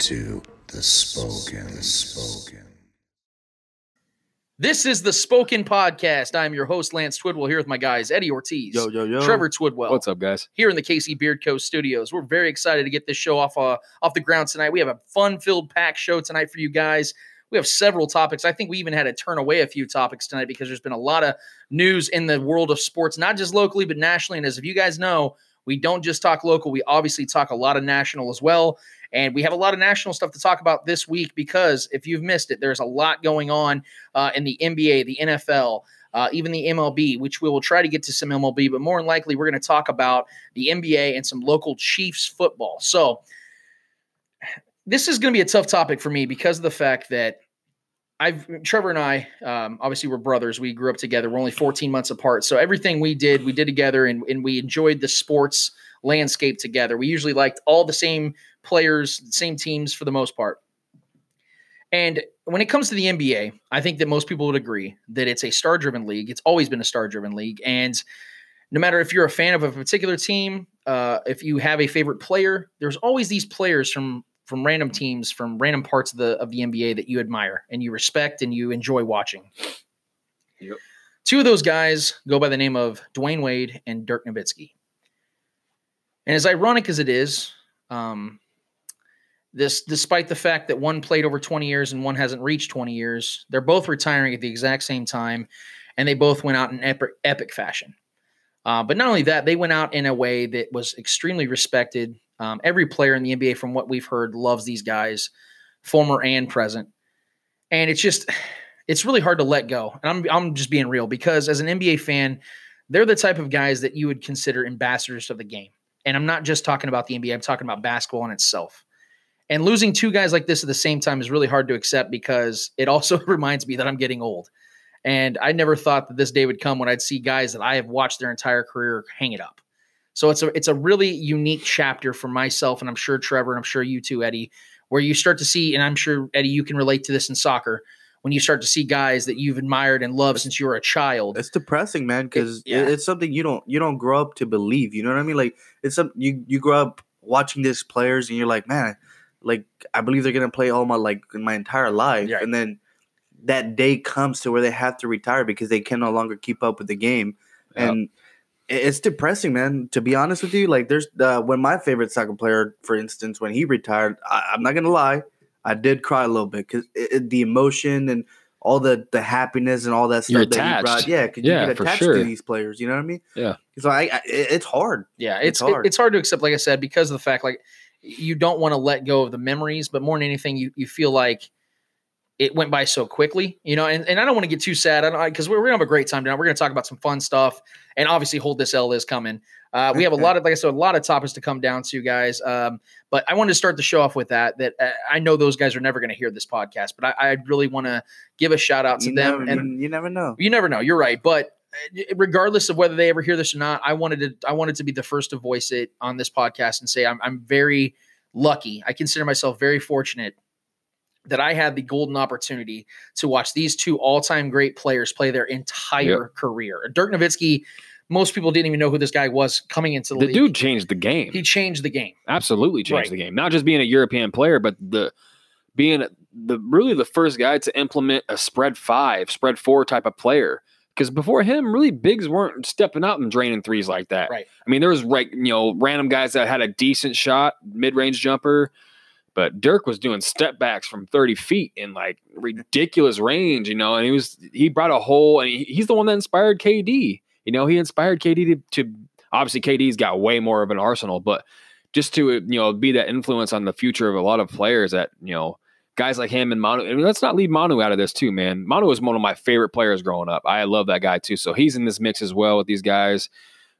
To the Spoken. The Spoken. This is the Spoken Podcast. I'm your host, Lance Twidwell, here with my guys, Eddie Ortiz, Yo, yo, yo. Trevor Twidwell. What's up, guys? Here in the KC Beard Co. studios. We're very excited to get this show off uh, off the ground tonight. We have a fun-filled packed show tonight for you guys. We have several topics. I think we even had to turn away a few topics tonight because there's been a lot of news in the world of sports, not just locally, but nationally. And as if you guys know, we don't just talk local, we obviously talk a lot of national as well. And we have a lot of national stuff to talk about this week because if you've missed it, there's a lot going on uh, in the NBA, the NFL, uh, even the MLB, which we will try to get to some MLB, but more than likely, we're going to talk about the NBA and some local Chiefs football. So, this is going to be a tough topic for me because of the fact that I've Trevor and I um, obviously we're brothers. We grew up together. We're only 14 months apart. So everything we did, we did together, and, and we enjoyed the sports landscape together. We usually liked all the same players, same teams for the most part. And when it comes to the NBA, I think that most people would agree that it's a star driven league. It's always been a star driven league. And no matter if you're a fan of a particular team, uh, if you have a favorite player, there's always these players from from random teams from random parts of the of the NBA that you admire and you respect and you enjoy watching. Yep. Two of those guys go by the name of Dwyane Wade and Dirk Nowitzki. And as ironic as it is, um, this despite the fact that one played over 20 years and one hasn't reached 20 years, they're both retiring at the exact same time, and they both went out in epic, epic fashion. Uh, but not only that, they went out in a way that was extremely respected. Um, every player in the NBA, from what we've heard, loves these guys, former and present. And it's just, it's really hard to let go. And I'm, I'm just being real because as an NBA fan, they're the type of guys that you would consider ambassadors of the game. And I'm not just talking about the NBA, I'm talking about basketball in itself. And losing two guys like this at the same time is really hard to accept because it also reminds me that I'm getting old. And I never thought that this day would come when I'd see guys that I have watched their entire career hang it up. So it's a it's a really unique chapter for myself, and I'm sure Trevor, and I'm sure you too, Eddie, where you start to see, and I'm sure Eddie, you can relate to this in soccer, when you start to see guys that you've admired and loved since you were a child. It's depressing, man, because yeah. it's something you don't you don't grow up to believe. You know what I mean? Like it's some you you grow up watching these players, and you're like, man, like I believe they're gonna play all my like my entire life, and then that day comes to where they have to retire because they can no longer keep up with the game, and it- it's depressing, man. To be honest with you, like there's uh, when my favorite soccer player, for instance, when he retired, I, I'm not gonna lie, I did cry a little bit because the emotion and all the the happiness and all that stuff You're that he brought, yeah, because Yeah, you get for attached sure. to these players. You know what I mean? Yeah. So I, I it's hard. Yeah, It's it's it- hard. it's hard to accept, like I said, because of the fact like you don't want to let go of the memories, but more than anything, you you feel like it went by so quickly, you know. And, and I don't want to get too sad, I don't because we're, we're gonna have a great time tonight. We're gonna talk about some fun stuff, and obviously, hold this L is coming. Uh, we have a lot of, like I said, a lot of topics to come down to, guys. Um, but I wanted to start the show off with that. That uh, I know those guys are never going to hear this podcast, but I, I really want to give a shout out to You them. never, and you, never know. you never know. You're right, but uh, regardless of whether they ever hear this or not, I wanted to I wanted to be the first to voice it on this podcast and say I'm I'm very lucky. I consider myself very fortunate that I had the golden opportunity to watch these two all-time great players play their entire career. Dirk Nowitzki, most people didn't even know who this guy was coming into the, league. The league. dude changed the game. he changed the game. Absolutely changed Right. the game. Not just being a European player, but the being the really the first guy to implement a spread five, spread four type of player. Because before him, really bigs weren't stepping out and draining threes like that. Right. I mean, there was like you know random guys that had a decent shot, mid range jumper, but Dirk was doing step backs from thirty feet in like ridiculous range. You know, and he was he brought a whole, and he, he's the one that inspired KD. You know, he inspired KD to, to obviously KD's got way more of an arsenal, but just to you know be that influence on the future of a lot of players that you know guys like him and Manu. And let's not leave Manu out of this too, man. Manu was one of my favorite players growing up. I love that guy too. So he's in this mix as well with these guys,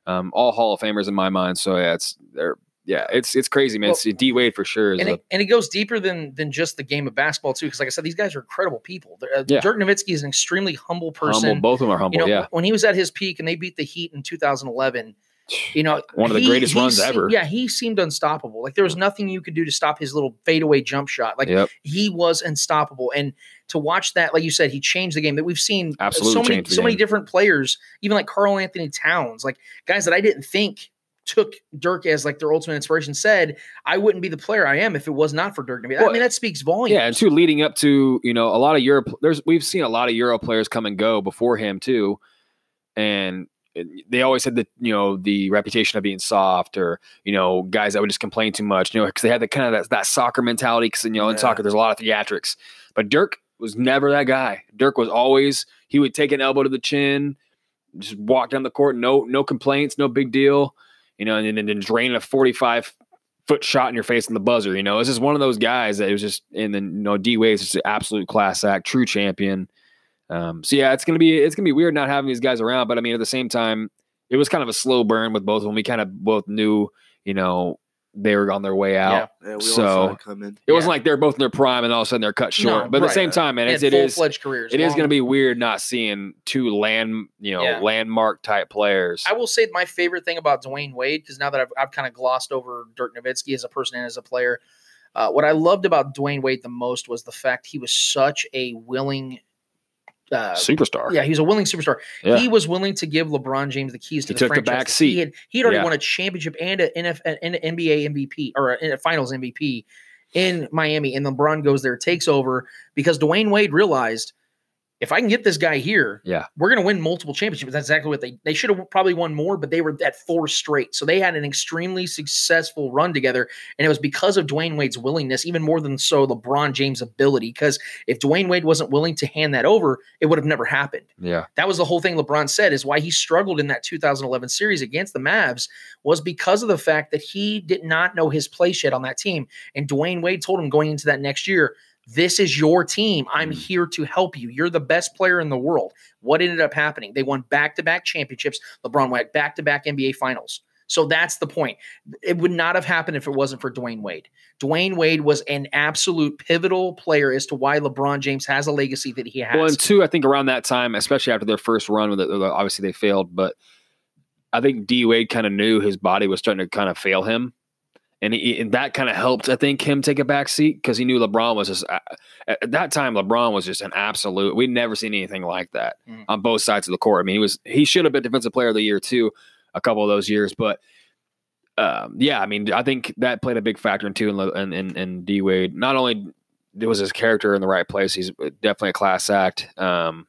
um, all Hall of Famers in my mind. So yeah, it's they're yeah, it's it's crazy, man. Well, it's D Wade for sure. And a, it, and it goes deeper than than just the game of basketball too. Because like I said, these guys are incredible people. Uh, Yeah. Dirk Nowitzki is an extremely humble person. humble. Both of them are humble. you know, yeah, when he was at his peak and they beat the Heat in 2011, you know, One of the he- greatest he runs ever. Yeah, he seemed unstoppable. Like there was nothing you could do to stop his little fadeaway jump shot. Like yep. he was unstoppable. And to watch that, like you said, he changed the game. That we've seen uh, Absolutely so many so many different players, even like Karl-Anthony Towns, like guys that I didn't think took Dirk as like their ultimate inspiration. Said I wouldn't be the player I am if it was not for Dirk. I mean, I mean that speaks volumes. Yeah, and two leading up to you know a lot of Europe. There's we've seen a lot of Euro players come and go before him too, and they always had the you know the reputation of being soft or you know guys that would just complain too much. You know because they had the kind of that, that soccer mentality. Because you know in soccer there's a lot of theatrics, but Dirk was never that guy. Dirk was always he would take an elbow to the chin, just walk down the court, no no complaints, no big deal. You know, and then, then drain a 45 foot shot in your face in the buzzer. You know, it's just one of those guys that was just, and then, you know, D Wade's just an absolute class act, true champion. Um, so yeah, it's gonna be it's gonna be weird not having these guys around, but I mean at the same time, it was kind of a slow burn with both of them. We kind of both knew, you know, they were on their way out. Yeah, we all So- saw it coming. It wasn't like they're both in their prime and all of a sudden they're cut short. No, but at the same time, man, They it's, it is full-fledged careers. it is going to be weird not seeing two land you know Yeah. landmark type players. I will say my favorite thing about Dwyane Wade, because now that I've, I've kind of glossed over Dirk Nowitzki as a person and as a player, uh, what I loved about Dwyane Wade the most was the fact he was such a willing. Uh, Superstar. yeah, he's a willing superstar. Yeah. He was willing to give LeBron James the keys to He the took the back seat. He had he had already Yeah. won a championship and a NF, an NBA MVP or a, a Finals MVP in Miami, and LeBron goes there, takes over because Dwyane Wade realized if I can get this guy here, Yeah. we're going to win multiple championships. That's exactly what they they should have probably won more, but they were at four straight. So they had an extremely successful run together, and it was because of Dwyane Wade's willingness, even more than so LeBron James' ability. Because if Dwyane Wade wasn't willing to hand that over, it would have never happened. Yeah. That was the whole thing LeBron said is why he struggled in that 2011 series against the Mavs was because of the fact that he did not know his place yet on that team. And Dwyane Wade told him going into that next year, this is your team. I'm Mm. here to help you. You're the best player in the world. What ended up happening? They won back to back championships. LeBron went back to back NBA finals. So that's the point. It would not have happened if it wasn't for Dwyane Wade. Dwyane Wade was an absolute pivotal player as to why LeBron James has a legacy that he has. Well, and two, I think around that time, especially after their first run, with it, obviously they failed, but I think D Wade kind of knew his body was starting to kind of fail him, and, he, and that kind of helped. I think him take a back seat because he knew LeBron was just at at that time. LeBron was just an absolute. We'd never seen anything like that Mhm. on both sides of the court. I mean, he was he should have been defensive player of the year too, a couple of those years, but. Um, yeah, I mean, I think that played a big factor in too, in, in, in, D Wade. Not only was his character in the right place. He's definitely a class act. Um,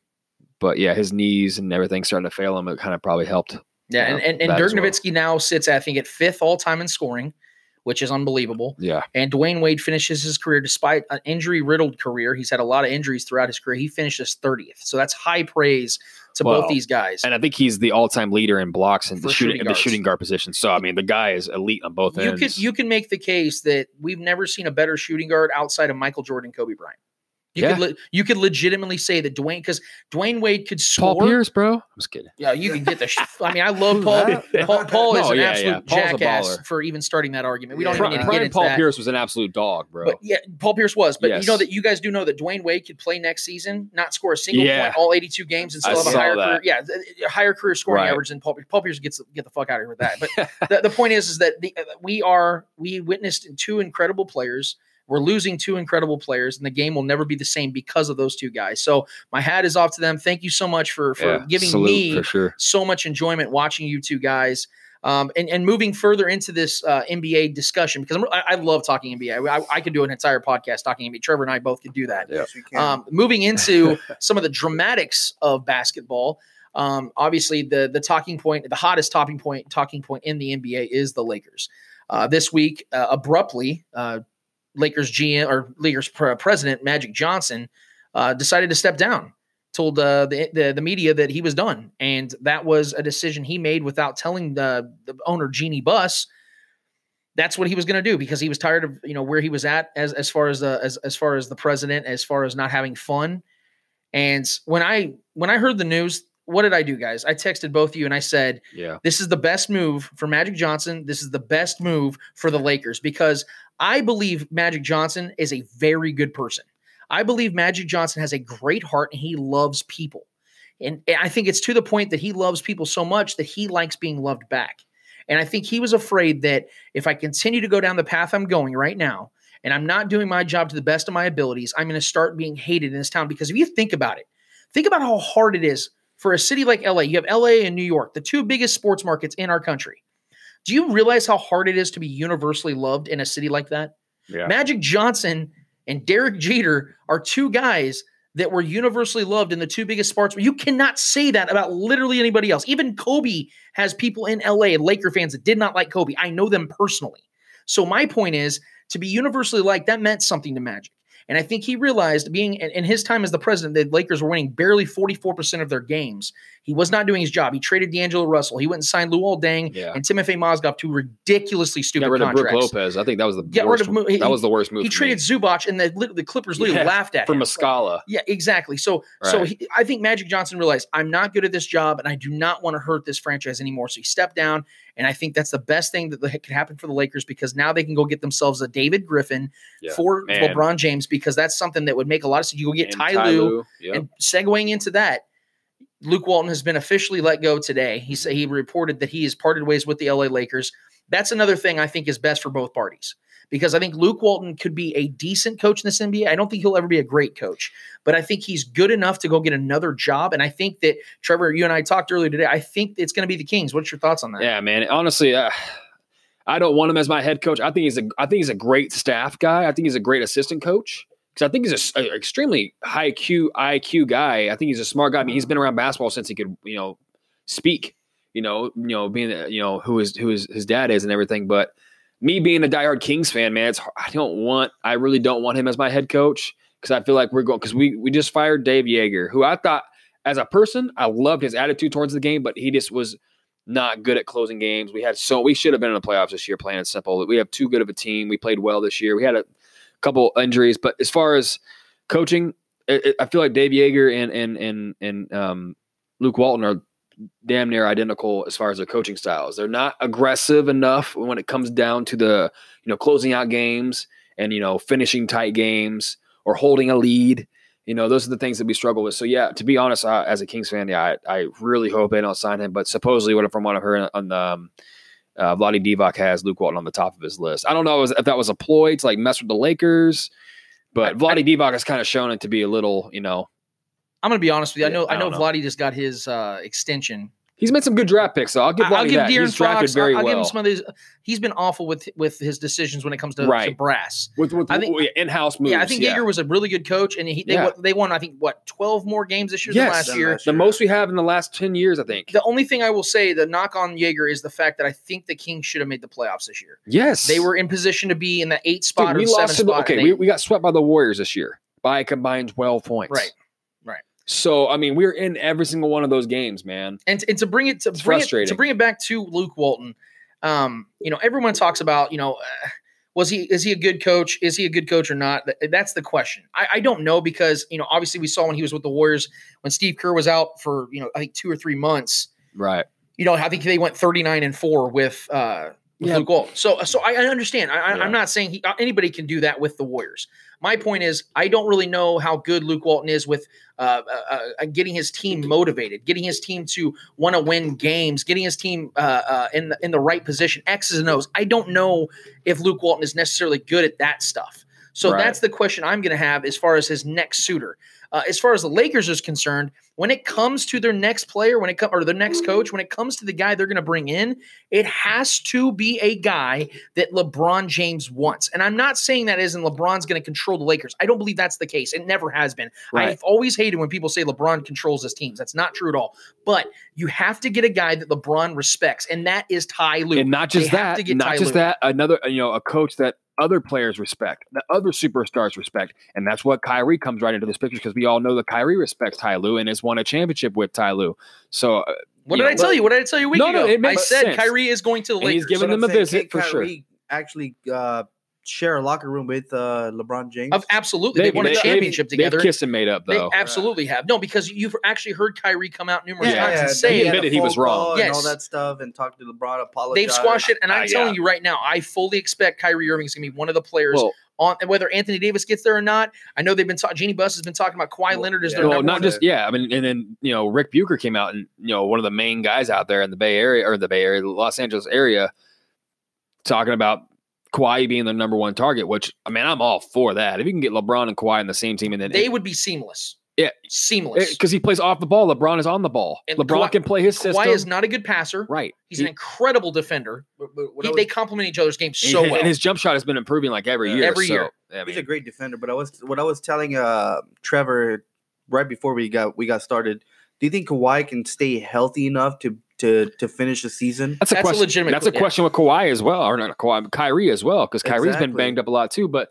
but yeah, his knees and everything starting to fail him. It kind of probably helped. Yeah, uh, and, and, and Dirk well. Nowitzki now sits, I think, at fifth all time in scoring, which is unbelievable. Yeah, And Dwyane Wade finishes his career despite an injury riddled career. He's had a lot of injuries throughout his career. He finishes 30th. So that's high praise to Well, both these guys. and I think he's the all-time leader in blocks and the shooting, shooting the shooting guard position. So I mean, the guy is elite on both You ends. could you can make the case that we've never seen a better shooting guard outside of Michael Jordan Kobe Bryant. You Yeah. could le- you could legitimately say that Dwyane because Dwyane Wade could score. Paul Pierce, bro. I'm just kidding. Yeah, you can get the. Sh- I mean, I love Paul. Paul, Paul oh, is No, an yeah, absolute yeah. Jackass for even starting that argument. We don't even Prime, need to get into Paul that. Pierce was an absolute dog, bro. But yeah, Paul Pierce was. But Yes. you know that you guys do know that Dwyane Wade could play next season, not score a single Yeah. point all 82 games, and I still have a higher that. career. Yeah, a higher career scoring Right. average than Paul. Paul Pierce gets get the fuck out of here with that. But the, the point is, is that the, uh, we are we witnessed two incredible players. We're losing two incredible players, and the game will never be the same because of those two guys. So my hat is off to them. Thank you so much for for Yeah, giving me for sure. so much enjoyment watching you two guys. Um, and, and moving further into this uh, NBA discussion because I'm, I, I love talking NBA. I, I could do an entire podcast talking NBA. Trevor and I both could do that. Yeah. Yes, you can. Um, moving into some of the dramatics of basketball. Um, obviously, the the talking point, the hottest talking point, talking point in the NBA is the Lakers. Uh, this week, uh, abruptly, uh, Lakers GM or Lakers president Magic Johnson uh, decided to step down. Told uh, the, the the media that he was done, and that was a decision he made without telling the the owner Jeannie Buss. That's what he was going to do because he was tired of you know where he was at as as far as the as as far as the president, as far as not having fun. And when I when I heard the news, what did I do, guys? I texted both of you and I said, Yeah. this is the best move for Magic Johnson. This is the best move for the Lakers because I believe Magic Johnson is a very good person. I believe Magic Johnson has a great heart and he loves people. And I think it's to the point that he loves people so much that he likes being loved back. And I think he was afraid that if I continue to go down the path I'm going right now, and I'm not doing my job to the best of my abilities, I'm going to start being hated in this town. Because if you think about it, think about how hard it is for a city like LA. You have LA and New York, the two biggest sports markets in our country. Do you realize how hard it is to be universally loved in a city like that? Yeah. Magic Johnson and Derek Jeter are two guys that were universally loved in the two biggest sports. You cannot say that about literally anybody else. Even Kobe has people in LA and Laker fans that did not like Kobe. I know them personally. So my point is to be universally liked, that meant something to Magic. And I think he realized being in his time as the president, the Lakers were winning barely 44% of their games. He was not doing his job. He traded D'Angelo Russell. He went and signed Luol Deng Yeah. and Timothy Mozgov to ridiculously stupid Got rid of Brook. Lopez. I think that was the rid worst. of he- that was the worst move. He traded me. Zubac, and the the Clippers literally laughed at for him. Muscala. Yeah, exactly. So, so he, I think Magic Johnson realized I'm not good at this job, and I do not want to hurt this franchise anymore. So he stepped down, and I think that's the best thing that could happen for the Lakers because now they can go get themselves a David Griffin Yeah, for man. LeBron James because that's something that would make a lot of sense. You go get And Ty Lue, Yep. and segueing into that, Luke Walton has been officially let go today. He said he reported that he has parted ways with the LA Lakers. That's another thing I think is best for both parties because I think Luke Walton could be a decent coach in this NBA. I don't think he'll ever be a great coach, but I think he's good enough to go get another job. And I think that Trevor, you and I talked earlier today. I think it's going to be the Kings. What's your thoughts on that? Yeah, man. Honestly, uh, I don't want him as my head coach. I think he's a I think he's a great staff guy. I think he's a great assistant coach because I think he's a, a extremely high Q IQ guy. I think he's a smart guy. I mean, he's been around basketball since he could you know speak. You know, you know, being you know who his who his, his dad is and everything. But me being a diehard Kings fan, man, it's. I don't want I really don't want him as my head coach because I feel like we're going because we we just fired Dave Joerger, who I thought as a person I loved his attitude towards the game, but he just was not good at closing games. We had so we should have been in the playoffs this year, plain and simple. We have too good of a team. We played well this year. We had a couple injuries, but as far as coaching, I feel like Dave Joerger and and and and um, Luke Walton are damn near identical as far as their coaching styles. They're not aggressive enough when it comes down to the you know closing out games and you know finishing tight games or holding a lead. You know, those are the things that we struggle with. So yeah, to be honest, uh, as a Kings fan, yeah, I, I really hope they don't sign him. But supposedly, what from what I've heard on the um, uh, Vlade Divac has Luke Walton on the top of his list. I don't know if that was a ploy to like mess with the Lakers, but I- Vlade Divac has kind of shown it to be a little, you know, I'm going to be honest with you. I know I I know know. Vladdy just got his uh, extension he's made some good draft picks. So I'll give I- I'll give that. De'Aaron He's drafted Fox. very I'll, I'll give him some of these. He's been awful with with his decisions when it comes to, to brass. with, with I think- in-house moves. yeah, I think Joerger was a really good coach, and he they, Yeah. won, they won I think what 12 more games this year Yes. than last year. the most we have in the last ten years. I think. The only thing I will say, the knock on Joerger is the fact that I think the Kings should have made the playoffs this year. Yes, They were in position to be in the eight Dude, spot we or the seven lost to the, spot. okay. and We, we got swept by the Warriors this year by a combined twelve points. Right. So I mean, we're in every single one of those games, man. and, and to bring it to It's bring it, to bring it back to Luke Walton, um, you know, everyone talks about, you know, uh, was he is he a good coach? Is he a good coach or not? That's the question. I, I don't know because you know, obviously we saw when he was with the Warriors when Steve Kerr was out for you know I think two or three months. Right. You know, I think they went thirty nine and four with uh, with Yeah. Luke Walton. So so I, I understand. I, Yeah. I'm not saying he, uh, anybody can do that with the Warriors. My point is, I don't really know how good Luke Walton is with uh, uh, uh, getting his team motivated, getting his team to want to win games, getting his team uh, uh, in the, in the right position, X's and O's. I don't know if Luke Walton is necessarily good at that stuff. So Right. that's the question I'm going to have as far as his next suitor. Uh, as far as the Lakers is concerned, when it comes to their next player, when it comes or their next coach, when it comes to the guy they're going to bring in, it has to be a guy that LeBron James wants. And I'm not saying that isn't LeBron's going to control the Lakers. I don't believe that's the case. It never has been. Right. I've always hated when people say LeBron controls his teams. That's not true at all. But you have to get a guy that LeBron respects, and that is Ty Lue. and not just They that, not Ty just Lue. that, another you know a coach that other players respect, the other superstars respect, and that's what Kyrie comes right into this picture because we all know that Kyrie respects Ty Lue and has won a championship with Ty Lue. So uh, What did know, I tell you? What did I tell you a week No, ago? no, it I said sense. Kyrie is going to the And he's Lakers. giving I'm them a visit for sure. Kyrie Actually, uh, share a locker room with uh, LeBron James? Of absolutely, they, won a they've- championship they've, together. They've kissed and made up They though. absolutely have. No, because you've actually heard Kyrie come out numerous Yeah, times and yeah, say he admitted he was phone call wrong. and all that stuff, and talked to LeBron, apologized. they've squashed it. And I'm Uh, telling yeah. you right now, I fully expect Kyrie Irving is going to be one of the players Well, on. And whether Anthony Davis gets there or not, I know they've been talking. Jeannie Buss has been talking about Kawhi Well, Leonard as yeah. their well, number not one. just yeah. I mean, and then you know, Rick Bucher came out and you know, one of the main guys out there in the Bay Area or the Bay Area, the Los Angeles area, talking about Kawhi being the number one target. Which I mean, I'm all for that. If you can get LeBron and Kawhi in the same team, and then they would be seamless. Yeah. seamless. because he plays off the ball, LeBron is on the ball. And LeBron Kawhi- can play his system. Kawhi is not a good passer. right. He's He- an incredible defender. But- but what I He- was- they complement each other's games so his, well. and his jump shot has been improving like every Yeah. year. Every so, year. I he's a great defender. But I was what I was telling uh Trevor right before we got we got started. Do you think Kawhi can stay healthy enough to to to finish the season? That's a That's a question. legitimate That's a que- yeah. question with Kawhi as well, or not Kawhi, Kyrie as well, because Kyrie's been banged up a lot too. But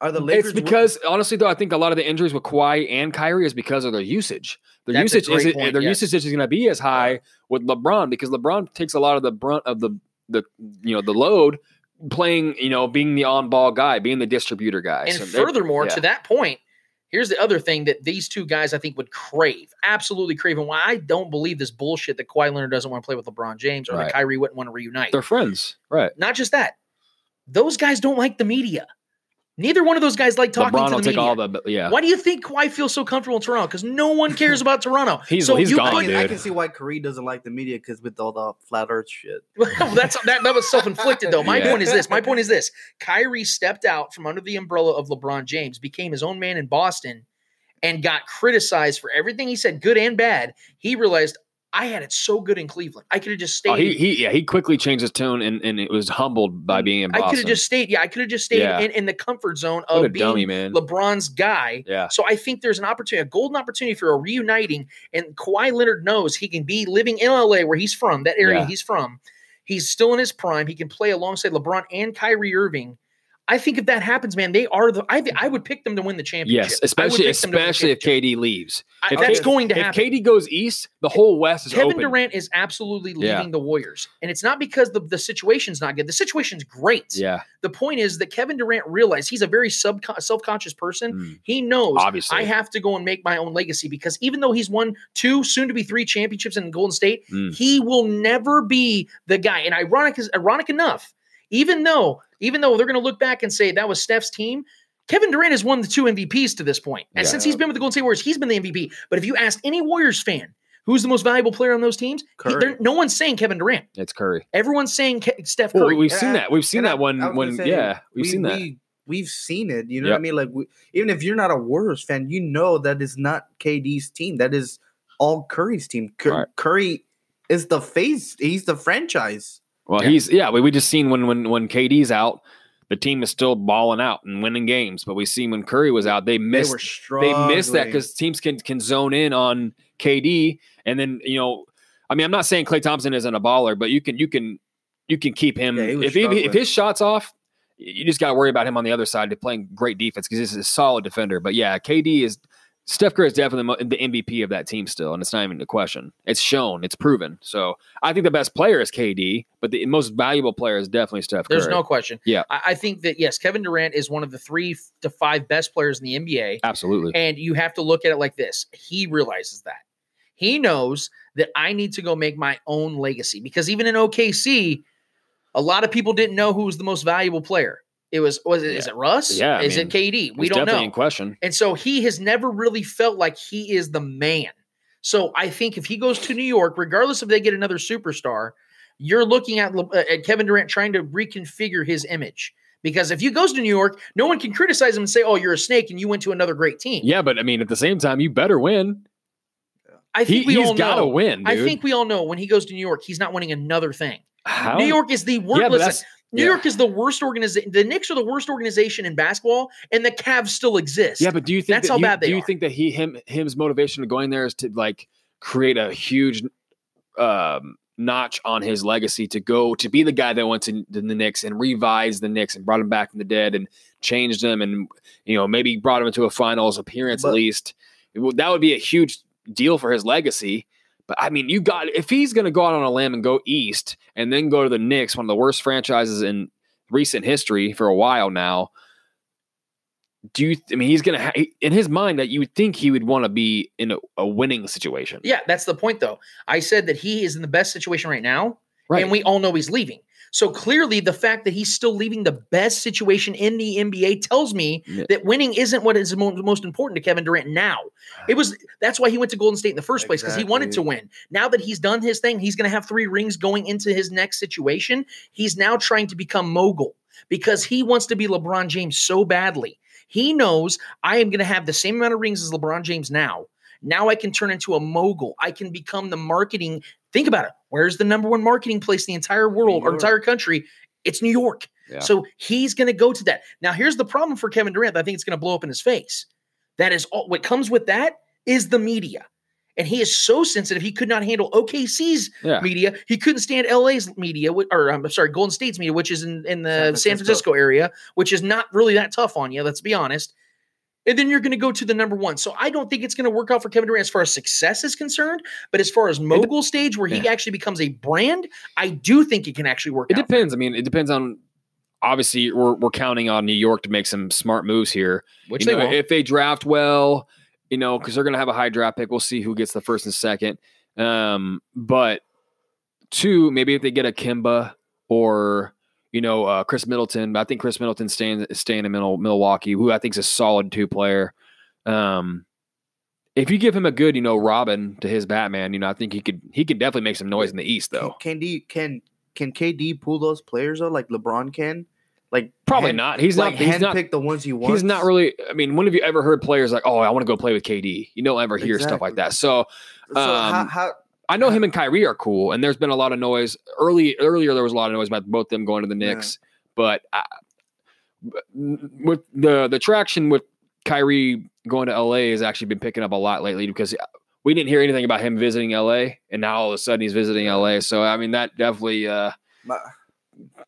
Are the Lakers it's because honestly, though, I think a lot of the injuries with Kawhi and Kyrie is because of their usage. Their That's usage isn't point, their yes. usage isn't going to be as high with LeBron because LeBron takes a lot of the brunt of the the you know the load playing you know being the on ball guy, being the distributor guy. And So furthermore, yeah. to that point, here's the other thing that these two guys I think would crave, absolutely crave, and why I don't believe this bullshit that Kawhi Leonard doesn't want to play with LeBron James or Right. that Kyrie wouldn't want to reunite. they're friends, right? Not just that, those guys don't like the media. Neither one of those guys like talking LeBron to the will take media. all the yeah. Why do you think Kawhi feels so comfortable in Toronto? Because no one cares about Toronto. He's- so he's you gone, I put- can, I can see why Kareem doesn't like the media because with all the flat Earth shit. Well, that's that, that was self-inflicted though. My Yeah. point is this. My point is this. Kyrie stepped out from under the umbrella of LeBron James, became his own man in Boston, and got criticized for everything he said, good and bad. He realized I had it so good in Cleveland. I could have just stayed. Oh, he, he yeah he quickly changed his tone and, and it was humbled by mm, being in I could have just stayed. Yeah, I could have just stayed Yeah. in, in the comfort zone of being dummy man. LeBron's guy. yeah, So I think there's an opportunity, a golden opportunity for a reuniting. And Kawhi Leonard knows he can be living in LA where he's from, that area Yeah. he's from. He's still in his prime. He can play alongside LeBron and Kyrie Irving. I think if that happens, man, they are the. I, I would pick them to win the championship. yes, especially pick them to win the especially if. KD leaves. I- if that's KD going to If happen. KD goes east, the whole West is Kevin open. Durant is absolutely leaving Yeah. the Warriors, and it's not because the the situation's not good. The situation's great. Yeah, The point is that Kevin Durant realized he's a very sub self conscious person. Mm. He knows obviously. I have to go and make my own legacy because even though he's won two, soon to be three championships in Golden State, Mm. he will never be the guy. And ironic is ironic enough, even though even though they're going to look back and say that was Steph's team. Kevin Durant has won the two MVPs to this point. And Yeah. since he's been with the Golden State Warriors, he's been the MVP. But if you ask any Warriors fan who's the most valuable player on those teams, he- Curry. they're- no one's saying Kevin Durant. it's Curry. Everyone's saying Ke- Steph Well, Curry. we've seen I- that. We've seen And I- that one. I When say, yeah, we've we- seen that. We, we've seen it. You know Yep. what I mean? Like, we, even if you're not a Warriors fan, you know that is not KD's team. That is all Curry's team. Cur- Right. Curry is the face. He's the franchise. Well, Yeah. he's yeah. We, we just seen when when when KD's out, the team is still balling out and winning games. But we seen when Curry was out, they They missed were they missed that because teams can can zone in on KD, and then you know, I mean, I'm not saying Klay Thompson isn't a baller, but you can you can you can keep him Yeah, he if he, if his shots off. You just got to worry about him on the other side to playing great defense because he's a solid defender. But yeah, KD is Steph Curry is definitely the MVP of that team still, and it's not even a question. It's shown, it's proven. So I think the best player is KD, but the most valuable player is definitely Steph Curry. There's no question. Yeah. I, I think that yes, Kevin Durant is one of the three to five best players in the NBA. absolutely. And you have to look at it like this. He realizes that. He knows that I need to go make my own legacy because even in OKC, a lot of people didn't know who was the most valuable player. It was was it is Yeah. it Russ? Yeah, I is mean, it KD? We don't definitely know. in question. And so he has never really felt like he is the man. So I think if he goes to New York, regardless if they get another superstar, you're looking at, uh, at Kevin Durant trying to reconfigure his image. Because if he goes to New York, no one can criticize him and say, "Oh, you're a snake and you went to another great team." Yeah, but I mean, at the same time, you better win. I He, think we he's all got to know. win. Dude. I think we all know when he goes to New York, he's not winning another thing. How? New York is the worst. Yeah, but listen, that's New yeah. York is the worst organization. The Knicks are the worst organization in basketball, and the Cavs still exist. Yeah, but do you think That's that how you, bad they do you are. think that he him him's motivation to going there is to like create a huge um, notch on his legacy to go to be the guy that went to the Knicks and revised the Knicks and brought him back from the dead and changed them and you know maybe brought him into a finals appearance at least. That would be a huge deal for his legacy. But I mean, you got if he's going to go out on a limb and go east and then go to the Knicks, one of the worst franchises in recent history for a while now. Do you? I mean, he's gonna ha- in his mind that you would think he would want to be in a, a winning situation. Yeah, that's the point, though. I said that he is in the best situation right now, right. and we all know he's leaving. So clearly, the fact that he's still leaving the best situation in the NBA tells me Yeah. that winning isn't what is most important to Kevin Durant now. Ah. It was that's why he went to Golden State in the first place because he wanted to win. Now that he's done his thing, he's going to have three rings going into his next situation. He's now trying to become mogul because he wants to be LeBron James so badly. He knows I am going to have the same amount of rings as LeBron James now. Now I can turn into a mogul. I can become the marketing. Think about it. Where's the number one marketing place in the entire world or entire country? It's New York. Yeah. So he's going to go to that. Now, here's the problem for Kevin Durant. I think it's going to blow up in his face. That is all. What comes with that is the media, and he is so sensitive. He could not handle OKC's Yeah. media. He couldn't stand LA's media, or um, I'm sorry, Golden State's media, which is in, in the San San Francisco. Francisco. area, which is not really that tough on you. Let's be honest. And then you're going to go to the number one. So I don't think it's going to work out for Kevin Durant as far as success is concerned. But as far as mogul stage, where he yeah. actually becomes a brand, I do think it can actually work It depends. I mean, it depends on. Obviously, we're we're counting on New York to make some smart moves here. Which you they know, if they draft well, you know, because they're going to have a high draft pick. We'll see who gets the first and second. Um, but two, maybe if they get a Kemba or you know uh, Khris Middleton. But I think Khris Middleton staying staying in Mil- Milwaukee, who I think is a solid two player. Um, if you give him a good, you know, Robin to his Batman, you know, I think he could he could definitely make some noise in the East, though. Can, D can can KD pull those players though, like LeBron can? Like Probably hand- not. He's like not. He's not. handpick the ones he wants. He's not really. I mean, when have you ever heard players like, "Oh, I want to go play with KD"? You don't ever hear stuff like that. So So how, um, how I know him and Kyrie are cool, and there's been a lot of noise early. Earlier, there was a lot of noise about both them going to the Yeah. Knicks, but I, with the the traction with Kyrie going to LA has actually been picking up a lot lately because we didn't hear anything about him visiting LA, and now all of a sudden he's visiting LA. So I mean, that definitely. Uh,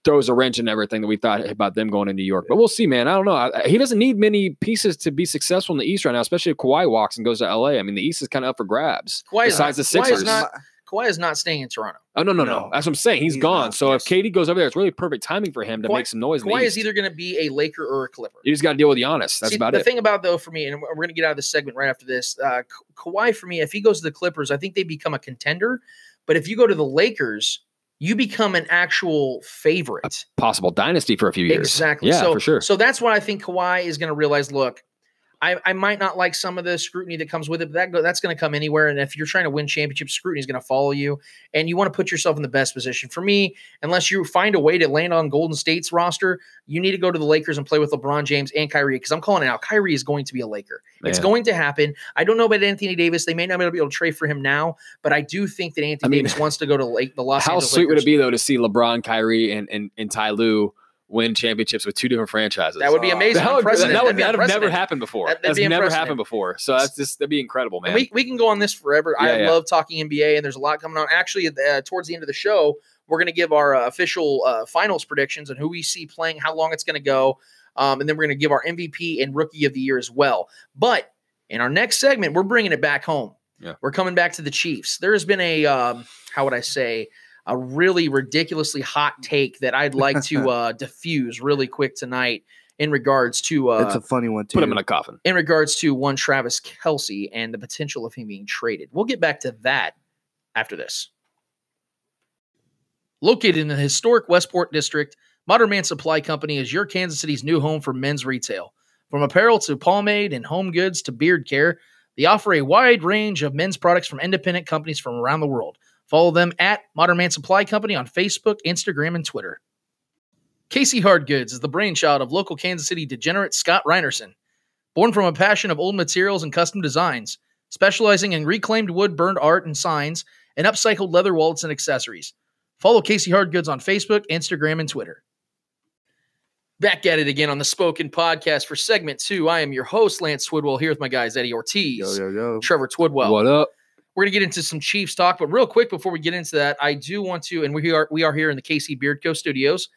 throws a wrench in everything that we thought about them going to New York. But we'll see, man. I don't know. I- He doesn't need many pieces to be successful in the East right now, especially if Kawhi walks and goes to LA. I mean, the East is kind of up for grabs. Kawhi is besides not- the Kawhi is not- Kawhi is not staying in Toronto. oh no, no, no, No. That's what I'm saying. He's, He's gone. not, so yes. if KD goes over there, it's really perfect timing for him to Kawhi- make some noise. in Kawhi is either going to be a Laker or a Clipper. you just got to deal with Giannis. That's See, about the it. The thing about though for me, and we're going to get out of this segment right after this. Uh, Kawhi for me, if he goes to the Clippers, I think they become a contender. But if you go to the Lakers, you become an actual favorite. Possible dynasty for a few years. Exactly. Yeah, so, for sure. So that's what I think Kawhi is going to realize. Look, I, I might not like some of the scrutiny that comes with it, but that go, that's going to come anywhere. And if you're trying to win championships, scrutiny is going to follow you, and you want to put yourself in the best position. For me, unless you find a way to land on Golden State's roster, you need to go to the Lakers and play with LeBron James and Kyrie. Because I'm calling it out, Kyrie is going to be a Laker. It's going to happen. I don't know about Anthony Davis. They may not be able to trade for him now, but I do think that Anthony I mean, Davis wants to go to Lake, the Los How Angeles sweet would it be though to see LeBron, Kyrie, and and, and Ty Lue win championships with two different franchises? That would be Uh, amazing. That would, that, Unprecedented. That'd be that'd have never unprecedented. happened before. That- that'd That's be never unprecedented. happened before. So that's just that'd be incredible, man. And we, we can go on this forever. I Yeah, yeah. love talking NBA, and there's a lot coming on. Actually, uh, towards the end of the show, we're going to give our uh, official uh, finals predictions and who we see playing, how long it's going to go, um, and then we're going to give our MVP and Rookie of the Year as well. But in our next segment, we're bringing it back home. Yeah. We're coming back to the Chiefs. There has been a um, how would I say a really ridiculously hot take that I'd like to uh, diffuse really quick tonight in regards to uh, it's a funny one too. Put him in a coffin. in regards to one Travis Kelce and the potential of him being traded. We'll get back to that after this. Located in the historic Westport district, Modern Man Supply Company is your Kansas City's new home for men's retail. From apparel to pomade and home goods to beard care, they offer a wide range of men's products from independent companies from around the world. Follow them at Modern Man Supply Company on Facebook, Instagram, and Twitter. Casey Hardgoods is the brainchild of local Kansas City degenerate Scott Reinerson. Born from a passion of old materials and custom designs, specializing in reclaimed wood burned art and signs, and upcycled leather wallets and accessories. Follow Casey Hardgoods on Facebook, Instagram, and Twitter. Back at it again on the Spoken Podcast for segment two. I am your host, Lance Twidwell, here with my guys, Eddie Ortiz, yo yo yo. Trevor Twidwell. what up? We're gonna get into some Chiefs talk, but real quick before we get into that, I do want to, and we are we are here in the KC Beardco Studios.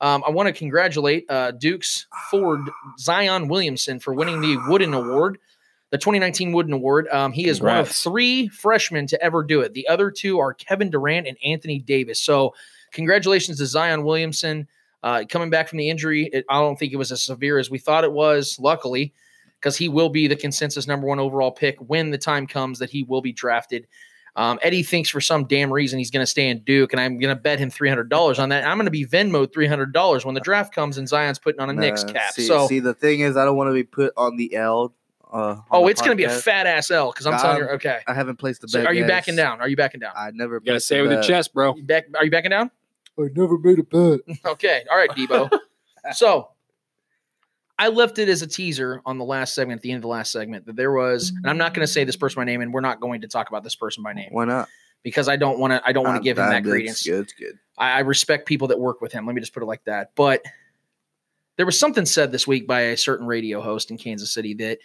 Um, I want to congratulate uh, Duke's Ford Zion Williamson for winning the Wooden Award, the 2019 Wooden Award. Um, he is one of three freshmen to ever do it. The other two are Kevin Durant and Anthony Davis. So, congratulations to Zion Williamson. Uh, coming back from the injury, it, I don't think it was as severe as we thought it was. Luckily, because he will be the consensus number one overall pick when the time comes that he will be drafted. Um, Eddie thinks for some damn reason he's going to stay in Duke, and I'm going to bet him three hundred dollars on that. I'm going to be Venmo three hundred dollars when the draft comes and Zion's putting on a Knicks cap. See, so, see, the thing is, I don't want to be put on the L. Uh, on oh, the it's going to be a fat ass L because I'm telling you. Okay, I haven't placed the so bet. are you yet. backing down? Are you backing down? I never You gotta placed say a with the chest, bro. You back? Are you backing down? I never made a bet. Okay. All right, Debo. so I left it as a teaser on the last segment, at the end of the last segment, that there was, and I'm not going to say this person by name, and we're not going to talk about this person by name Why not? because I don't want to. I don't want to Um, give him that credence. Good, it's good. I, I respect people that work with him. Let me just put it like that. But there was something said this week by a certain radio host in Kansas City that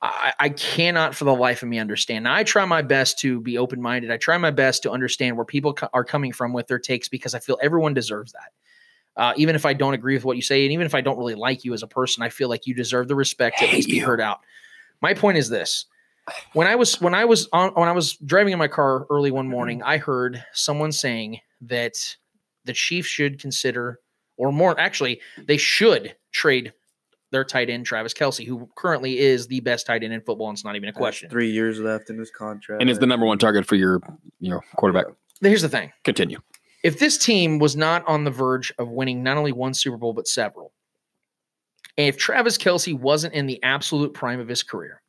I, I cannot for the life of me understand. Now, I try my best to be open minded. I try my best to understand where people co- are coming from with their takes because I feel everyone deserves that. Uh, even if I don't agree with what you say, and even if I don't really like you as a person, I feel like you deserve the respect to at least be heard out. My point is this: when I was when I was on when I was driving in my car early one morning, I heard someone saying that the Chiefs should consider, or more actually, they should trade their tight end Travis Kelce, who currently is the best tight end in football, and it's not even a Has question. Three years left in his contract. And is the number one target for your you know quarterback. Here's the thing: Continue. If this team was not on the verge of winning not only one Super Bowl but several, if Travis Kelce wasn't in the absolute prime of his career,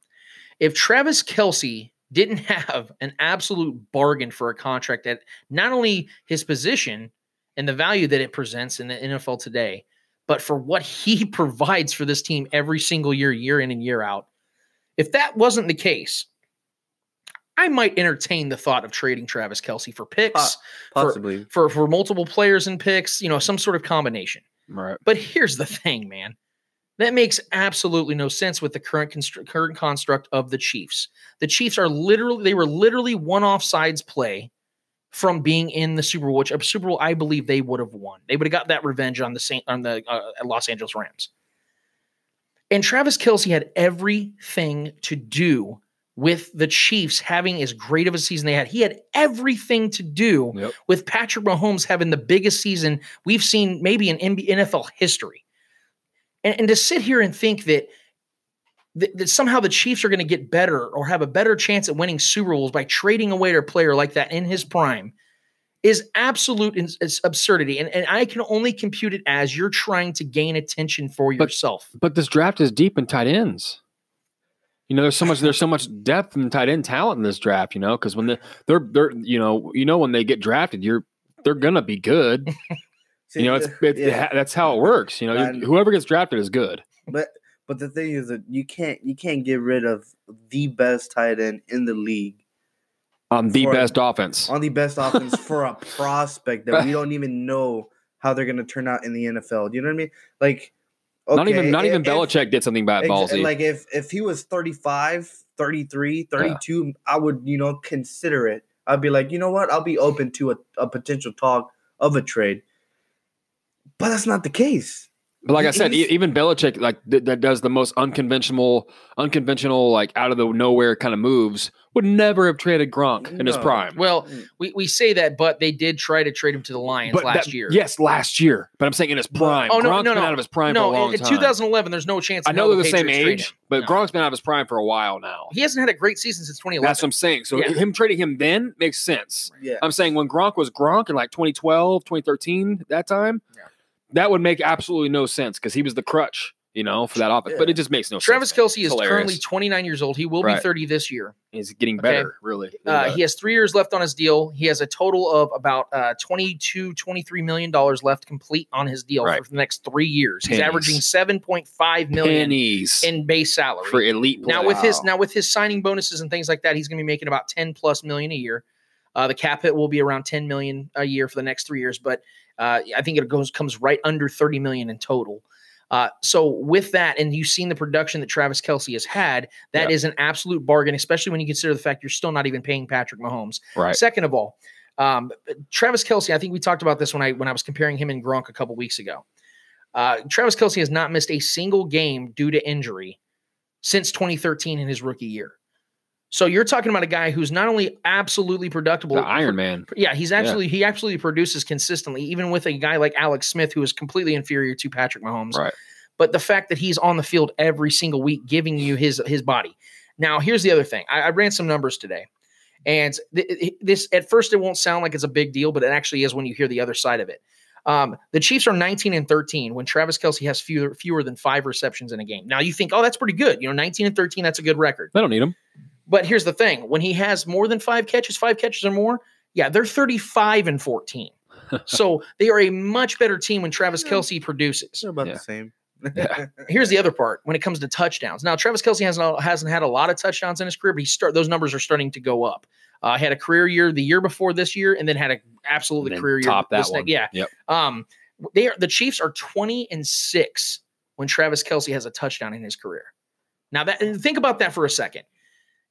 if Travis Kelce didn't have an absolute bargain for a contract at not only his position and the value that it presents in the NFL today, but for what he provides for this team every single year, year in and year out, if that wasn't the case, I might entertain the thought of trading Travis Kelce for picks possibly? for for multiple players and picks, you know, some sort of combination. Right. But here's the thing, man. That makes absolutely no sense with the current constr- current construct of the Chiefs. The Chiefs are literally they were literally one offsides play from being in the Super Bowl, which a Super Bowl I believe they would have won. They would have got that revenge on the Saint on the uh, Los Angeles Rams. And Travis Kelce had everything to do with the Chiefs having as great of a season they had. He had everything to do Yep. with Patrick Mahomes having the biggest season we've seen maybe in NFL history. And, and to sit here and think that, that, that somehow the Chiefs are going to get better or have a better chance at winning Super Bowls by trading away their player like that in his prime is absolute is absurdity. And, and I can only compute it as you're trying to gain attention for But- yourself. But this draft is deep in tight ends. You know, there's so much there's so much depth in tight end talent in this draft. You know, because when the, they're they're you know you know when they get drafted, you're they're gonna be good. See, You know, it's, it's yeah. that's how it works. You know, And- whoever gets drafted is good. But but the thing is that you can't you can't get rid of the best tight end in the league on the For- best offense. on the best offense for a prospect that we don't even know how they're gonna turn out in the NFL. Do you know what I mean? Like not even not even if- Belichick did something bad ballsy. Like if if he was 35, 33, 32, I would, you know, consider it. I'd be like, you know what? I'll be open to a, a potential talk of a trade. But that's not the case. But like I He- said, e- he's- even Belichick, like th- that does the most unconventional, unconventional, like out of the nowhere kind of moves, would never have traded Gronk in his prime. Well, mm. we, we say that, but they did try to trade him to the Lions but last that- year. yes, last year. But I'm saying in his prime. Oh, no, Gronk's no, been no. out of his prime no, for a long in, in 2011, there's no chance. I know they're the same age, but No. Gronk's been out of his prime for a while now. he hasn't had a great season since 2011. That's what I'm saying. So Yeah. him trading him then makes sense. Yeah. I'm saying when Gronk was Gronk in like 2012, 2013, that time, Yeah. That would make absolutely no sense because he was the crutch, you know, for that offense. But it just makes no Travis sense. Travis Kelce is currently 29 years old. He will Right. be 30 this year. He's getting Okay. better, really. Uh, he has three years left on his deal. He has a total of about uh, 22, 23 million dollars left complete on his deal Right. for the next three years. He's averaging 7.5 million pennies in base salary. for elite. now play. with his now with his signing bonuses and things like that, he's going to be making about 10 plus million a year. Uh, the cap hit will be around 10 million a year for the next three years, but uh, I think it goes comes right under 30 million in total. Uh, so with that, and you've seen the production that Travis Kelce has had, that is an absolute bargain, especially when you consider the fact you're still not even paying Patrick Mahomes. right. Second of all, um, Travis Kelce, I think we talked about this when I when I was comparing him and Gronk a couple weeks ago. Uh, Travis Kelce has not missed a single game due to injury since 2013 in his rookie year. So you're talking about a guy who's not only absolutely productive, The Iron Man. Yeah, he's absolutely he absolutely produces consistently, even with a guy like Alex Smith, who is completely inferior to Patrick Mahomes. Right. But the fact that he's on the field every single week, giving you his his body. Now, here's the other thing. I, I ran some numbers today, and th- this at first it won't sound like it's a big deal, but it actually is when you hear the other side of it. Um, the Chiefs are 19 and 13 when Travis Kelce has fewer fewer than five receptions in a game. Now you think, oh, that's pretty good. You know, 19 and 13, that's a good record. They don't need him. But here's the thing: when he has more than five catches, five catches or more, yeah, they're 35 and 14. so they are a much better team when Travis Kelce produces. They're about Yeah. the same. Here's the other part: when it comes to touchdowns. Now, Travis Kelce hasn't hasn't had a lot of touchdowns in his career, but he start those numbers are starting to go up. Uh, had a career year the year before this year, and then had a absolutely And then career year. top that this one. next- Yeah. Yep. Um, they are the Chiefs are 20 and six when Travis Kelce has a touchdown in his career. Now that think about that for a second.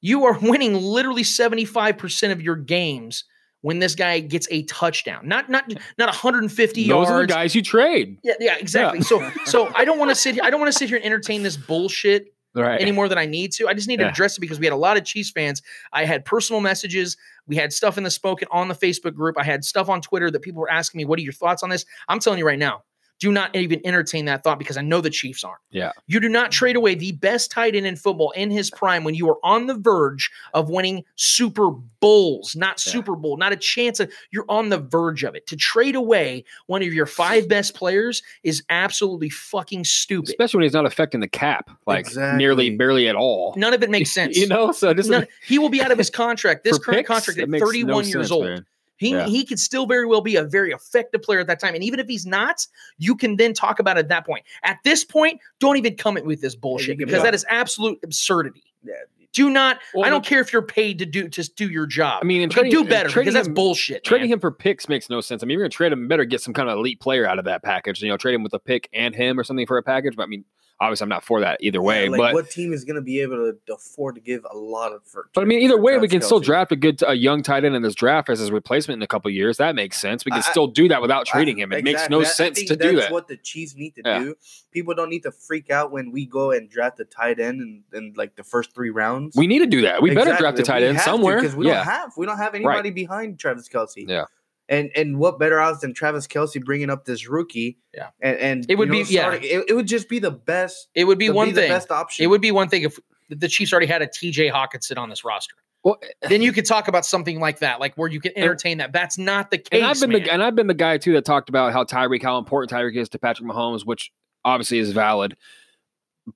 You are winning literally 75% of your games when this guy gets a touchdown. Not not not 150 Those yards. are the guys you trade. Yeah, yeah, exactly. So so I don't want to sit here. I don't want to sit here and entertain this bullshit Right. any more than I need to. I just need to Yeah. address it because we had a lot of Chiefs fans. I had personal messages. We had stuff in the spoken on the Facebook group. I had stuff on Twitter that people were asking me, "What are your thoughts on this?" I'm telling you right now. Do not even entertain that thought because I know the Chiefs aren't. Yeah. You do not trade away the best tight end in football in his prime when you are on the verge of winning Super Bowls, not Yeah. Super Bowl, not a chance of you're on the verge of it. To trade away one of your five best players is absolutely fucking stupid. Especially when he's not affecting the cap, like Exactly. nearly barely at all. None of it makes sense. You know, so this None- is he will be out of his contract. This current picks, contract it at makes no 31 years sense, old. man. He Yeah. he could still very well be a very effective player at that time. And even if he's not, you can then talk about it at that point. At this point, don't even come in with this bullshit can because be- that is absolute absurdity. Yeah. Do not. Well, I don't care if you're paid to do to do your job. I mean, and trading- do better trading because that's him- bullshit. Trading man. him for picks makes no sense. I mean, you're going to trade him, better get some kind of elite player out of that package. You know, trade him with a pick and him or something for a package. But I mean, obviously, I'm not for that either way. Yeah, like but what team is going to be able to afford to give a lot of for? but I mean, either way, we can still draft a good, a young tight end in this draft as his replacement in a couple years. That makes sense. We can I- still do that without I- trading him. It makes no I- I sense to do that's that. what the Chiefs need to Yeah. do. People don't need to freak out when we go and draft a tight end in, in like the first three rounds. We need to do that. We better draft a tight end somewhere. because we yeah, don't have we don't have anybody behind Travis Kelce. Yeah. And and what better odds than Travis Kelce bringing up this rookie? Yeah. And and It would you know, be- yeah. It, it would just be the best. it would be one the thing. best option. It would be one thing if the Chiefs already had a TJ Hockenson on this roster. Well, Then you could talk about something like that, like where you can entertain that. That's not the case. and I've been man. the and I've been the guy too that talked about how Tyreek, how important Tyreek is to Patrick Mahomes, which obviously is valid.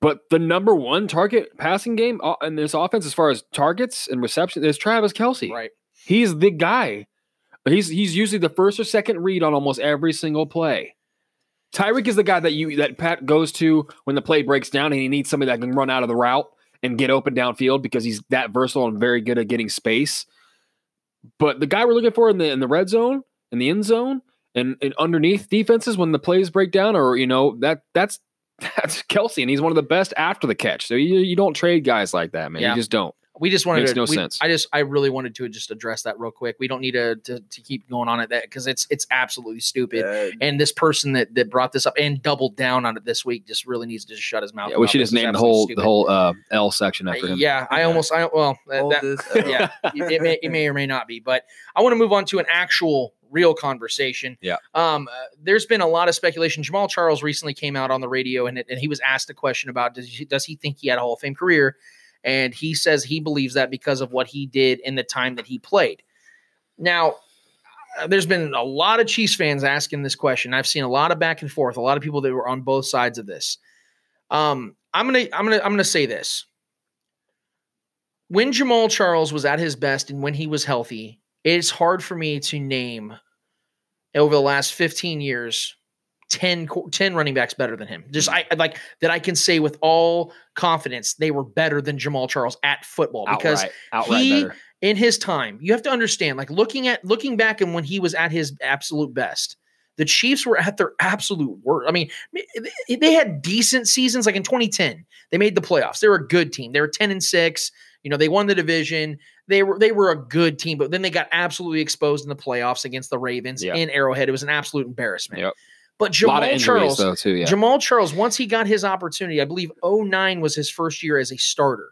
But the number one target passing game uh, in this offense, as far as targets and reception, is Travis Kelce. right. He's the guy. He's he's usually the first or second read on almost every single play. Tyreek is the guy that you that Pat goes to when the play breaks down and he needs somebody that can run out of the route and get open downfield because he's that versatile and very good at getting space. But the guy we're looking for in the in the red zone, in the end zone, and, and underneath defenses when the plays break down, or you know that that's that's Kelce, and he's one of the best after the catch. So you you don't trade guys like that, man. Yeah. You just don't. We just wanted Makes to. no we- sense. I just, I really wanted to just address that real quick. We don't need to to, to keep going on at that because it's it's absolutely stupid. Uh, And this person that that brought this up and doubled down on it this week just really needs to just shut his mouth. Yeah, we should just name the whole stupid. the whole uh, L section after him. Yeah, I almost, I well, that, that- yeah, it, may, it may or may not be, but I want to move on to an actual real conversation. Yeah. Um, uh, there's been a lot of speculation. Jamaal Charles recently came out on the radio and, it- and he was asked a question about does he, does he think he had a Hall of Fame career? And he says he believes that because of what he did in the time that he played. Now, uh, there's been a lot of Chiefs fans asking this question. I've seen a lot of back and forth, a lot of people that were on both sides of this. Um, I'm gonna, I'm gonna, I'm gonna say this when Jamaal Charles was at his best and when he was healthy, it's hard for me to name over the last 15 years 10, 10 running backs better than him. Just I I like that I can say with all confidence they were better than Jamaal Charles at football because outright, outright he- better. in his time, you have to understand, like looking at looking back and when he was at his absolute best, the Chiefs were at their absolute worst. I mean, they- had decent seasons. Like in 2010, they made the playoffs. They were a good team. They were 10 and six. You know, they won the division. They were they were a good team, but then they got absolutely exposed in the playoffs against the Ravens Yeah. in Arrowhead. It was an absolute embarrassment. Yep. But Jamaal lot of injuries Charles, though too. Yeah. Jamaal Charles, once he got his opportunity, I believe 09 was his first year as a starter.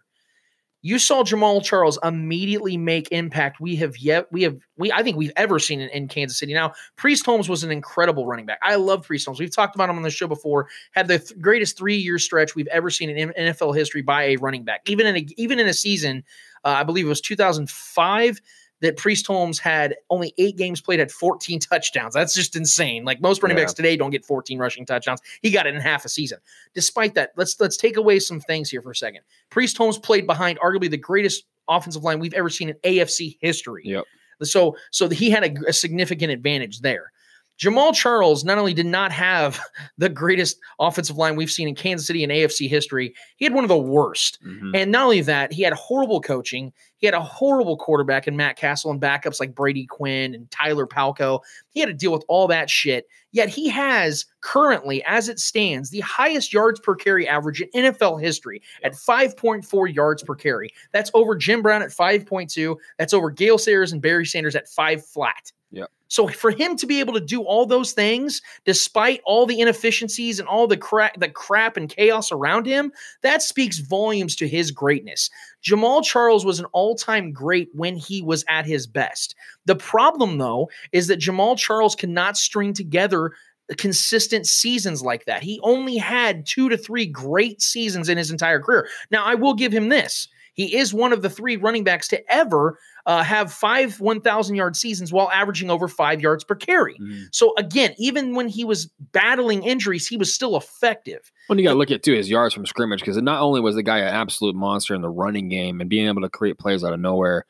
You saw Jamaal Charles immediately make impact we have yet we have we I think we've ever seen in, in Kansas City. Now, Priest Holmes was an incredible running back. I love Priest Holmes. We've talked about him on the show before. Had the th- greatest three year stretch we've ever seen in NFL history by a running back. Even in a even in a season, uh, I believe it was 2005 that Priest Holmes had only eight games played at 14 touchdowns. That's just insane. Like most running Yeah. backs today don't get 14 rushing touchdowns. He got it in half a season. Despite that, let's let's take away some things here for a second. Priest Holmes played behind arguably the greatest offensive line we've ever seen in AFC history. Yep. So so he had a, a significant advantage there. Jamaal Charles not only did not have the greatest offensive line we've seen in Kansas City and AFC history, he had one of the worst. Mhm. And not only that, he had horrible coaching. He had a horrible quarterback in Matt Cassel and backups like Brady Quinn and Tyler Palko. He had to deal with all that shit. Yet he has currently, as it stands, the highest yards per carry average in NFL history at 5.4 yards per carry. That's over Jim Brown at 5.2. That's over Gale Sayers and Barry Sanders at five flat. Yep. So for him to be able to do all those things, despite all the inefficiencies and all the crap, the crap and chaos around him, that speaks volumes to his greatness. Jamaal Charles was an all-time great when he was at his best. The problem, though, is that Jamaal Charles cannot string together consistent seasons like that. He only had two to three great seasons in his entire career. Now, I will give him this. He is one of the three running backs to ever uh, have five 1,000 yard seasons while averaging over five yards per carry. Mhm. So, again, even when he was battling injuries, he was still effective. Well, you got to look at too his yards from scrimmage because not only was the guy an absolute monster in the running game and being able to create plays out of nowhere.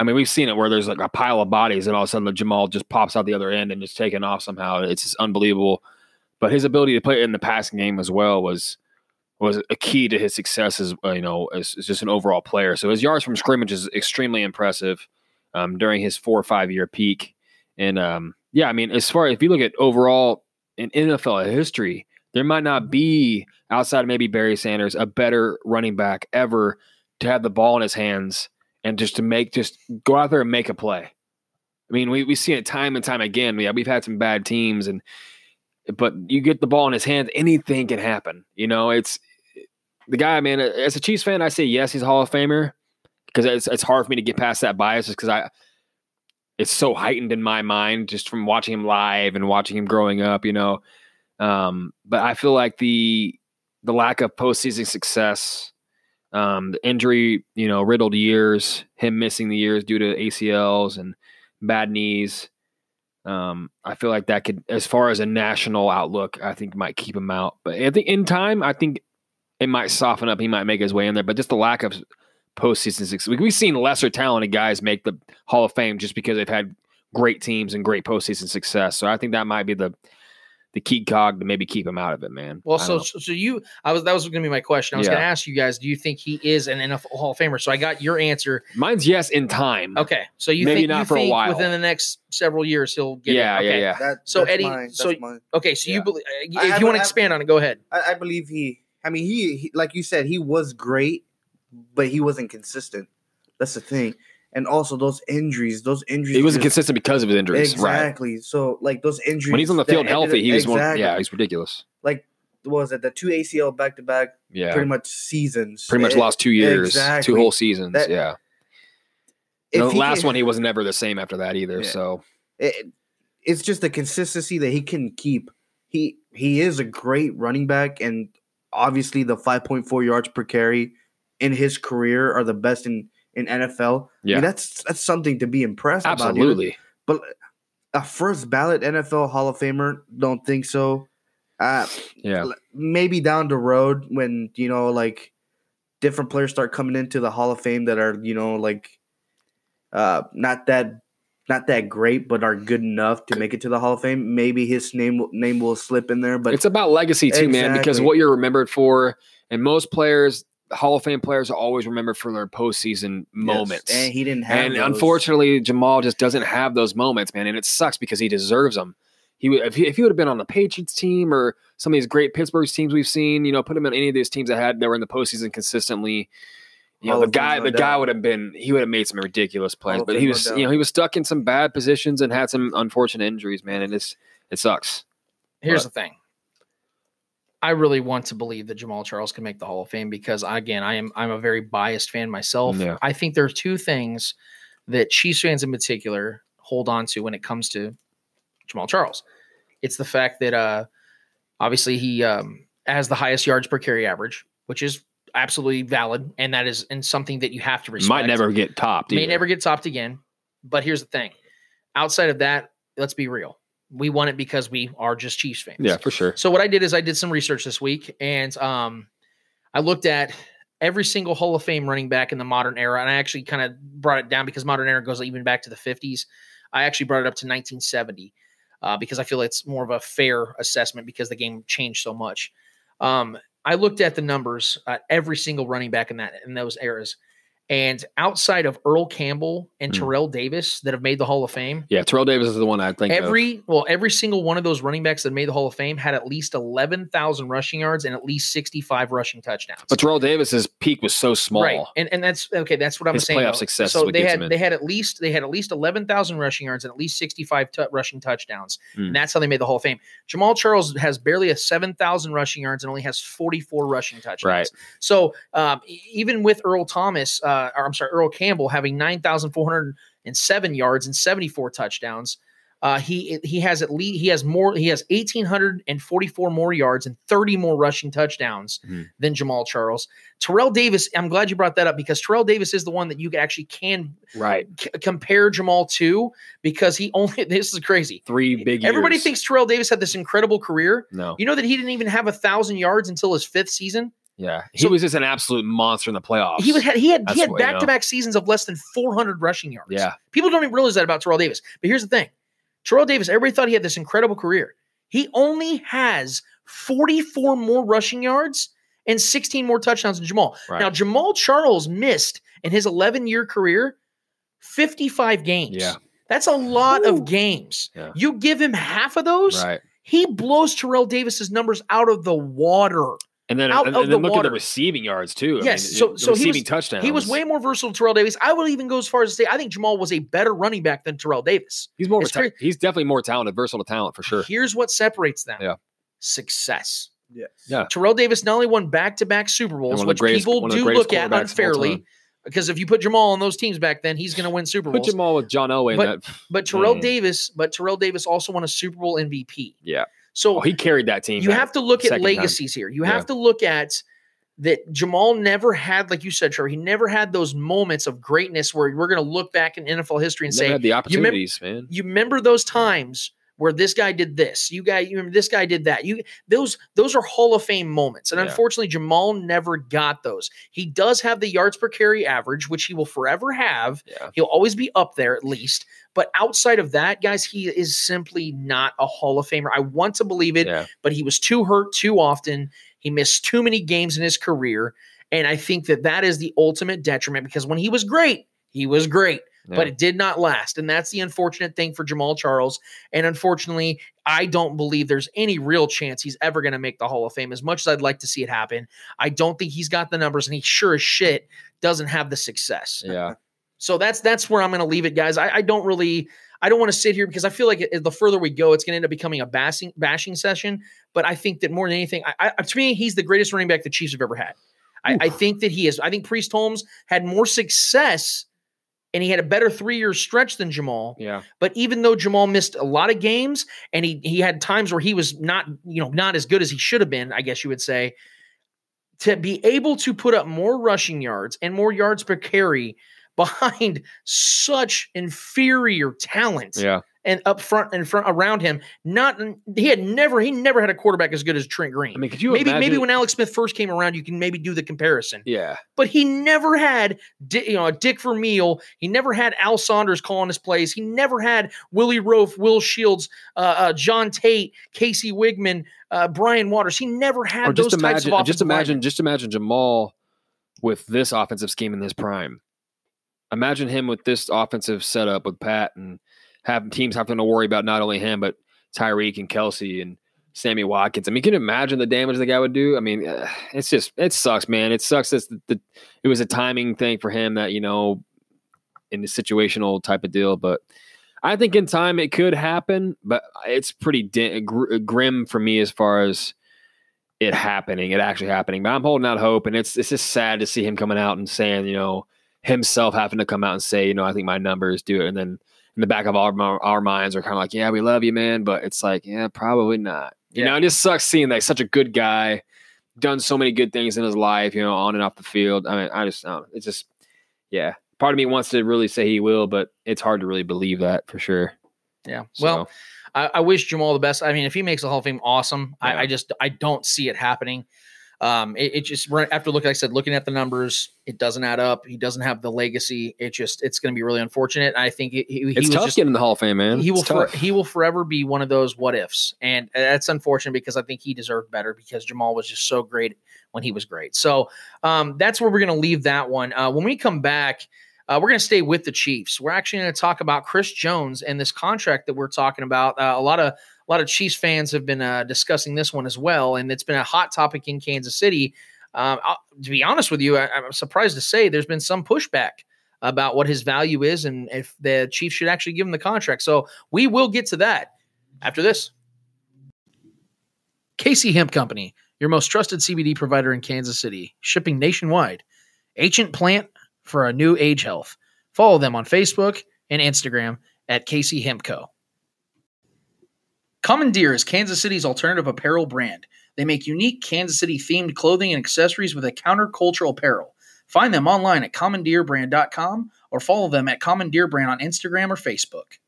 I mean, we've seen it where there's like a pile of bodies and all of a sudden the Jamaal just pops out the other end and just taking off somehow. It's just unbelievable. But his ability to play in the passing game as well was was a key to his success as uh, you know as, as just an overall player. So his yards from scrimmage is extremely impressive um, during his four or five year peak. And um, yeah, I mean, as far as if you look at overall in NFL history, there might not be outside of maybe Barry Sanders a better running back ever to have the ball in his hands and just to make just go out there and make a play. I mean, we we see it time and time again. Yeah, we've had some bad teams and but you get the ball in his hands, anything can happen. You know, it's the guy, man. As a Chiefs fan, I say yes, he's a Hall of Famer because it's it's hard for me to get past that bias, just because I it's so heightened in my mind just from watching him live and watching him growing up. You know, um, but I feel like the the lack of postseason success, um, the injury, you know, riddled years, him missing the years due to ACLs and bad knees. Um, I feel like that could, as far as a national outlook, I think might keep him out. But I think in time, I think it might soften up. He might make his way in there. But just the lack of postseason success, we've seen lesser talented guys make the Hall of Fame just because they've had great teams and great postseason success. So I think that might be the the key cog to maybe keep him out of it, man. Well, so know. so you, I was that was going to be my question. I was Yeah. going to ask you guys, do you think he is an NFL Hall of Famer? So I got your answer. mine's yes in time. Okay, so you Maybe think not you for a while. within the next several years he'll get Yeah, it? yeah, Okay. yeah. That, So, that's Eddie, mine, so- that's mine. Okay, so you believe uh, if I you want to expand on it, go ahead. I, I believe he. I mean, he, he, like you said, he was great, but he wasn't consistent. That's the thing. And also those injuries, those injuries. He wasn't just- consistent because of his injuries, right? Exactly. So like those injuries. When he's on the field healthy, he was one. exactly. Yeah, he's ridiculous. Like what was it the two ACL back to back, Yeah, pretty much seasons. pretty much It- lost two years, exactly. two whole seasons. That- yeah, if the he last one he was never the same after that either. Yeah. So it, it's just the consistency that he can keep. He he is a great running back, and obviously the 5.4 yards per carry in his career are the best in in NFL. I Yeah. mean, that's that's something to be impressed about. absolutely, But a first ballot NFL Hall of Famer, don't think so. Uh, yeah. maybe down the road when you know like different players start coming into the Hall of Fame that are you know like uh not that not that great but are good enough to make it to the Hall of Fame. Maybe his name will- name will slip in there, but it's about legacy too, man. Because what you're remembered for, and most players, Hall of Fame players, are always remembered for their postseason moments. and he didn't have. And those. unfortunately, Jamaal just doesn't have those moments, man. And it sucks because he deserves them. He would if he, if he would have been on the Patriots team or some of these great Pittsburgh teams we've seen, you know, put him in any of these teams that had that were in the postseason consistently. You know, the guy, no the guy would have been, he would have made some ridiculous plays, Hall but he was, you know, he was stuck in some bad positions and had some unfortunate injuries, man. And it's, it sucks. Here's But- the thing. I really want to believe that Jamaal Charles can make the Hall of Fame because again, I am I'm a very biased fan myself. Yeah. I think there are two things that Chiefs fans in particular hold on to when it comes to Jamaal Charles. It's the fact that uh obviously he um has the highest yards per carry average, which is absolutely valid, and that is and something that you have to respect. Might never get topped. may either. never get topped again. But here's the thing: outside of that, let's be real. We won it because we are just Chiefs fans. Yeah, for sure. So what I did is I did some research this week, and um, I looked at every single Hall of Fame running back in the modern era, and I actually kind of brought it down because modern era goes even back to the 50s. I actually brought it up to 1970 uh, because I feel it's more of a fair assessment because the game changed so much. Um, I looked at the numbers at every single running back in that in those eras, and outside of Earl Campbell and Hmm. Terrell Davis that have made the Hall of Fame, Yeah, Terrell Davis is the one I think. of. every well, every single one of those running backs that made the Hall of Fame had at least eleven thousand rushing yards and at least sixty-five rushing touchdowns. but Terrell Davis's peak was so small. Right, and and that's okay. That's what I'm His saying. playoff success So they had they had at least they had at least eleven thousand rushing yards and at least sixty-five tu- rushing touchdowns, Hmm. and that's how they made the Hall of Fame. Jamaal Charles has barely a seven thousand rushing yards and only has forty-four rushing touchdowns. Right. So um, even with Earl Thomas, uh, or I'm sorry, Earl Campbell having nine thousand four hundred and seven yards and seventy-four touchdowns. Uh, he he has at least he has more he has eighteen hundred and forty four more yards and thirty more rushing touchdowns Mhm. than Jamaal Charles. Terrell Davis, I'm glad you brought that up because Terrell Davis is the one that you actually can Right. c- compare Jamaal to because he only this is crazy. Three big years. Everybody thinks Terrell Davis had this incredible career. No. You know that he didn't even have a thousand yards until his fifth season. Yeah. He So- was just an absolute monster in the playoffs. He was had he had That's he had what, you know. back to back seasons of less than 400 rushing yards. Yeah. people don't even realize that about Terrell Davis. But here's the thing: Terrell Davis, everybody thought he had this incredible career. He only has 44 more rushing yards and 16 more touchdowns than Jamaal. Right. Now Jamaal Charles missed in his 11 year career 55 games. Yeah. That's a lot of games. Yeah. You give him half of those, Right. he blows Terrell Davis's numbers out of the water. And then, Out and, of and then the look at the receiving yards too. I Yes, mean, so- the so he was- receiving touchdowns. He was way more versatile than Terrell Davis. I would even go as far as to say I think Jamaal was a better running back than Terrell Davis. He's more. Of ta- he's definitely more talented, versatile talent for sure. Here's what separates them. Yeah. Success. Yes. Yeah. Terrell Davis not only won back-to-back Super Bowls, one of the which greatest- people one of the do look at quarterbacks of all unfairly, because if you put Jamaal on those teams back then, he's going to win Super Bowls. Put Bowls. Jamaal with John Elway. in But- that, But Terrell Mm. Davis, but Terrell Davis also won a Super Bowl MVP. yeah. So Oh, he carried that team. you back have to look at second time. legacies here. You Yeah. have to look at that Jamaal never had, like you said, Trevor, he never had those moments of greatness where we're going to look back in NFL history and Never say, had the opportunities, man. you remember those times where this guy did this you guy you remember this guy did that you those those are hall of fame moments. And Yeah. unfortunately jamaal never got those. He does have the yards per carry average which he will forever have. Yeah. he'll always be up there at least. But outside of that guys he is simply not a hall of famer. I want to believe it Yeah. but he was too hurt too often. He missed too many games in his career. And i think that that is the ultimate detriment because when he was great he was great but it did not last. And that's the unfortunate thing for Jamaal Charles. And unfortunately, I don't believe there's any real chance he's ever going to make the Hall of Fame. As much as I'd like to see it happen, I don't think he's got the numbers, and he sure as shit doesn't have the success. Yeah. So that's that's where I'm going to leave it, guys. I, I don't really. I don't want to sit here because I feel like it, the further we go, it's going to end up becoming a bashing bashing session. But I think that more than anything, I, I, to me, he's the greatest running back the Chiefs have ever had. I, I think that he is. I think Priest Holmes had more success, and he had a better three year stretch than Jamaal. Yeah. But even though Jamaal missed a lot of games and he he had times where he was not, you know, not as good as he should have been, I guess you would say, to be able to put up more rushing yards and more yards per carry behind such inferior talent Yeah. And up front and front around him, not he had never he never had a quarterback as good as Trent Green. I mean, could you maybe imagine? maybe when Alex Smith first came around, you can maybe do the comparison yeah. but he never had you know a Dick Vermeil. He never had Al Saunders calling his plays. He never had Willie Roaf, Will Shields, uh, uh, John Tait, Casey Wiegmann, uh, Brian Waters. He never had Or just those types imagine, of just imagine, just imagine Jamaal with this offensive scheme in his prime. Imagine him with this offensive setup with Pat and have teams having to worry about not only him but Tyreek and Kelce and Sammy Watkins. I mean, can you imagine the damage the guy would do? I mean, uh, it's just it sucks, man. It sucks that the, it was a timing thing for him that you know in the situational type of deal, but. I think in time it could happen, but it's pretty gr- grim for me as far as it happening, it actually happening. But I'm holding out hope, and it's it's just sad to see him coming out and saying, you know, himself having to come out and say, you know, I think my numbers do it, and then in the back of our our minds are kind of like, yeah, we love you, man, but it's like, yeah, probably not. You Yeah. know, it just sucks seeing like such a good guy, done so many good things in his life, you know, on and off the field. I mean, I just, I don't, it's just, yeah. Part of me wants to really say he will, but it's hard to really believe that for sure. Yeah. So, Well, I, I wish Jamaal the best. I mean, if he makes the Hall of Fame, awesome. Yeah. I, I just I don't see it happening. Um, it, it just right after looking, like I said, looking at the numbers, it doesn't add up. He doesn't have the legacy. It just it's going to be really unfortunate. I think he, he, he it's was tough just getting in the Hall of Fame, man. he will for, he will forever be one of those what ifs, and that's unfortunate because I think he deserved better because Jamaal was just so great when he was great. So um, that's where we're going to leave that one. Uh, when we come back, uh, we're going to stay with the Chiefs. We're actually going to talk about Chris Jones and this contract that we're talking about. Uh, a lot of a lot of Chiefs fans have been uh, discussing this one as well, and it's been a hot topic in Kansas City. Um, to be honest with you, I, I'm surprised to say there's been some pushback about what his value is and if the Chiefs should actually give him the contract. So we will get to that after this. KC Hemp Company, your most trusted CBD provider in Kansas City, shipping nationwide. Ancient plant for a new age health. Follow them on Facebook and Instagram at KC Hemp Co. Commandeer is Kansas City's alternative apparel brand. They make unique Kansas City themed clothing and accessories with a countercultural apparel. Find them online at commandeerbrand.com or follow them at commandeerbrand on Instagram or Facebook.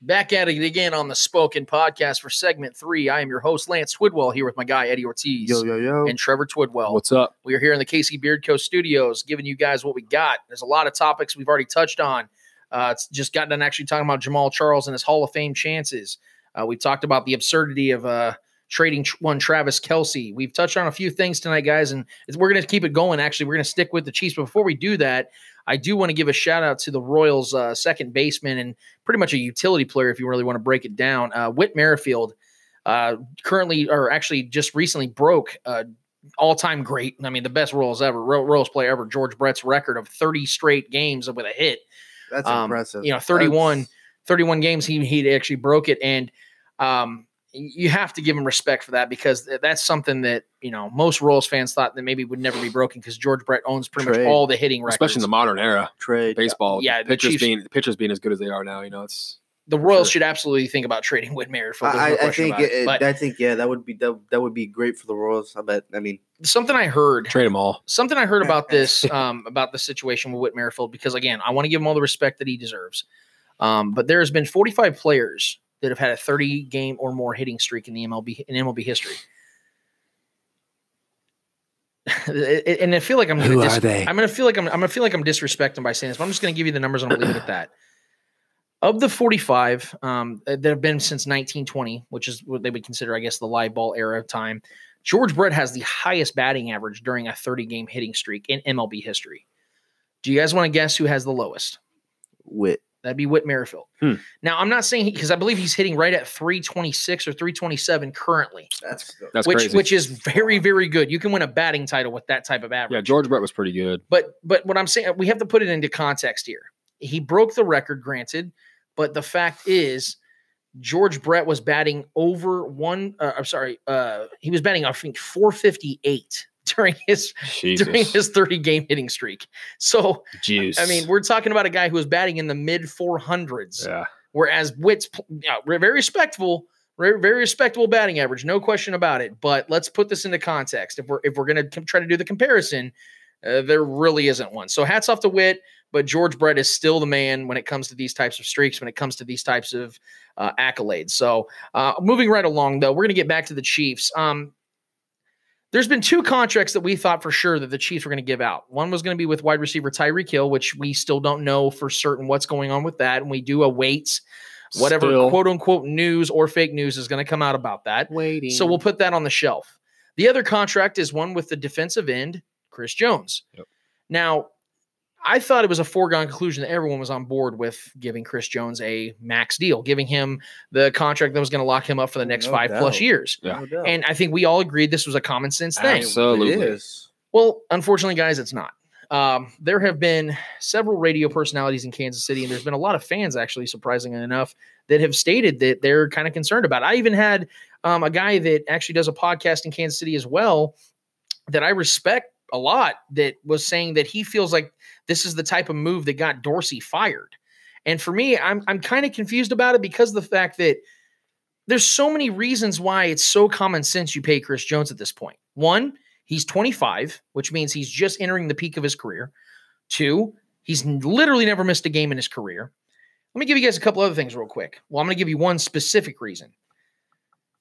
Back at it again on the Spoken Podcast for segment three. I am your host, Lance Twidwell, here with my guy, Eddie Ortiz Yo, yo, yo. and Trevor Twidwell. What's up? We are here in the Casey Beard Co. studios giving you guys what we got. There's a lot of topics we've already touched on. Uh, it's just got done actually talking about Jamaal Charles and his Hall of Fame chances. Uh, we talked about the absurdity of uh, trading tr- one Travis Kelce. We've touched on a few things tonight, guys, and we're going to keep it going. Actually, we're going to stick with the Chiefs. But before we do that, I do want to give a shout out to the Royals' uh, second baseman and pretty much a utility player, if you really want to break it down. Uh, Whit Merrifield, uh, currently, or actually just recently broke uh, all-time great. I mean, the best Royals ever, Ro- Royals player ever, George Brett's record of 30 straight games with a hit. That's um, impressive. You know, 31, That's- 31 games he he actually broke it, and um, you have to give him respect for that because that's something that you know most Royals fans thought that maybe would never be broken because George Brett owns pretty Trade. much all the hitting records. Especially in the modern era, trade. baseball. Yeah, the pitchers Chiefs- being pitchers being as good as they are now. You know, it's the Royals sure. should absolutely think about trading Whit Merrifield. I, I think it. it, But I think yeah, that would be that, that would be great for the Royals. I bet. I mean, something I heard trade them all. something I heard about this um, about the situation with Whit Merrifield because again, I want to give him all the respect that he deserves. Um, but there has been 45 players that have had a 30 game or more hitting streak in the MLB in MLB history. and I feel like I'm gonna Who to are they? I'm going to feel like I'm I'm to feel like I'm disrespecting by saying this, but I'm just going to give you the numbers and I'll leave it at that. Of the 45 um, that have been since 1920, which is what they would consider, I guess, the live ball era of time, George Brett has the highest batting average during a 30 game hitting streak in MLB history. Do you guys want to guess who has the lowest? Whit. That'd be Whit Merrifield. Hmm. Now, I'm not saying because I believe he's hitting right at 326 or 327 currently, That's good. That's which crazy. which is very very good. You can win a batting title with that type of average. yeah, George Brett was pretty good. But but what I'm saying, we have to put it into context here. He broke the record, granted, but the fact is, George Brett was batting over one. Uh, I'm sorry, uh, he was batting I think 458 during his Jesus, during his 30 game hitting streak. So Jeez. I mean, we're talking about a guy who was batting in the mid 400s, yeah, whereas Whit's yeah, re- very respectable. Very, very respectable batting average, no question about it. But let's put this into context. If we're if we're going to try to do the comparison, uh, there really isn't one. So hats off to Witt, but George Brett is still the man when it comes to these types of streaks, when it comes to these types of uh, accolades. So uh, moving right along, though, we're going to get back to the Chiefs. Um, there's been two contracts that we thought for sure that the Chiefs were going to give out. One was going to be with wide receiver Tyreek Hill, which we still don't know for certain what's going on with that, and we do await whatever Still quote unquote news or fake news is going to come out about that. waiting. So we'll put that on the shelf. The other contract is one with the defensive end, Chris Jones. Yep. Now, I thought it was a foregone conclusion that everyone was on board with giving Chris Jones a max deal, giving him the contract that was going to lock him up for the next No five plus years. Yeah. No. And I I think we all agreed this was a common sense thing. Absolutely. Well, unfortunately, guys, it's not. Um, there have been several radio personalities in Kansas City, and there's been a lot of fans, actually, surprisingly enough, that have stated that they're kind of concerned about. It. I even had um, a guy that actually does a podcast in Kansas City as well that I respect a lot that was saying that he feels like this is the type of move that got Dorsey fired. And for me, I'm I'm kind of confused about it because of the fact that there's so many reasons why it's so common sense you pay Chris Jones at this point. One, he's 25, which means he's just entering the peak of his career. Two, he's literally never missed a game in his career. Let me give you guys a couple other things real quick. Well, I'm going to give you one specific reason.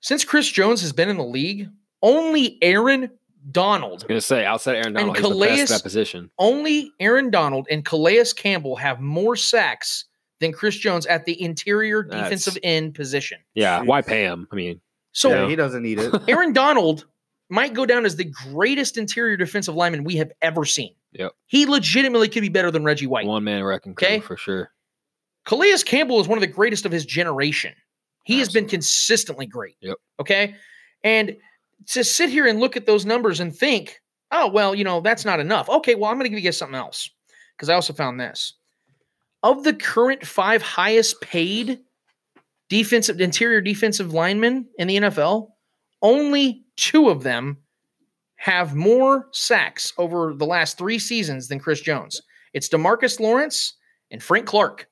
Since Chris Jones has been in the league, only Aaron Donald, I'm gonna say outside Aaron Donald, he's the Calais- best at that position. only Aaron Donald and Calais Campbell have more sacks than Chris Jones at the interior That's- defensive end position. Yeah, why pay him? I mean, So yeah, he doesn't need it. Aaron Donald might go down as the greatest interior defensive lineman we have ever seen. Yep. He legitimately could be better than Reggie White. one man wrecking crew Okay. for sure. Calais Campbell is one of the greatest of his generation. He has been consistently great. Yep. Okay. And to sit here and look at those numbers and think, oh, well, you know, that's not enough. Okay. Well, I'm going to give you guys something else because I also found this. Of the current five highest paid defensive, interior defensive linemen in the NFL, only two of them have more sacks over the last three seasons than Chris Jones. It's Demarcus Lawrence and Frank Clark.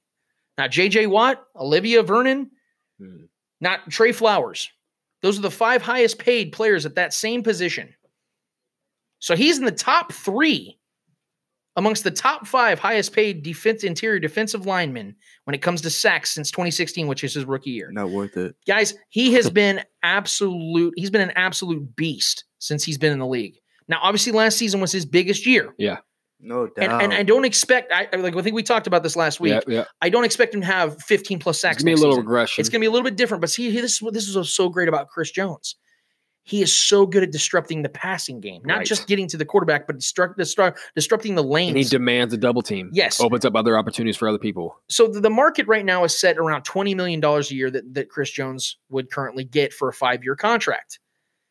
Not JJ Watt, Olivier Vernon, Hmm. not Trey Flowers. Those are the five highest paid players at that same position. So he's in the top three amongst the top five highest paid defense interior defensive linemen when it comes to sacks since 2016, which is his rookie year. Not worth it. Guys, he has been absolute, he's been an absolute beast since he's been in the league. Now, obviously, last season was his biggest year. No doubt. And, and I don't expect, I I- like I think we talked about this last week. Yeah, yeah. I don't expect him to have 15 plus It's sacks. gonna be a little season. regression. It's going to be a little bit different. But see, this is what this is what's so great about Chris Jones. He is so good at disrupting the passing game, not Right. just getting to the quarterback, but disrupt, disrupt, disrupting the and he demands a double team. Yes. opens up other opportunities for other people. so the, the market right now is set around $20 million a year that, that Chris Jones would currently get for a five year contract.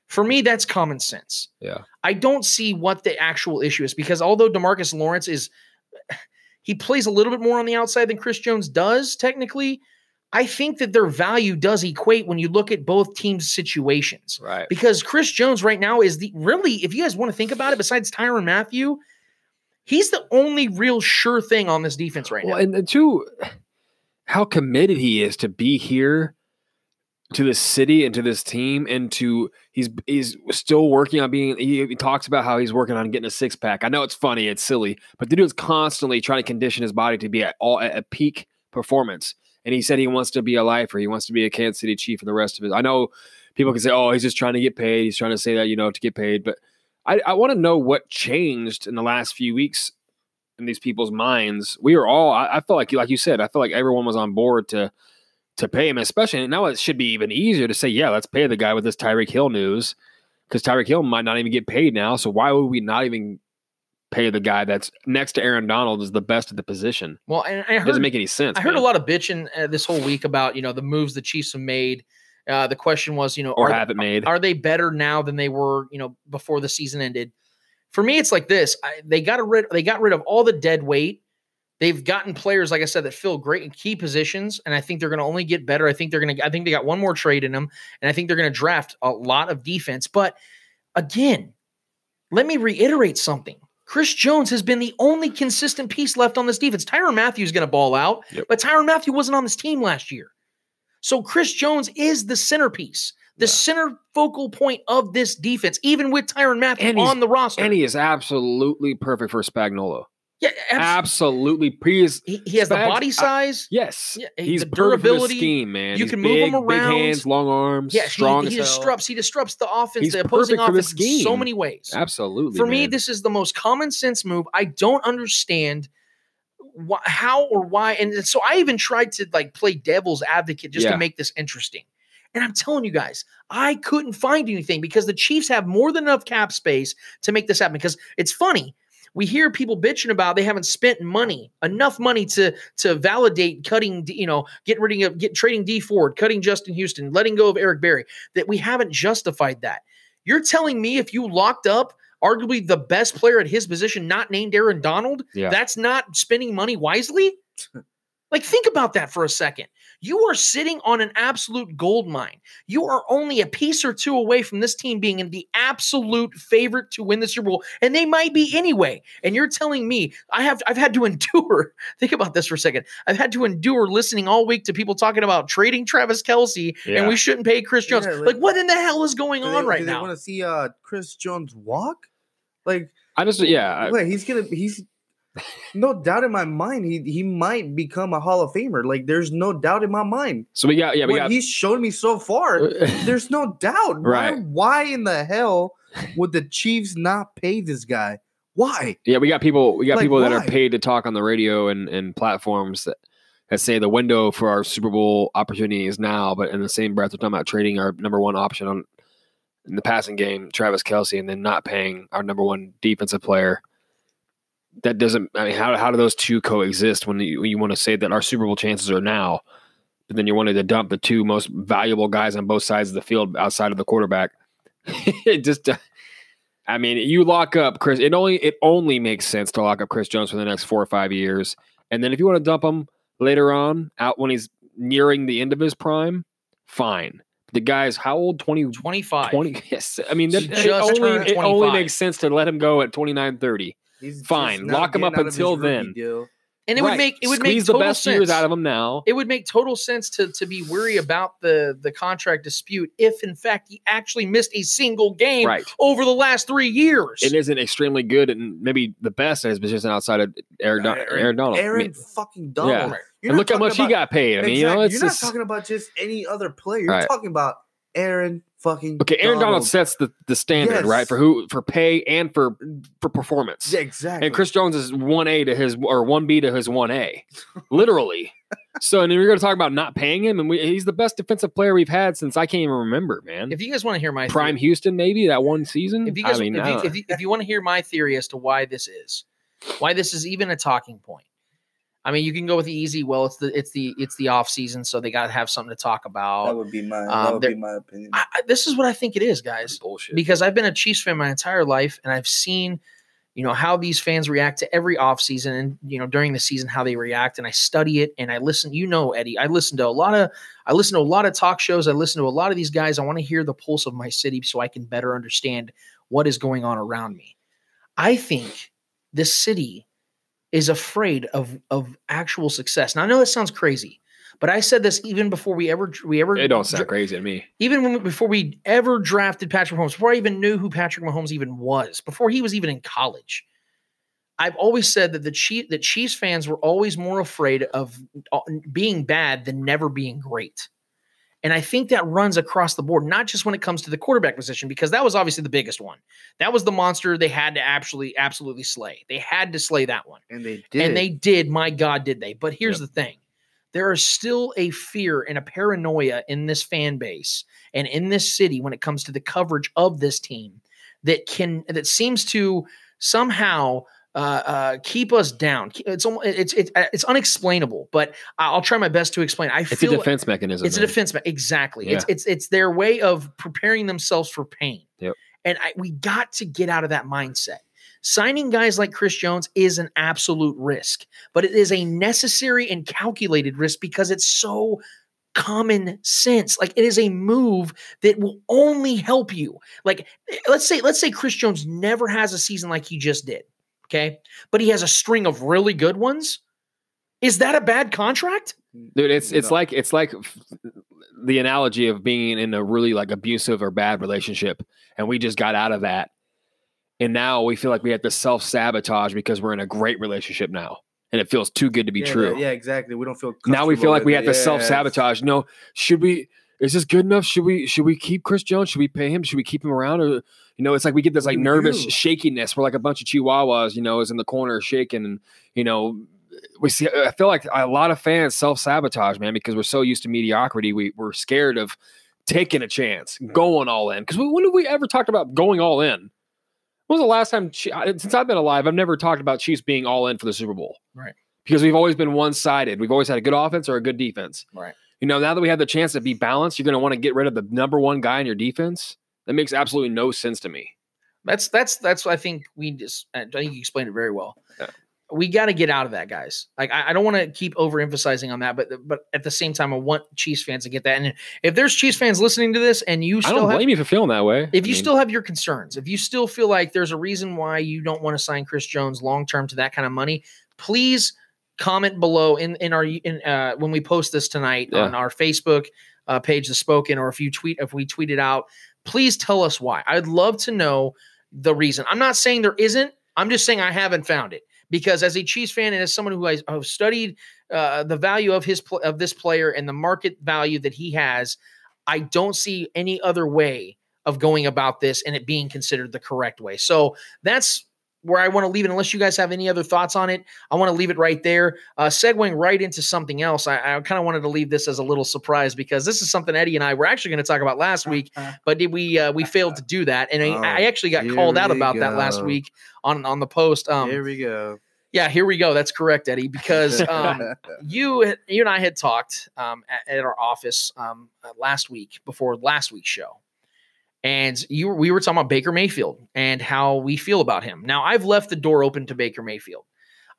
For me, that's common sense. Yeah. I don't see what the actual issue is because although Demarcus Lawrence is, he plays a little bit more on the outside than Chris Jones does, technically. I think that their value does equate when you look at both teams' situations. Right. Because Chris Jones right now is the really, if you guys want to think about it, besides Tyrann Mathieu, he's the only real sure thing on this defense right Well, now. and, and two, how committed he is to be here to this city and to this team and to he's he's still working on being he, he talks about how he's working on getting a six pack. I know it's funny, it's silly, but the dude's constantly trying to condition his body to be at all at a peak performance. And he said he wants to be a lifer. He wants to be a Kansas City Chief for the rest of his. I know people can say, "Oh, he's just trying to get paid." He's trying to say that you know to get paid, but I, I want to know what changed in the last few weeks in these people's minds. We were all. I, I felt like, like you said, I felt like everyone was on board to to pay him. Especially now, it should be even easier to say, "Yeah, let's pay the guy with this Tyreek Hill news," because Tyreek Hill might not even get paid now. So why would we not even pay the guy that's next to Aaron Donald is the best at the position? well, and I It doesn't make any sense. I heard a lot of bitching uh, this whole week about you know the moves the Chiefs have made. Uh, the question was, you know, or are, have it made. are they better now than they were, you know, before the season ended? For me, it's like this: I, they got rid they got rid of all the dead weight. They've gotten players, like I said, that fill great in key positions, and I think they're going to only get better. I think they're going to. I think they got one more trade in them, and I think they're going to draft a lot of defense. But again, let me reiterate something. Chris Jones has been the only consistent piece left on this defense. Tyrann Mathieu is going to ball out, Yep. but Tyrann Mathieu wasn't on this team last year. So Chris Jones is the centerpiece, the Yeah. center focal point of this defense, even with Tyrann Mathieu on the roster. and he is absolutely perfect for Spagnuolo. Yeah, abs- Absolutely, he he, he has the body I- size. Yes, Yeah, he's the durability, scheme, man. you He's can move him around. Big hands, long arms, yeah, strong he, he disrupts. He disrupts the offense, He's the opposing offense in so many ways. Absolutely. For me, this is the most common sense move. I don't understand wh- how or why, and so I even tried to like play devil's advocate just Yeah. to make this interesting. And I'm telling you guys, I couldn't find anything because the Chiefs have more than enough cap space to make this happen. Because it's funny, we hear people bitching about they haven't spent money, enough money to to validate cutting, you know, get rid of get trading Dee Ford, cutting Justin Houston, letting go of Eric Berry. That we haven't justified that. You're telling me if you locked up arguably the best player at his position, not named Aaron Donald, Yeah. that's not spending money wisely? like, think about that for a second. You are sitting on an absolute gold mine. You are only a piece or two away from this team being in the absolute favorite to win the Super Bowl, and they might be anyway. And you're telling me I have I've had to endure. Think about this for a second. I've had to endure listening all week to people talking about trading Travis Kelce, Yeah. and we shouldn't pay Chris Jones. Yeah, like, like- what in the hell is going on they, right do they want to see uh Chris Jones walk? Like, I just yeah. I- like he's gonna he's no doubt in my mind he he might become a Hall of Famer. Like, there's no doubt in my mind. so we got yeah we what got he's shown me so far, there's no doubt. Right. why in the hell would the Chiefs not pay this guy? Why? Yeah, we got people. We got Like, people that are paid to talk on the radio and, and platforms that, that say the window for our Super Bowl opportunity is now. But in the same breath, we're talking about trading our number one option on in the passing game, Travis Kelce, and then not paying our number one defensive player. That doesn't. I mean, how how do those two coexist when you, when you want to say that our Super Bowl chances are now, but then you wanted to dump the two most valuable guys on both sides of the field outside of the quarterback? it just. uh, I mean, you lock up Chris. It only it only makes sense to lock up Chris Jones for the next four or five years, and then if you want to dump him later on, out when he's nearing the end of his prime, fine. The guy's how old? 20, 25. 20 Yes, I mean that, it only it only makes sense to let him go at 29, 30. He's Fine, lock him up out of his until then. deal. And it would make it would squeeze make the total best sense. years out of him now. It would make total sense to to be worried about the the contract dispute if in fact he actually missed a single game Right. over the last three years. It isn't extremely good and maybe the best at his position outside of Aaron, Don- Aaron- Aaron Donald. I Aaron mean, fucking Donald. Yeah. You're and look how talking much he got paid. I mean, you know, it's you're just not talking about just any other player. You're Right. talking about Aaron fucking. okay. Aaron Donald Donald sets the, the standard, Yes. right, for who for pay and for for performance. Yeah, exactly. And Chris Jones is one A to his or one B to his one A, literally. so, and then we're going to talk about not paying him, and we, he's the best defensive player we've had since I can't even remember, man. if you guys want to hear my Prime theory, Houston, maybe that one season. if you guys I mean, if, I you, if, you, if you want to hear my theory as to why this is, why this is even a talking point. I mean, you can go with the easy. Well, it's the it's the it's the off season, so they got to have something to talk about. that about. would be my Um, that would be my opinion. I, I, this is what I think it is, guys. bullshit. because I've been a Chiefs fan my entire life and I've seen, you know, how these fans react to every off season, and, you know, during the season, how they react. And I study it and I listen, you know, Eddie, I listen to a lot of, I listen to a lot of talk shows. I listen to a lot of these guys. I want to hear the pulse of my city so I can better understand what is going on around me. I think this city is afraid of, of actual success. Now I know that sounds crazy, but I said this even before we ever, we ever, it don't sound crazy to me. even when, before we ever drafted Patrick Mahomes, before I even knew who Patrick Mahomes even was, before he was even in college, I've always said that the Chief, that Chiefs fans were always more afraid of uh, being bad than never being great. And I think that runs across the board, not just when it comes to the quarterback position, because that was obviously the biggest one. That was the monster they had to absolutely, absolutely slay. They had to slay that one. and they did. And they did. My God, did they? But here's the thing there is still a fear and a paranoia in this fan base and in this city when it comes to the coverage of this team that can, that seems to somehow. Uh, uh, keep us down. It's almost, it's it's it's unexplainable, but I'll try my best to explain. I It's a defense mechanism. it's a defense me- exactly. Yeah. It's it's it's their way of preparing themselves for pain. Yep. And I, we got to get out of that mindset. Signing guys like Chris Jones is an absolute risk, but it is a necessary and calculated risk because it's so common sense. Like it is a move that will only help you. Like let's say let's say Chris Jones never has a season like he just did, okay? But he has a string of really good ones. Is that a bad contract? Dude, it's it's No. like it's like the analogy of being in a really like abusive or bad relationship, and we just got out of that, and now we feel like we have to self sabotage because we're in a great relationship now, and it feels too good to be yeah, true. Yeah, exactly. We don't feel now we feel like we with have it. to self sabotage. No, should we? Is this good enough? Should we? Should we keep Chris Jones? Should we pay him? Should we keep him around? Or you know, it's like we get this like nervous do? shakiness. We're like a bunch of chihuahuas, you know, is in the corner shaking, and you know, we see. I feel like a lot of fans self sabotage, man, because we're so used to mediocrity. We we're scared of taking a chance, going all in. Because when have we ever talked about going all in? When was the last time? Since I've been alive, I've never talked about Chiefs being all in for the Super Bowl. Right. Because we've always been one sided. We've always had a good offense or a good defense. Right. You know, now that we have the chance to be balanced, you're going to want to get rid of the number one guy in your defense. That makes absolutely no sense to me. That's that's that's I think we just I think you explained it very well. Yeah. We got to get out of that, guys. Like I, I don't want to keep overemphasizing on that, but but at the same time, I want Chiefs fans to get that. And if there's Chiefs fans listening to this, and you I don't have blame you for feeling that way. if I you mean, still have your concerns, if you still feel like there's a reason why you don't want to sign Chris Jones long term to that kind of money, please comment below in in our in uh, when we post this tonight Yeah. on our Facebook uh, page, the Spoken, or if you tweet if we tweet it out, please tell us why. I'd love to know the reason. I'm not saying there isn't. I'm just saying I haven't found it because as a Chiefs fan and as someone who has who studied uh, the value of his pl- of this player and the market value that he has, I don't see any other way of going about this and it being considered the correct way. So that's where I want to leave it. Unless you guys have any other thoughts on it, I want to leave it right there. Uh, segueing right into something else, I, I kind of wanted to leave this as a little surprise because this is something Eddie and I were actually going to talk about last week, but did we uh, we failed to do that, and I, Oh, I actually got called out about that last week on on the post. Um, Here we go. yeah, here we go. That's correct, Eddie, because um, you you and I had talked um, at, at our office um, uh, last week before last week's show, and you we were talking about Baker Mayfield and how we feel about him. Now, I've left the door open to Baker Mayfield.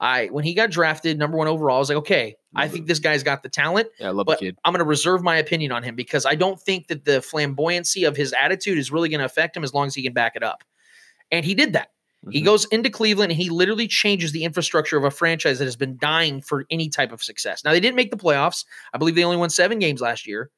I when he got drafted number one overall, I was like, okay, I think this guy's got the talent yeah, I love but the kid. I'm going to reserve my opinion on him because I don't think that the flamboyancy of his attitude is really going to affect him as long as he can back it up. And he did that. He Mhm. goes into Cleveland and he literally changes the infrastructure of a franchise that has been dying for any type of success. Now, they didn't make the playoffs. I believe they only won seven games last year,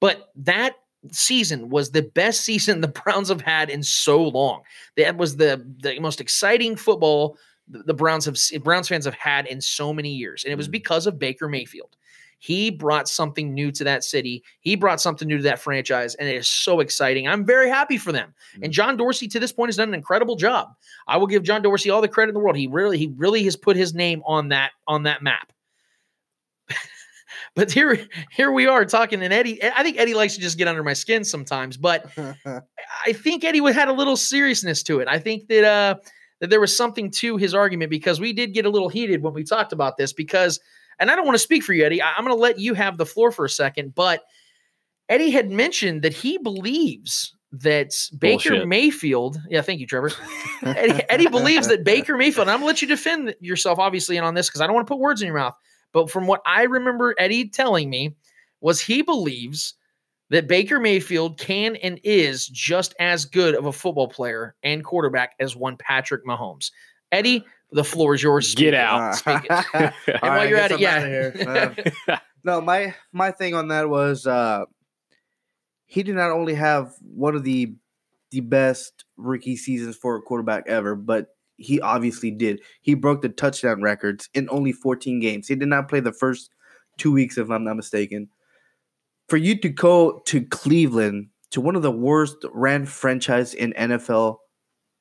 but that season was the best season the Browns have had in so long. That was the, the most exciting football the Browns have Browns fans have had in so many years, and it was Mhm. because of Baker Mayfield. He brought something new to that city. He brought something new to that franchise, and it is so exciting. I'm very happy for them. And John Dorsey to this point has done an incredible job. I will give John Dorsey all the credit in the world. He really, he really has put his name on that on that map. But here, here we are talking, and Eddie. I think Eddie likes to just get under my skin sometimes, but I think Eddie had a little seriousness to it. I think that uh that there was something to his argument because we did get a little heated when we talked about this because and I don't want to speak for you, Eddie. I, am going to let you have the floor for a second, but Eddie had mentioned that he believes that Baker Bullshit. Mayfield, yeah, thank you, Trevor. Eddie, Eddie believes that Baker Mayfield, and I'm gonna let you defend yourself, obviously, and on this because I don't want to put words in your mouth. But from what I remember Eddie telling me, was he believes that Baker Mayfield can and is just as good of a football player and quarterback as one Patrick Mahomes. Eddie, the floor is yours. Get Speak it. out. Speak it. All And while right, you're at it, I'm yeah. here. Uh, no, my my thing on that was uh he did not only have one of the the best rookie seasons for a quarterback ever, but he obviously did. He broke the touchdown records in only 14 games. He did not play the first two weeks, if I'm not mistaken. For you to go to Cleveland, to one of the worst ran franchise in NFL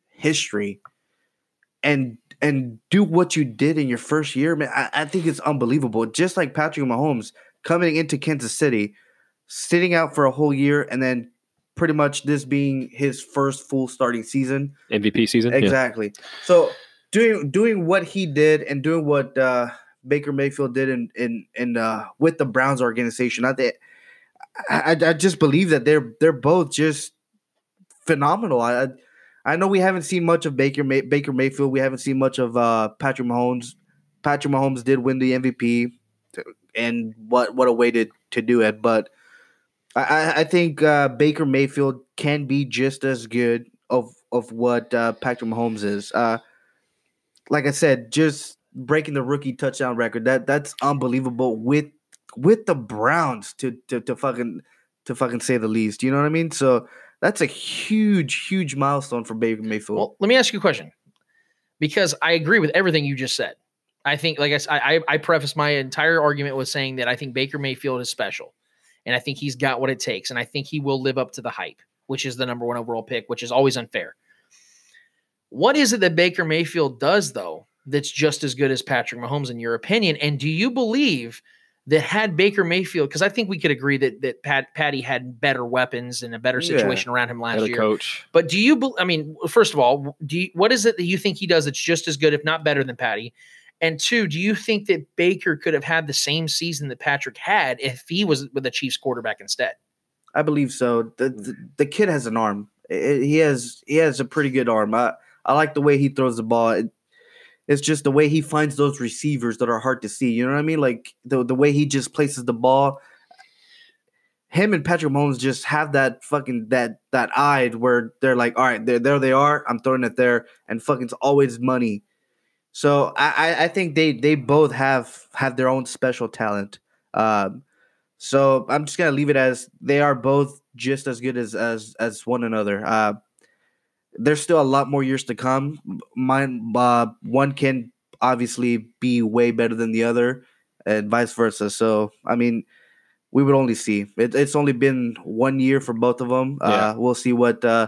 history, and and do what you did in your first year, man, I, I think it's unbelievable. Just like Patrick Mahomes coming into Kansas City, sitting out for a whole year, and then pretty much this being his first full starting season. MVP season. Yeah. Exactly. So doing doing what he did and doing what uh, Baker Mayfield did in in in uh, with the Browns organization, I think I, I just believe that they're they're both just phenomenal. I I- I know we haven't seen much of Baker May, Baker Mayfield. We haven't seen much of uh, Patrick Mahomes. Patrick Mahomes did win the MVP, and what what a way to to do it. But I- I, think uh, Baker Mayfield can be just as good of of what uh, Patrick Mahomes is. Uh, like I said, just breaking the rookie touchdown record that that's unbelievable with with the Browns to to to fucking to fucking say the least. You know what I mean? So that's a huge huge milestone for Baker Mayfield. Well, let me ask you a question because I agree with everything you just said. I think, like I I, I preface my entire argument with saying that I think Baker Mayfield is special, and I think he's got what it takes, and I think he will live up to the hype, which is the number one overall pick, which is always unfair. What is it that Baker Mayfield does though that's just as good as Patrick Mahomes in your opinion? And do you believe that had Baker Mayfield, because I think we could agree that that Pat Patty had better weapons and a better Yeah. situation around him last year. coach. But do you? I mean, first of all, do you, what is it that you think he does that's just as good, if not better, than Patty? And two, do you think that Baker could have had the same season that Patrick had if he was with the Chiefs quarterback instead? I believe so. The, the the kid has an arm. I- he has he has a pretty good arm. I, I like the way he throws the ball. It- it's just the way he finds those receivers that are hard to see. You know what I mean? Like the the way he just places the ball. Him and Patrick Mahomes just have that fucking that that eye where they're like, all right, there there they are. I'm throwing it there, and fucking it's always money. So I I- think they they both have have their own special talent. Um, so I'm just gonna leave it as they are both just as good as as as one another. Uh, there's still a lot more years to come. Mine, uh, one can obviously be way better than the other, and vice versa. So I mean, we would only see. It, it's only been one year for both of them. Yeah. Uh, we'll see what uh,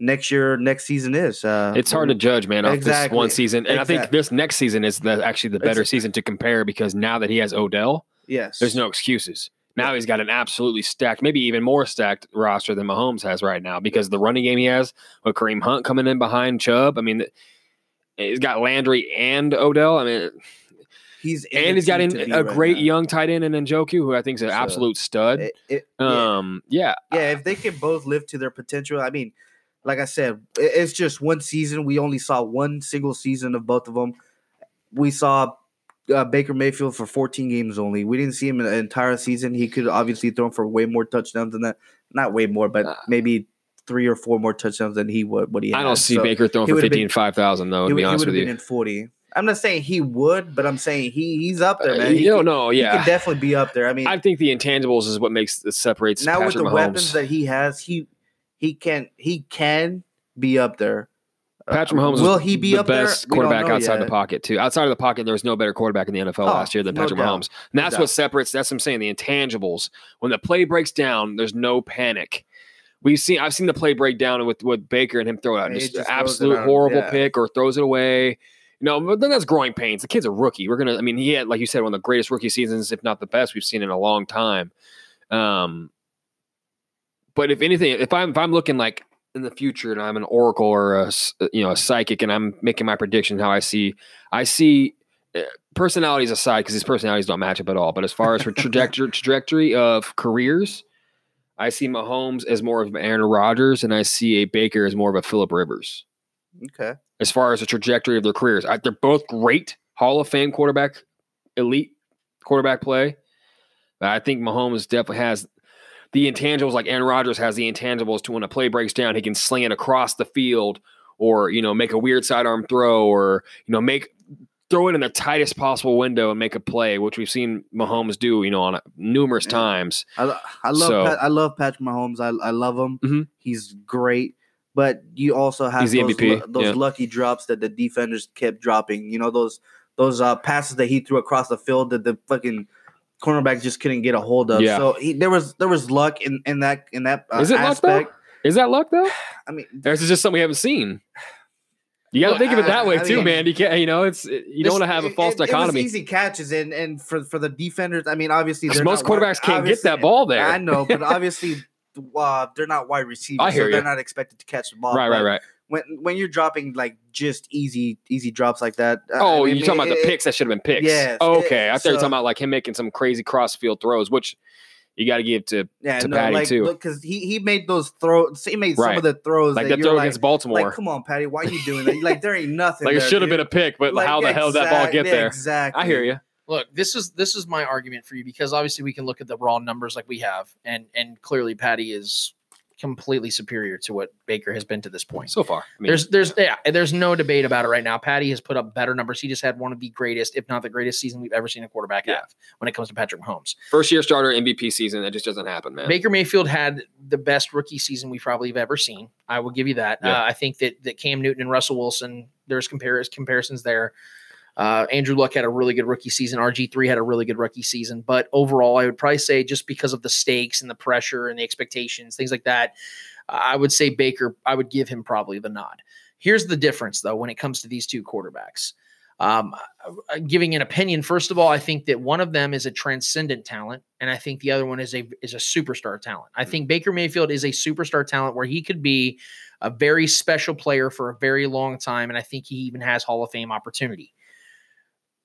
next year, next season is. Uh, It's hard to judge, man, off this Exactly. one season. And I think this next season is the, actually the better It's- season to compare because now that he has Odell, Yes, there's no excuses. Now he's got an absolutely stacked, maybe even more stacked roster than Mahomes has right now because the running game he has with Kareem Hunt coming in behind Chubb. I mean, he's got Landry and Odell. I mean, He's and he's got a great young tight end in Njoku, who I think is an So, absolute stud. It, it, yeah. Um, yeah, yeah, if they can both live to their potential, I mean, like I said, it's just one season. We only saw one single season of both of them. We saw uh, Baker Mayfield for 14 games only. We didn't see him an entire season. He could obviously throw for way more touchdowns than that. Not way more, but maybe three or four more touchdowns than he would. What he I don't see So Baker throwing for would've 15, 5,000, though, He, to would- be honest with been you. in 40. I'm not saying he would, but I'm saying he he's up there, Uh, man. He, you don't could- know, he could definitely be up there. I mean, I think the intangibles is what makes the separates now with the Mahomes. weapons that he has, he he can he can be up there. Uh, Patrick Mahomes will he be the up best don't quarterback outside yet. the pocket too. Outside of the pocket, there was no better quarterback in the NFL Oh, last year than Patrick doubt. Mahomes. And that's what separates. That's what I'm saying. The intangibles. When the play breaks down, there's no panic. We've seen. I've seen the play break down with with Baker and him throw it out just, just absolute out, horrible yeah. pick or throws it away. You know, but then that's growing pains. The kid's a rookie. We're gonna. I mean, he had, like you said, one of the greatest rookie seasons, if not the best, we've seen in a long time. Um, but if anything, if I'm if I'm looking like in the future and I'm an oracle or a you know a psychic and I'm making my prediction how I see I see uh, personalities aside because these personalities don't match up at all. But as far as for trajectory trajectory of careers, I see Mahomes as more of an Aaron Rodgers and I see a Baker as more of a Philip Rivers. Okay. As far as the trajectory of their careers, I, they're both great Hall of Fame quarterback, elite quarterback play. I think Mahomes definitely has the intangibles like Aaron Rodgers has the intangibles to when a play breaks down, he can sling it across the field or, you know, make a weird sidearm throw or, you know, make throw it in the tightest possible window and make a play, which we've seen Mahomes do, you know, on numerous Yeah. times. I, I love So- Pat, I love Patrick Mahomes. I I love him. Mhm. He's great. But you also have those, those yeah. lucky drops that the defenders kept dropping. You know those those uh, passes that he threw across the field that the fucking cornerback just couldn't get a hold of. Yeah. So he, there was there was luck in in that in that uh, Is it luck, though? Is that luck though? I mean, Or is it just something we haven't seen? You got to think of it that I- way I too, mean- man. You can't, you know, it's you don't want to have a false it- it was dichotomy. easy catches and and for for the defenders. I mean, obviously, most not wide- quarterbacks can't get that ball there. I know, but obviously, uh, they're not wide receivers. I hear so they're not expected to catch the ball. right, right, right. When when you're dropping like just easy easy drops like that. uh, Oh, I mean, you're talking about it- the it- picks that should have been picks. Yes, Okay, it- I thought you were talking about like him making some crazy cross field throws, which you got to give to Yeah, to no, Patty, like, too. because he he made those throws. He made some of the throws like that that throw like, against Baltimore. like, come on, Patty, why are you doing that? Like there ain't nothing. Like, it should have been a pick, but Like, how the hell did that ball get yeah, there? Exactly. I hear you. Look, this is this is my argument for you because obviously we can look at the raw numbers like we have, and and clearly Patty is completely superior to what Baker has been to this point. So far, I mean, there's there's yeah, there's no debate about it right now. Patty has put up better numbers. He just had one of the greatest, if not the greatest, season we've ever seen a quarterback Yeah. have when it comes to Patrick Mahomes. first year starter MVP season. That just doesn't happen, man. Baker Mayfield had the best rookie season we probably have ever seen. I will give you that. Yeah. Uh, I think that that Cam Newton and Russell Wilson, there's comparis- comparisons there. Uh, Andrew Luck had a really good rookie season. RG3 had a really good rookie season. But overall, I would probably say just because of the stakes and the pressure and the expectations, things like that, I would say Baker, I would give him probably the nod. Here's the difference, though, when it comes to these two quarterbacks. Um, giving an opinion, first of all, I think that one of them is a transcendent talent, and I think the other one is a is a superstar talent. I think Baker Mayfield is a superstar talent where he could be a very special player for a very long time, and I think he even has Hall of Fame opportunity.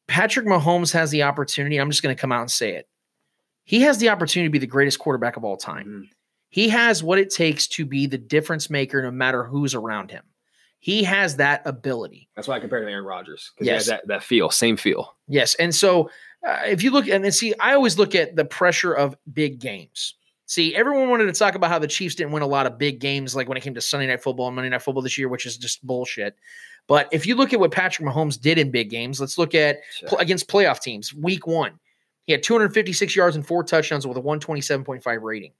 Patrick Mahomes has the opportunity. I'm just going to come out and say it. He has the opportunity to be the greatest quarterback of all time. Mhm. He has what it takes to be the difference maker no matter who's around him. He has that ability. That's why I compared him to Aaron Rodgers because Yes. he has that, that feel, same feel. Yes. And so uh, if you look and then see, I always look at the pressure of big games. See, everyone wanted to talk about how the Chiefs didn't win a lot of big games, like when it came to Sunday Night Football and Monday Night Football this year, which is just bullshit. But if you look at what Patrick Mahomes did in big games, let's look at pl- against playoff teams. Week one, he had 256 yards and four touchdowns with a 127.5 rating.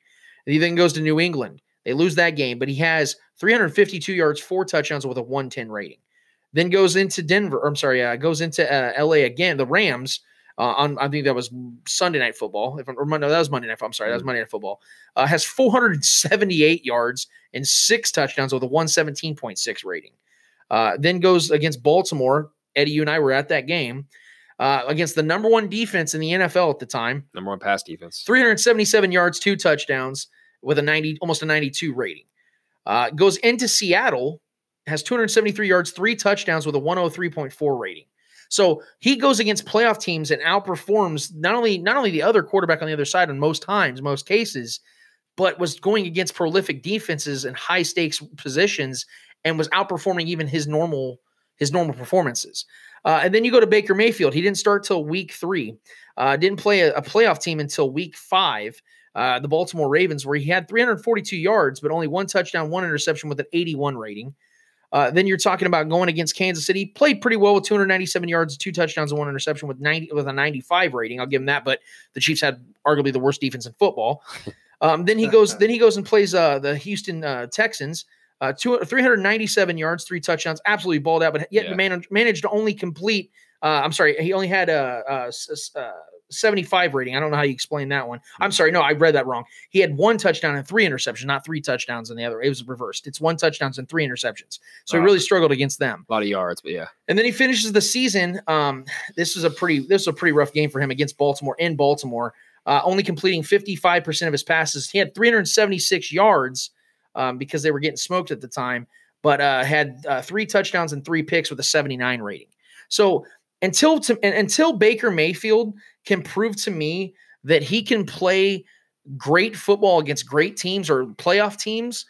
He then goes to New England. They lose that game, but he has 352 yards, four touchdowns with a 110 rating. Then goes into Denver. I'm sorry, uh, goes into uh, LA again. The Rams. Uh, on I think that was Sunday night football. If I'm, or no, that was Monday night. I'm sorry, that was Monday night football. Uh, has 478 yards and six touchdowns with a 117.6 rating. Uh, then goes against Baltimore. Eddie, you and I were at that game uh, against the number one defense in the NFL at the time. Number one pass defense. 377 yards, two touchdowns with a 90, almost a 92 rating. Uh, goes into Seattle, has 273 yards, three touchdowns with a 103.4 rating. So he goes against playoff teams and outperforms not only not only the other quarterback on the other side in most times, most cases, but was going against prolific defenses and high stakes positions and was outperforming even his normal his normal performances. Uh, and then you go to Baker Mayfield. He didn't start till week three. Uh, didn't play a, a playoff team until week five. Uh, the Baltimore Ravens, where he had 342 yards, but only one touchdown, one interception with an 81 rating. Uh, then you're talking about going against Kansas City. Played pretty well with 297 yards, two touchdowns, and one interception with 90 with a 95 rating. I'll give him that. But the Chiefs had arguably the worst defense in football. Um, then he goes. then he goes and plays uh, the Houston uh, Texans. Uh, two, 397 yards, three touchdowns, absolutely balled out, but yet Yeah. managed, managed to only complete. Uh, I'm sorry, he only had a, a, s- uh 75 rating. I don't know how you explain that one. I'm sorry, no, I read that wrong. He had one touchdown and three interceptions, not three touchdowns and the other. It was reversed. It's one touchdowns and three interceptions. So he really struggled against them. A lot of yards, but yeah. And then he finishes the season. Um, this was a pretty this was a pretty rough game for him against Baltimore in Baltimore. Uh, only completing 55% of his passes. He had 376 yards um, because they were getting smoked at the time, but uh, had uh, three touchdowns and three picks with a 79 rating. So until to, until Baker Mayfield can prove to me that he can play great football against great teams or playoff teams,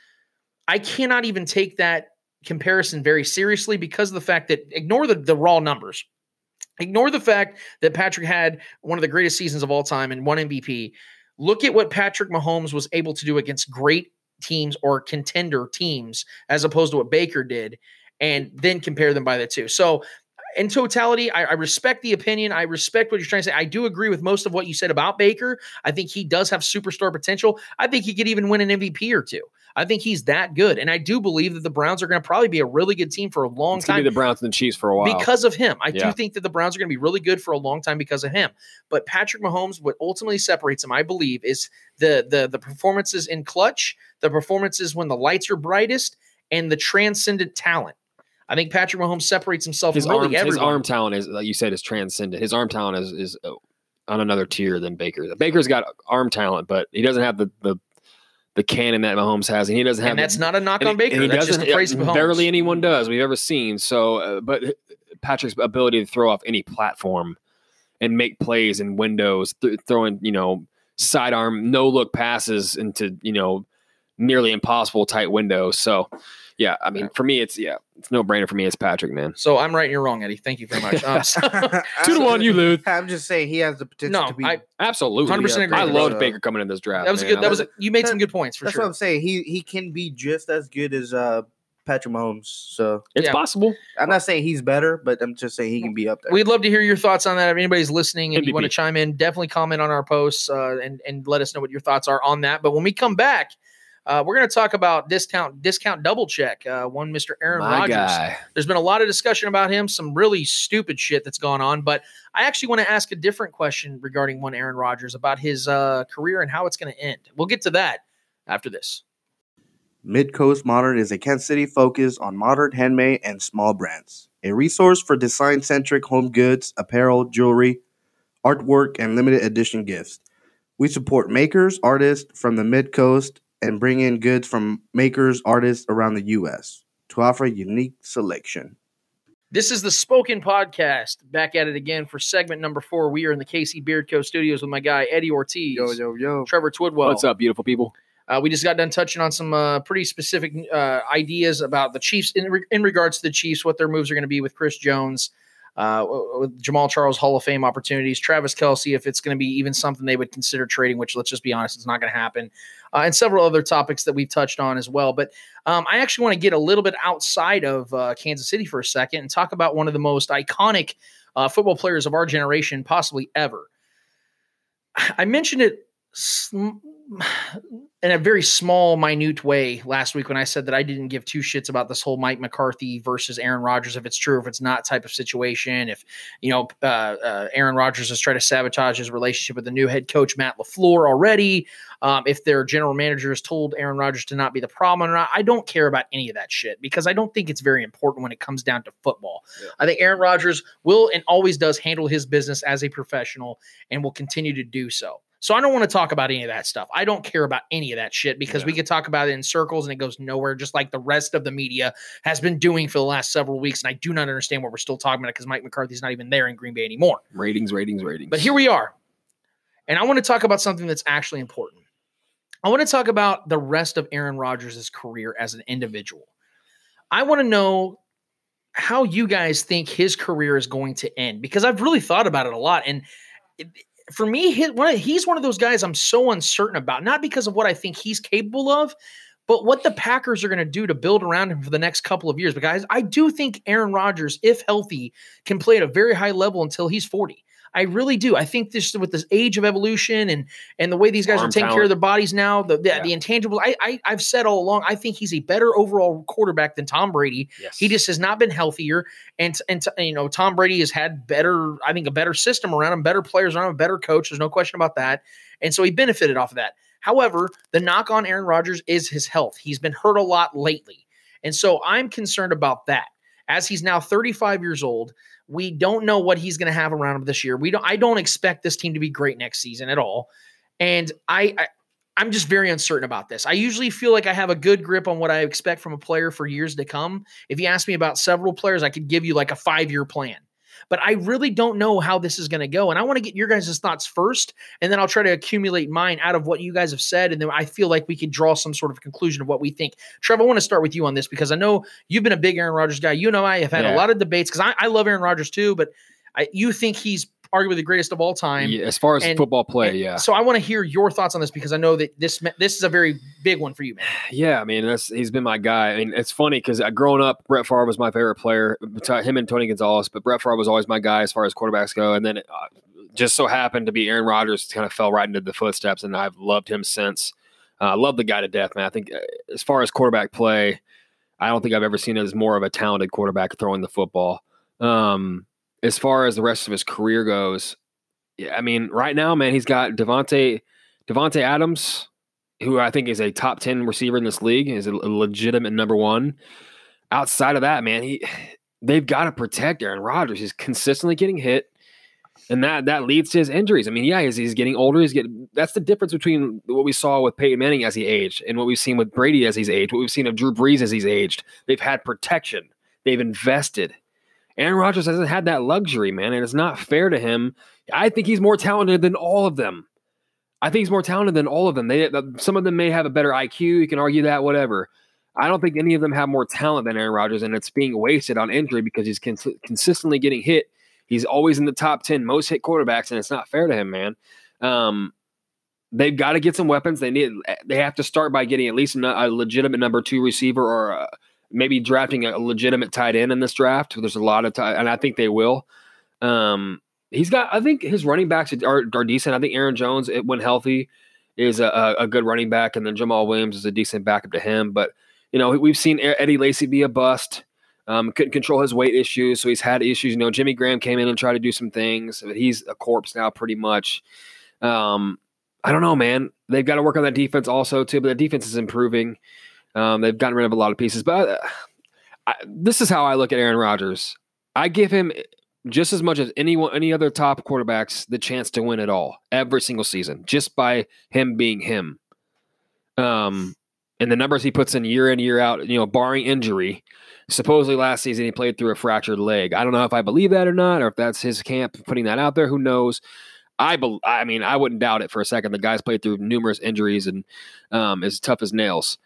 I cannot even take that comparison very seriously because of the fact that ignore the, the raw numbers. Ignore the fact that Patrick had one of the greatest seasons of all time and one MVP. Look at what Patrick Mahomes was able to do against great teams or contender teams as opposed to what Baker did, and then compare them by the two. So, in totality, I, I respect the opinion. I respect what you're trying to say. I do agree with most of what you said about Baker. I think he does have superstar potential. I think he could even win an MVP or two. I think he's that good. And I do believe that the Browns are going to probably be a really good team for a long It's time be the Browns and the Chiefs for a while. because of him. I do think that the Browns are going to be really good for a long time because of him. But Patrick Mahomes, what ultimately separates him, I believe, is the the the performances in clutch, the performances when the lights are brightest, and the transcendent talent. I think Patrick Mahomes separates himself his from really arm, his arm talent is like you said is transcendent. His arm talent is is uh, on another tier than Baker's. Baker's got arm talent, but he doesn't have the the, the cannon that Mahomes has, and he doesn't have. and that's the, not a knock on Baker. he That's just doesn't. a praise Mahomes. barely anyone does we've ever seen. So, uh, but Patrick's ability to throw off any platform and make plays in windows, th- throwing you know sidearm no look passes into you know nearly impossible tight windows. So, yeah, I mean, for me, it's yeah, it's no brainer for me. It's Patrick, man. So I'm right and you're wrong, Eddie. Thank you very much. Um, so- Two to one, you lose. I'm just saying he has the potential no, to be. I, Absolutely, 100% agree I loved you. Baker coming in this draft. that was man. good. That was you made some good points for that's sure. what I'm saying. He he can be just as good as uh Patrick Mahomes. So It's Yeah. possible. I'm not saying he's better, but I'm just saying he can be up there. We'd love to hear your thoughts on that. If anybody's listening and you want to chime in, definitely comment on our posts uh, and and let us know what your thoughts are on that. But when we come back, uh, we're going to talk about discount discount double check. Uh, one Mr. Aaron My Rodgers. guy. There's been a lot of discussion about him, some really stupid shit that's gone on. But I actually want to ask a different question regarding one Aaron Rodgers about his uh, career and how it's going to end. We'll get to that after this. Midcoast Modern is a Kansas City focus on modern, handmade, and small brands. A resource for design centric home goods, apparel, jewelry, artwork, and limited edition gifts. We support makers, artists from the Midcoast, and bring in goods from makers, artists around the U.S. to offer a unique selection. This is the Spoken Podcast. Back at it again for segment number four. We are in the KC Beard Co. studios with my guy Eddie Ortiz, yo. Yo, yo. Trevor Twidwell. What's up, beautiful people? Uh, we just got done touching on some uh, pretty specific uh, ideas about the Chiefs in, re- in regards to the Chiefs, what their moves are going to be with Chris Jones, uh, with Jamaal Charles Hall of Fame opportunities, Travis Kelce, if it's going to be even something they would consider trading, which let's just be honest, it's not going to happen, uh, and several other topics that we've touched on as well. But um, I actually want to get a little bit outside of uh, Kansas City for a second and talk about one of the most iconic uh, football players of our generation, possibly ever. I mentioned it sm- in a very small, minute way last week when I said that I didn't give two shits about this whole Mike McCarthy versus Aaron Rodgers, if it's true, if it's not type of situation, if you know uh, uh, Aaron Rodgers has tried to sabotage his relationship with the new head coach Matt LaFleur already, um, if their general manager has told Aaron Rodgers to not be the problem or not, I don't care about any of that shit because I don't think it's very important when it comes down to football. Yeah. I think Aaron Rodgers will and always does handle his business as a professional and will continue to do so. So I don't want to talk about any of that stuff. I don't care about any of that shit because we could talk about it in circles and it goes nowhere, just like the rest of the media has been doing for the last several weeks. And I do not understand what we're still talking about because Mike McCarthy's not even there in Green Bay anymore. Ratings, ratings, ratings. But here we are. And I want to talk about something that's actually important. I want to talk about the rest of Aaron Rodgers' career as an individual. I want to know how you guys think his career is going to end because I've really thought about it a lot. And it, for me, he's one of those guys I'm so uncertain about, not because of what I think he's capable of, but what the Packers are going to do to build around him for the next couple of years. Because I do think Aaron Rodgers, if healthy, can play at a very high level until he's 40. I really do. I think this with this age of evolution and and the way these guys Arm are taking care of their bodies now, the the, Yeah. the intangible. I, I I've said all along, I think he's a better overall quarterback than Tom Brady. yes. He just has not been healthier, and and you know Tom Brady has had better, I think, a better system around him, better players around him, a better coach. There's no question about that, and so he benefited off of that. However, the knock on Aaron Rodgers is his health. He's been hurt a lot lately, and so I'm concerned about that. As he's now 35 years old, we don't know what he's going to have around him this year. We don't. I don't expect this team to be great next season at all, and I, I I'm just very uncertain about this. I usually feel like I have a good grip on what I expect from a player for years to come. If you ask me about several players, I could give you like a five year plan. But I really don't know how this is going to go. And I want to get your guys' thoughts first, and then I'll try to accumulate mine out of what you guys have said. And then I feel like we could draw some sort of conclusion of what we think. Trevor, I want to start with you on this because I know you've been a big Aaron Rodgers guy. You know, I have had a lot of debates because I, I love Aaron Rodgers too, but I, you think he's arguably the greatest of all time. Yeah, as far as and- football play, And yeah. So I want to hear your thoughts on this because I know that this this is a very big one for you, man. Yeah, I mean, that's he's been my guy. I mean, it's funny because growing up, Brett Favre was my favorite player, him and Tony Gonzalez. But Brett Favre was always my guy as far as quarterbacks go. And then it uh, just so happened to be Aaron Rodgers, kind of fell right into the footsteps, and I've loved him since. Uh, I love the guy to death, man. I think uh, as far as quarterback play, I don't think I've ever seen as more of a talented quarterback throwing the football. Um, as far as the rest of his career goes, I mean, right now, man, he's got Davante Davante Adams, who I think is a top 10 receiver in this league, is a legitimate number one. Outside of that, man, he they've got to protect Aaron Rodgers. He's consistently getting hit. And that that leads to his injuries. I mean, yeah, he's, he's getting older. He's getting that's the difference between what we saw with Peyton Manning as he aged and what we've seen with Brady as he's aged, what we've seen of Drew Brees as he's aged. They've had protection. They've invested. Aaron Rodgers hasn't had that luxury, man, and it's not fair to him. I think he's more talented than all of them. I think he's more talented than all of them. They some of them may have a better IQ. You can argue that, whatever. I don't think any of them have more talent than Aaron Rodgers, and it's being wasted on injury because he's cons- consistently getting hit. He's always in the top ten most hit quarterbacks, and it's not fair to him, man. Um, they've got to get some weapons. They need. They have to start by getting at least a legitimate number two receiver, or uh, maybe drafting a legitimate tight end in this draft. There's a lot of tight, and I think they will. Um, he's got. I think his running backs are, are decent. I think Aaron Jones, it, when healthy, is a, a- good running back, and then Jamaal Williams is a decent backup to him. But you know, we've seen Eddie Lacy be a bust. Um, couldn't control his weight issues, so he's had issues. You know, Jimmy Graham came in and tried to do some things, but he's a corpse now, pretty much. Um, I don't know, man. They've got to work on that defense also too, but the defense is improving. Um, they've gotten rid of a lot of pieces, but uh, I, this is how I look at Aaron Rodgers. I give him just as much as anyone, any other top quarterbacks, the chance to win it all every single season, just by him being him. Um, and the numbers he puts in year in year out, you know, barring injury. Supposedly last season he played through a fractured leg. I don't know if I believe that or not, or if that's his camp putting that out there. Who knows? I bel I mean, I wouldn't doubt it for a second. The guy's played through numerous injuries and um, is tough as nails.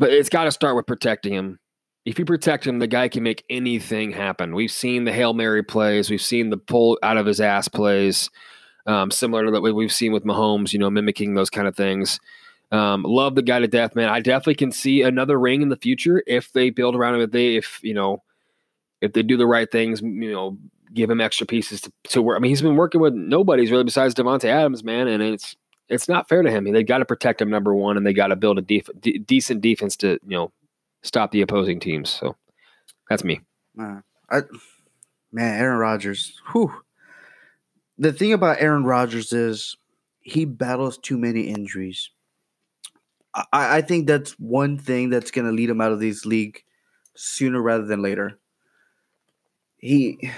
But it's got to start with protecting him. If you protect him, the guy can make anything happen. We've seen the hail mary plays. We've seen the pull out of his ass plays, um, similar to what we've seen with Mahomes. You know, mimicking those kind of things. Um, love the guy to death, man. I definitely can see another ring in the future if they build around him. If they, if you know, if they do the right things, you know, give him extra pieces to, to work. I mean, he's been working with nobody's really besides Davante Adams, man, and it's it's not fair to him. They got to protect him number one, and they got to build a def- de- decent defense to you know stop the opposing teams. So that's me. Man, I, man, Aaron Rodgers. Whew. The thing about Aaron Rodgers is he battles too many injuries. I, I think that's one thing that's going to lead him out of this league sooner rather than later. He,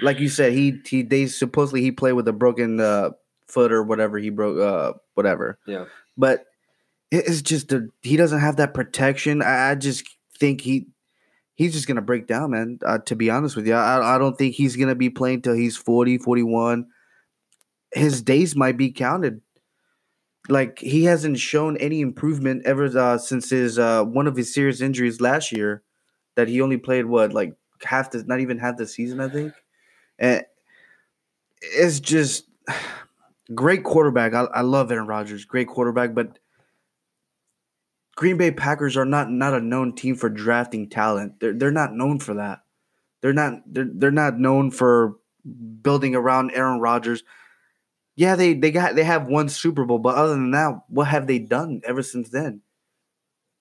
like you said, he he they supposedly he played with a broken uh, foot or whatever he broke, uh, whatever. Yeah. But it's just the, he doesn't have that protection. I, I just think he he's just gonna break down, man. Uh, to be honest with you, I, I don't think he's gonna be playing till he's 40, 41. His days might be counted. Like he hasn't shown any improvement ever uh, since his uh, one of his serious injuries last year, that he only played what like half the not even half the season, I think. And it's just great quarterback. I, I love Aaron Rodgers, great quarterback, but Green Bay Packers are not not a known team for drafting talent. They're they're not known for that. They're not they're they're not known for building around Aaron Rodgers. Yeah, they they got they have one Super Bowl, but other than that, what have they done ever since then?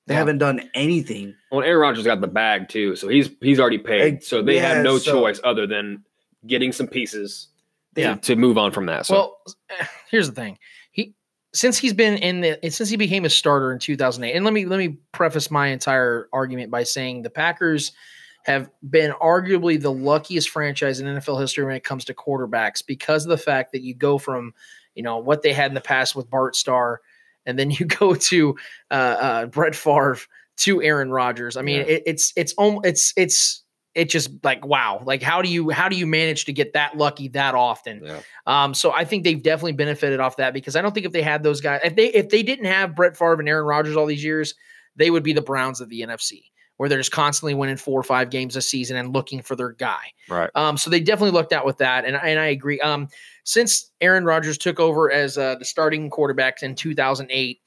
They Yeah. haven't done anything. Well, Aaron Rodgers got the bag too, so he's he's already paid. So they yeah, had no so- choice other than getting some pieces Yeah. to, move on from that. So Well, here's the thing. He since he's been in the since he became a starter in 2008. And let me let me preface my entire argument by saying the Packers have been arguably the luckiest franchise in NFL history when it comes to quarterbacks because of the fact that you go from, you know, what they had in the past with Bart Starr and then you go to uh, uh, Brett Favre to Aaron Rodgers. I mean, Yeah. it, it's it's almost it's it's it's just like wow. Like how do you how do you manage to get that lucky that often? yeah. Um, so I think they've definitely benefited off that because I don't think if they had those guys, if they if they didn't have Brett Favre and Aaron Rodgers all these years, they would be the Browns of the NFC, where they're just constantly winning four or five games a season and looking for their guy. Right. Um, so they definitely looked out with that, and and I agree. Um, since Aaron Rodgers took over as uh, the starting quarterback in 2008.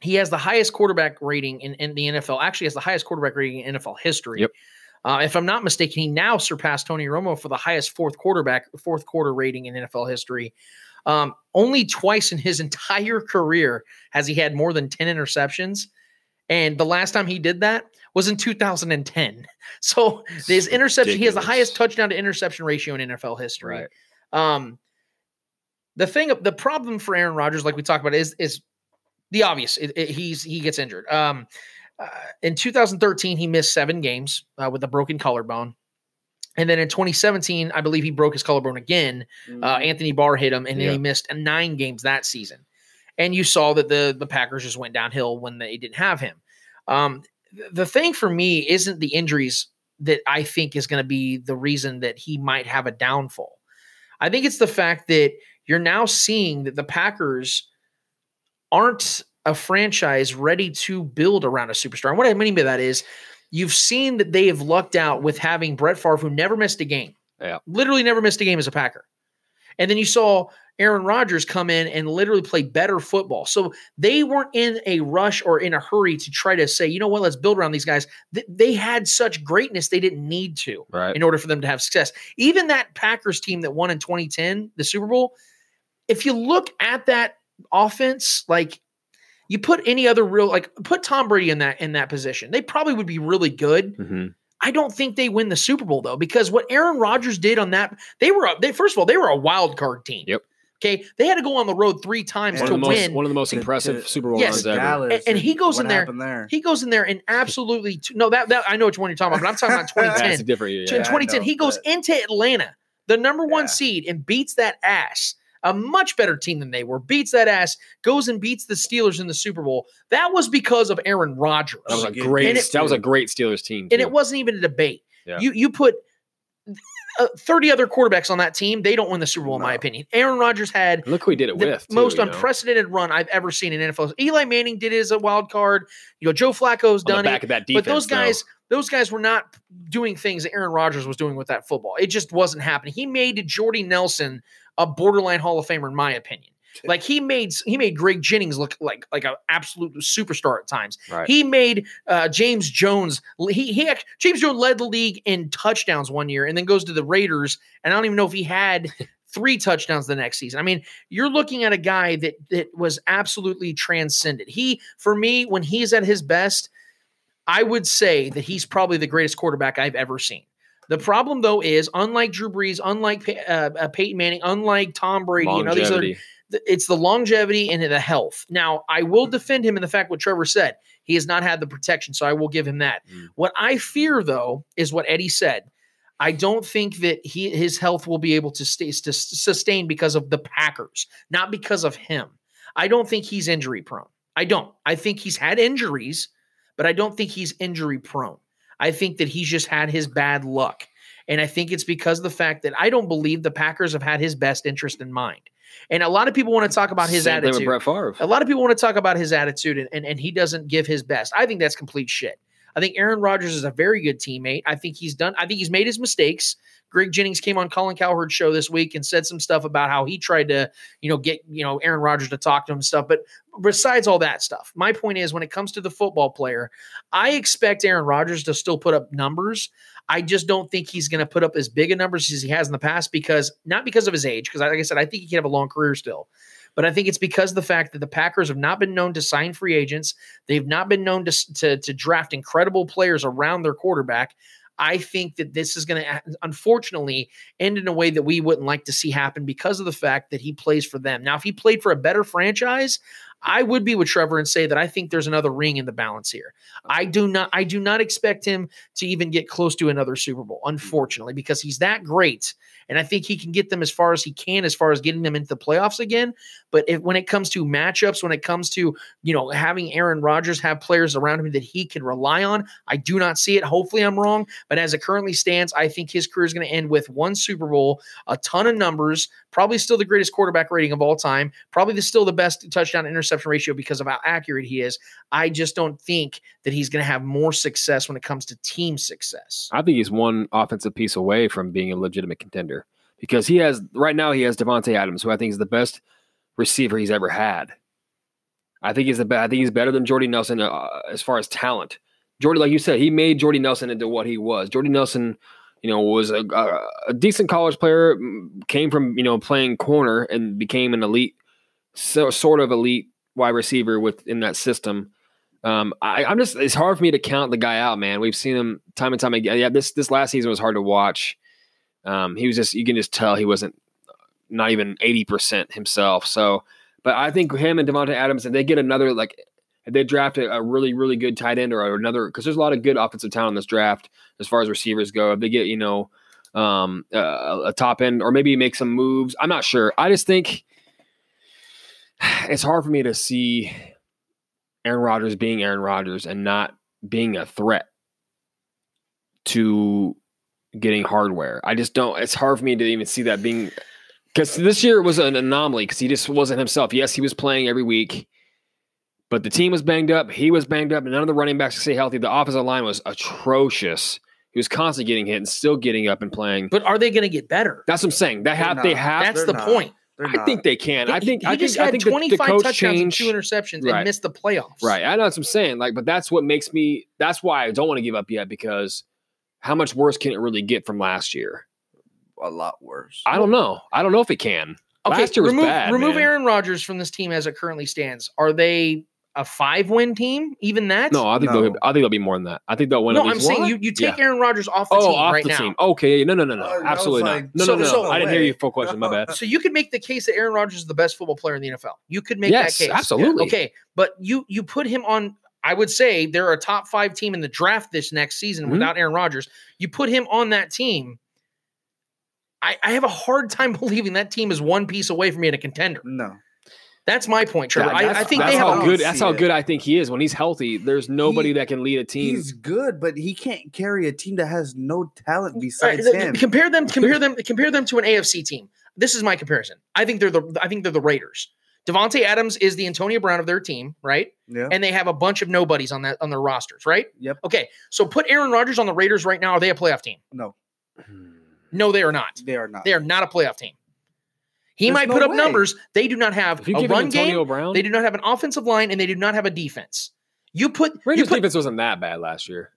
He has the highest quarterback rating in, in the NFL. Actually, has the highest quarterback rating in NFL history. Yep. Uh, if I'm not mistaken, he now surpassed Tony Romo for the highest fourth quarterback, fourth quarter rating in NFL history. Um, only twice in his entire career has he had more than 10 interceptions. And the last time he did that was in 2010. So his interception, he has the highest touchdown to interception ratio in NFL history. Right. Um, the thing, the problem for Aaron Rodgers, like we talked about, is is the obvious. It, it- he's he gets injured. Um, uh, in 2013, he missed seven games uh, with a broken collarbone, and then in 2017, I believe he broke his collarbone again. Uh, Anthony Barr hit him, and then Yeah. he missed nine games that season. And you saw that the the Packers just went downhill when they didn't have him. Um, th- the thing for me isn't the injuries that I think is going to be the reason that he might have a downfall. I think it's the fact that you're now seeing that the Packers aren't a franchise ready to build around a superstar. And what I mean by that is you've seen that they have lucked out with having Brett Favre, who never missed a game. Yeah. Literally never missed a game as a Packer. And then you saw Aaron Rodgers come in and literally play better football. So they weren't in a rush or in a hurry to try to say, you know what, let's build around these guys. Th- They had such greatness, they didn't need to Right. in order for them to have success. Even that Packers team that won in 2010, the Super Bowl, if you look at that offense, like you put any other real like put Tom Brady in that in that position, they probably would be really good. hmm I don't think they win the Super Bowl though, because what Aaron Rodgers did on that, they were a, they first of all they were a wild card team. Yep. Okay, they had to go on the road three times One, to of the most, win. one of the most To- impressive to- Super Bowl Yes. runs ever. Dallas And- and he goes what in there- there. he goes in there and absolutely no that that I know which one you're talking about, but I'm talking about 2010. That's a different year. So in 2010, know, he goes but- into Atlanta, the number one Yeah. seed, and beats that ass. A much better team than they were. Beats that ass, goes and beats the Steelers in the Super Bowl. That was because of Aaron Rodgers. That was a great. it- that was a great Steelers team. and it wasn't even a debate. Yeah. You you put uh, 30 other quarterbacks on that team, they don't win the Super Bowl, in my opinion. Aaron Rodgers had Look who he did it the with. too, most you know? unprecedented run I've ever seen in NFL. Eli Manning did it as a wild card. You know, Joe Flacco's On the done back it. of that but defense. those though. guys, those guys were not doing things that Aaron Rodgers was doing with that football. It just wasn't happening. He made Jordy Nelson a borderline Hall of Famer, in my opinion. Like he made he made Greg Jennings look like like an absolute superstar at times. Right. He made uh, James Jones. He he James Jones led the league in touchdowns one year, and then goes to the Raiders. And I don't even know if he had three touchdowns the next season. I mean, you're looking at a guy that that was absolutely transcended. He, for me, when he's at his best, I would say that he's probably the greatest quarterback I've ever seen. The problem, though, is unlike Drew Brees, unlike uh, uh, Peyton Manning, unlike Tom Brady, and all these other, it's the longevity and the health. Now, I will defend him in the fact what Trevor said. He has not had the protection, so I will give him that. Mm. What I fear, though, is what Eddie said. I don't think that he his health will be able to stay to sustain because of the Packers, not because of him. I don't think he's injury prone. I don't. I think he's had injuries, but I don't think he's injury prone. I think that he's just had his bad luck. And I think it's because of the fact that I don't believe the Packers have had his best interest in mind. And a lot of people want to talk about his Same attitude. Brett Favre. A lot of people want to talk about his attitude and, and, and he doesn't give his best. I think that's complete shit. I think Aaron Rodgers is a very good teammate. I think he's done, I think he's made his mistakes. Greg Jennings came on Colin Cowherd's show this week and said some stuff about how he tried to, you know, get, you know, Aaron Rodgers to talk to him and stuff. But besides all that stuff, my point is when it comes to the football player, I expect Aaron Rodgers to still put up numbers. I just don't think he's going to put up as big a numbers as he has in the past because not because of his age, because like I said, I think he can have a long career still. But I think it's because of the fact that the Packers have not been known to sign free agents. They've not been known to, to, to draft incredible players around their quarterback. I think that this is going to uh, unfortunately end in a way that we wouldn't like to see happen because of the fact that he plays for them. Now, if he played for a better franchise, I would be with Trevor and say that I think there's another ring in the balance here. I do not I do not expect him to even get close to another Super Bowl, hmm. unfortunately, because he's that great. And I think he can get them as far as he can, as far as getting them into the playoffs again. But if, when it comes to matchups, when it comes to you know having Aaron Rodgers have players around him that he can rely on, I do not see it. Hopefully, I'm wrong. But as it currently stands, I think his career is going to end with one Super Bowl, a ton of numbers, probably still the greatest quarterback rating of all time, probably the, still the best touchdown interception ratio because of how accurate he is. I just don't think that he's going to have more success when it comes to team success. I think he's one offensive piece away from being a legitimate contender because he has right now he has Davante Adams, who I think is the best receiver he's ever had. I think he's the be- I think he's better than Jordy Nelson uh, as far as talent. Jordy, like you said, he made Jordy Nelson into what he was. Jordy Nelson, you know, was a, a, a decent college player, came from you know playing corner and became an elite, so sort of elite wide receiver within that system. Um, I, I'm just it's hard for me to count the guy out, man. We've seen him time and time again. Yeah, this this last season was hard to watch. Um, he was just you can just tell he wasn't not even eighty percent himself. So, but I think him and Davante Adams, if they get another like if they draft a, a really really good tight end or another because there's a lot of good offensive talent in this draft as far as receivers go. If they get you know um, a top end or maybe make some moves, I'm not sure. I just think it's hard for me to see Aaron Rodgers being Aaron Rodgers and not being a threat to getting hardware. I just don't. It's hard for me to even see that being because this year was an anomaly because he just wasn't himself. Yes, he was playing every week, but the team was banged up. He was banged up, and none of the running backs could stay healthy. The offensive line was atrocious. He was constantly getting hit and still getting up and playing. But are they going to get better? That's what I'm saying. They have. They have. That's the not. point. They're I not. think they can. I think. he, I just think. I had think the, the 25 touchdowns changed. and two interceptions Right. and missed the playoffs. Right. I know what I'm saying. Like, but that's what makes me. That's why I don't want to give up yet because how much worse can it really get from last year? a lot worse. I don't know. I don't know if it can. Okay, last year was remove, bad. remove man. Aaron Rodgers from this team as it currently stands. Are they a five-win team? Even that? No, I think No. they'll. I think they'll be more than that. I think they'll win. no. at I'm saying one. you, you take Yeah. Aaron Rodgers off the Oh, team off right the now. team. Okay. No, no, no, no. I was Absolutely like, not. No, so- no, no. so I didn't hear way. you. Full question. My bad. So you could make the case that Aaron Rodgers is the best football player in the NFL. You could make Yes, that case. absolutely. Okay, but you you put him on. I would say they're a top five team in the draft this next season Mhm. without Aaron Rodgers. You put him on that team. I, I have a hard time believing that team is one piece away from being a contender. No. That's my point, Trevor. That- I, I think that's they have how a- a good. That's see how it. good I think he is. When he's healthy, there's nobody that can lead a team. He's good, but he can't carry a team that has no talent besides th- him. compare them. Compare them. Compare them to an AFC team. This is my comparison. I think they're the. I think they're the Raiders. Davante Adams is the Antonio Brown of their team, right? Yeah. And they have a bunch of nobodies on that on their rosters, right? Yep. Okay, so put Aaron Rodgers on the Raiders right now. Are they a playoff team? No, No, they are not. they are not. They are not a playoff team. He There's might no put up way. numbers. They do not have a run Antonio game. Brown, They do not have an offensive line, and they do not have a defense. You put you Rangers put defense wasn't that bad last year.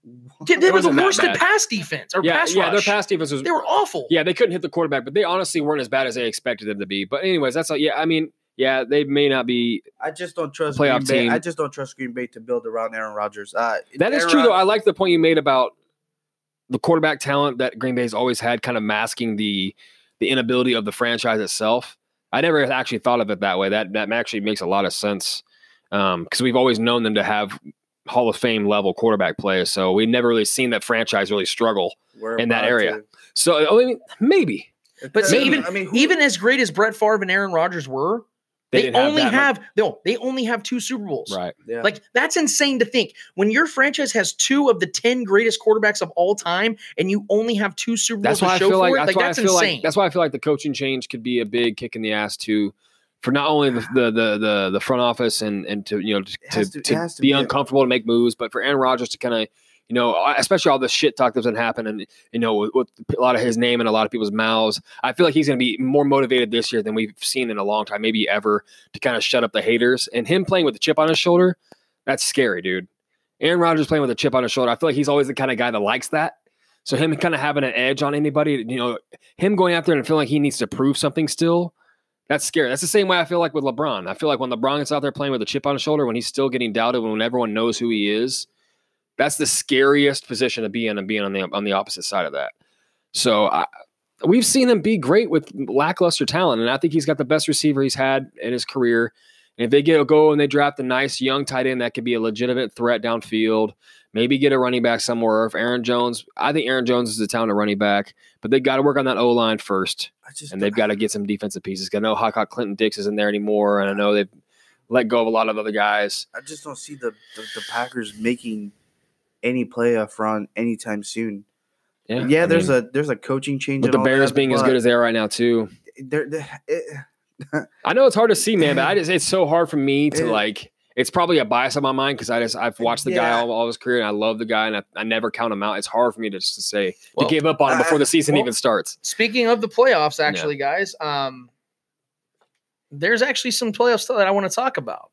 they, they it were the wasn't that worst at pass defense or yeah, pass yeah, their pass defense was. they were awful. Yeah, they couldn't hit the quarterback, but they honestly weren't as bad as they expected them to be. But anyways, that's all. Yeah, I mean, yeah, they may not be. I just don't trust Playoff Green Bay. team. I just don't trust Green Bay to build around Aaron Rodgers. Uh, That is Aaron true, though. I like the point you made about the quarterback talent that Green Bay's always had, kind of masking the the inability of the franchise itself. I never actually thought of it that way. That that actually makes a lot of sense um, because we've always known them to have Hall of Fame level quarterback players. So we've never really seen that franchise really struggle. We're in that area. to- So I mean, maybe But see, even I mean, who- even as great as Brett Favre and Aaron Rodgers were, they, they, didn't have only have no. They only have two Super Bowls. right. yeah. Like that's insane to think. When your franchise has two of the ten greatest quarterbacks of all time, and you only have two Super Bowls That's why to I show feel for like it, that's like why that's I feel insane. like that's why I feel like the coaching change could be a big kick in the ass to for not only the the the the, the front office and and to you know to, to, to- to to be be a- uncomfortable to make moves, but for Aaron Rodgers to kind of you know especially all the shit talk that's been happening you know with, with a lot of his name in a lot of people's mouths, I feel like he's going to be more motivated this year than we've seen in a long time, maybe ever, to kind of shut up the haters. And him playing with the chip on his shoulder, that's scary, dude. Aaron Rodgers playing with a chip on his shoulder, I feel like he's always the kind of guy that likes that. So him kind of having an edge on anybody, you know, him going out there and feeling like he needs to prove something still, that's scary. That's the same way I feel like with LeBron. I feel like when LeBron gets out there playing with a chip on his shoulder, when he's still getting doubted, when everyone knows who he is, that's the scariest position to be in and being on the on the opposite side of that. So I, we've seen him be great with lackluster talent, and I think he's got the best receiver he's had in his career. And if they get a go and they draft a nice young tight end that could be a legitimate threat downfield, maybe get a running back somewhere. If Aaron Jones, I think Aaron Jones is the talented running back, but they got to work on that O line first, I just and they've got to get some defensive pieces. I know Ha Ha Clinton-Dix isn't there anymore, and I know they've let go of a lot of other guys. I just don't see the, the, the Packers making any playoff run anytime soon. Yeah, Yeah, I there's mean, a there's a coaching change. with and the Bears that, being as good as they are right now too. they're, they're- it- I know it's hard to see, man, but I just it's so hard for me to It- like. It's probably a bias on my mind because I just I've watched the guy all, all his career and I love the guy and I, I never count him out. It's hard for me to just to say Well, to give up on him before the season well, even starts. Speaking of the playoffs, actually, guys, um, there's actually some playoff stuff that I want to talk about,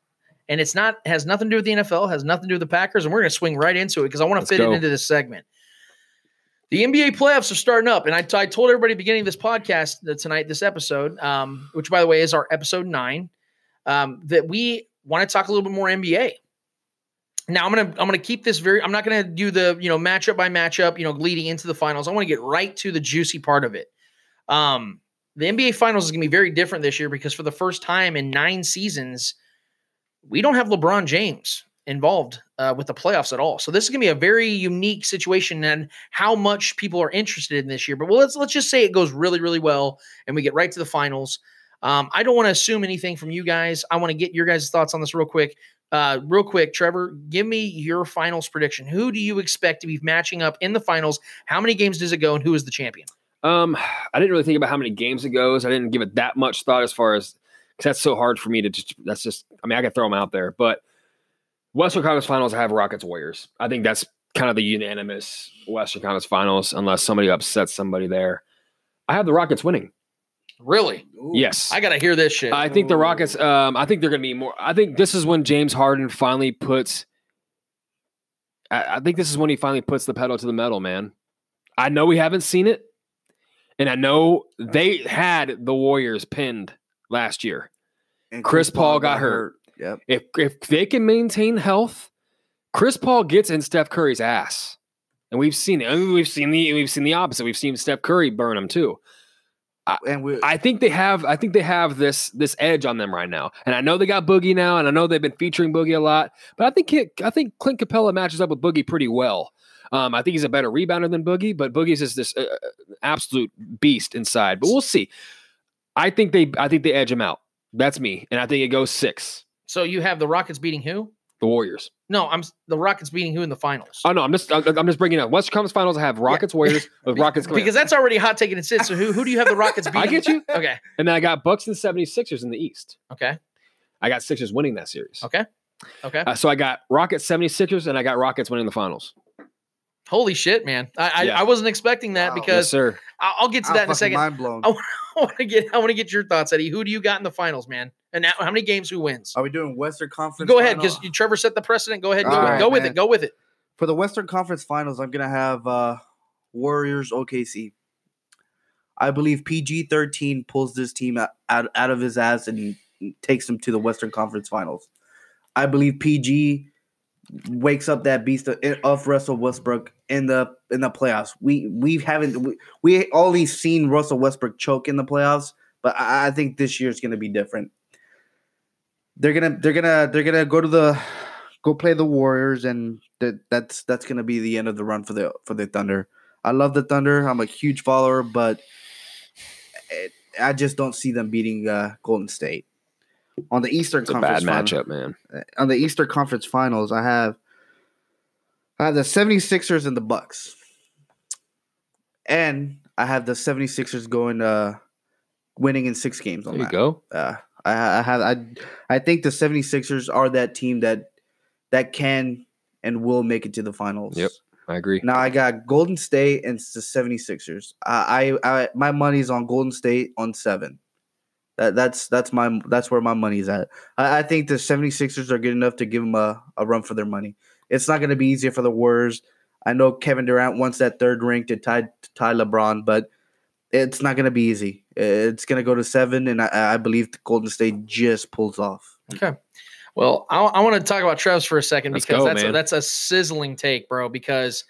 and it's not has nothing to do with the NFL, has nothing to do with the Packers, and we're going to swing right into it because I want to fit go. it into this segment. The NBA playoffs are starting up, and I, I told everybody beginning of this podcast that tonight, this episode, um, which by the way is our episode nine, um, that we want to talk a little bit more NBA. Now I'm gonna I'm gonna keep this very. I'm not gonna do the you know matchup by matchup. You know, leading into the finals. I want to get right to the juicy part of it. Um, the NBA Finals is gonna be very different this year because for the first time in nine seasons, we don't have LeBron James involved uh, with the playoffs at all. So this is gonna be a very unique situation and how much people are interested in this year. But well, let's let's just say it goes really really well and we get right to the finals. Um, I don't want to assume anything from you guys. I want to get your guys' thoughts on this real quick. Uh, real quick, Trevor, give me your finals prediction. Who do you expect to be matching up in the finals? How many games does it go, and who is the champion? Um, I didn't really think about how many games it goes. I didn't give it that much thought as far as because that's so hard for me to just. That's just. I mean, I could throw them out there, but Western Conference Finals, I have Rockets Warriors. I think that's kind of the unanimous Western Conference Finals, unless somebody upsets somebody there. I have the Rockets winning. Really? Yes, I gotta hear this shit. I think the Rockets. Um, I think they're going to be more. I think this is when James Harden finally puts. I, I think this is when he finally puts the pedal to the metal, man. I know we haven't seen it, and I know they had the Warriors pinned last year. And Chris Paul got hurt. Yep. If if they can maintain health, Chris Paul gets in Steph Curry's ass, and we've seen it. I mean, we've seen the we've seen the opposite. We've seen Steph Curry burn him too. And we I think they have. I think they have this this edge on them right now, and I know they got Boogie now, and I know they've been featuring Boogie a lot. But I think it, I think Clint Capela matches up with Boogie pretty well. Um, I think he's a better rebounder than Boogie, but Boogie's is this uh, absolute beast inside. But we'll see. I think they I think they edge him out. That's me, and I think it goes six. So you have the Rockets beating who? The Warriors. No, I'm the Rockets beating who in the finals? Oh no, I'm just I'm just bringing up Western Conference Finals. I have Rockets Warriors with Rockets because that's already hot taking and sit. So who who do you have the Rockets beating? I get you. Okay. and then I got Bucks and 76ers in the East. Okay. I got Sixers winning that series. Okay. Okay. Uh, so I got Rockets 76ers and I got Rockets winning the finals. Holy shit, man! I I, Yeah. I wasn't expecting that Wow. Yes, because sir. I'll, get to I'm that in a second. Mind blown. I want to get I want to get your thoughts, Eddie. Who do you got in the finals, man? And now, how many games? Who wins? Are we doing Western Conference? Go ahead, because Trevor set the precedent. Go ahead, go, with, right, go with it. Go with it. for the Western Conference Finals, I'm gonna have uh, Warriors OKC. I believe PG thirteen pulls this team out, out out of his ass and takes them to the Western Conference Finals. I believe PG wakes up that beast of, of Russell Westbrook in the in the playoffs. We we haven't we, we only seen Russell Westbrook choke in the playoffs, but I, I think this year's gonna be different. They're gonna they're gonna they're gonna go to the go play the Warriors, and that that's that's gonna be the end of the run for the for the Thunder. I love the Thunder. I'm a huge follower, but it, I just don't see them beating uh, Golden State on the Eastern It's a bad Conference. final- matchup, man. on the Eastern Conference Finals, I have I have the 76ers and the Bucks. And I have the 76ers going uh winning in 6 games on There you that. go. Uh, I, I have I I think the 76ers are that team that that can and will make it to the finals. Yep. I agree. Now I got Golden State and the 76ers. I, I, I my money's on Golden State on 7. That that's that's my that's where my money's at. I, I think the 76ers are good enough to give them a, a run for their money. It's not going to be easier for the Warriors. I know Kevin Durant wants that third ring to tie to tie LeBron, but it's not going to be easy. It's going to go to seven, and I, I believe the Golden State just pulls off. Okay. Well, I, I want to talk about Trevs for a second Let's because go, that's a, that's a sizzling take, bro. Because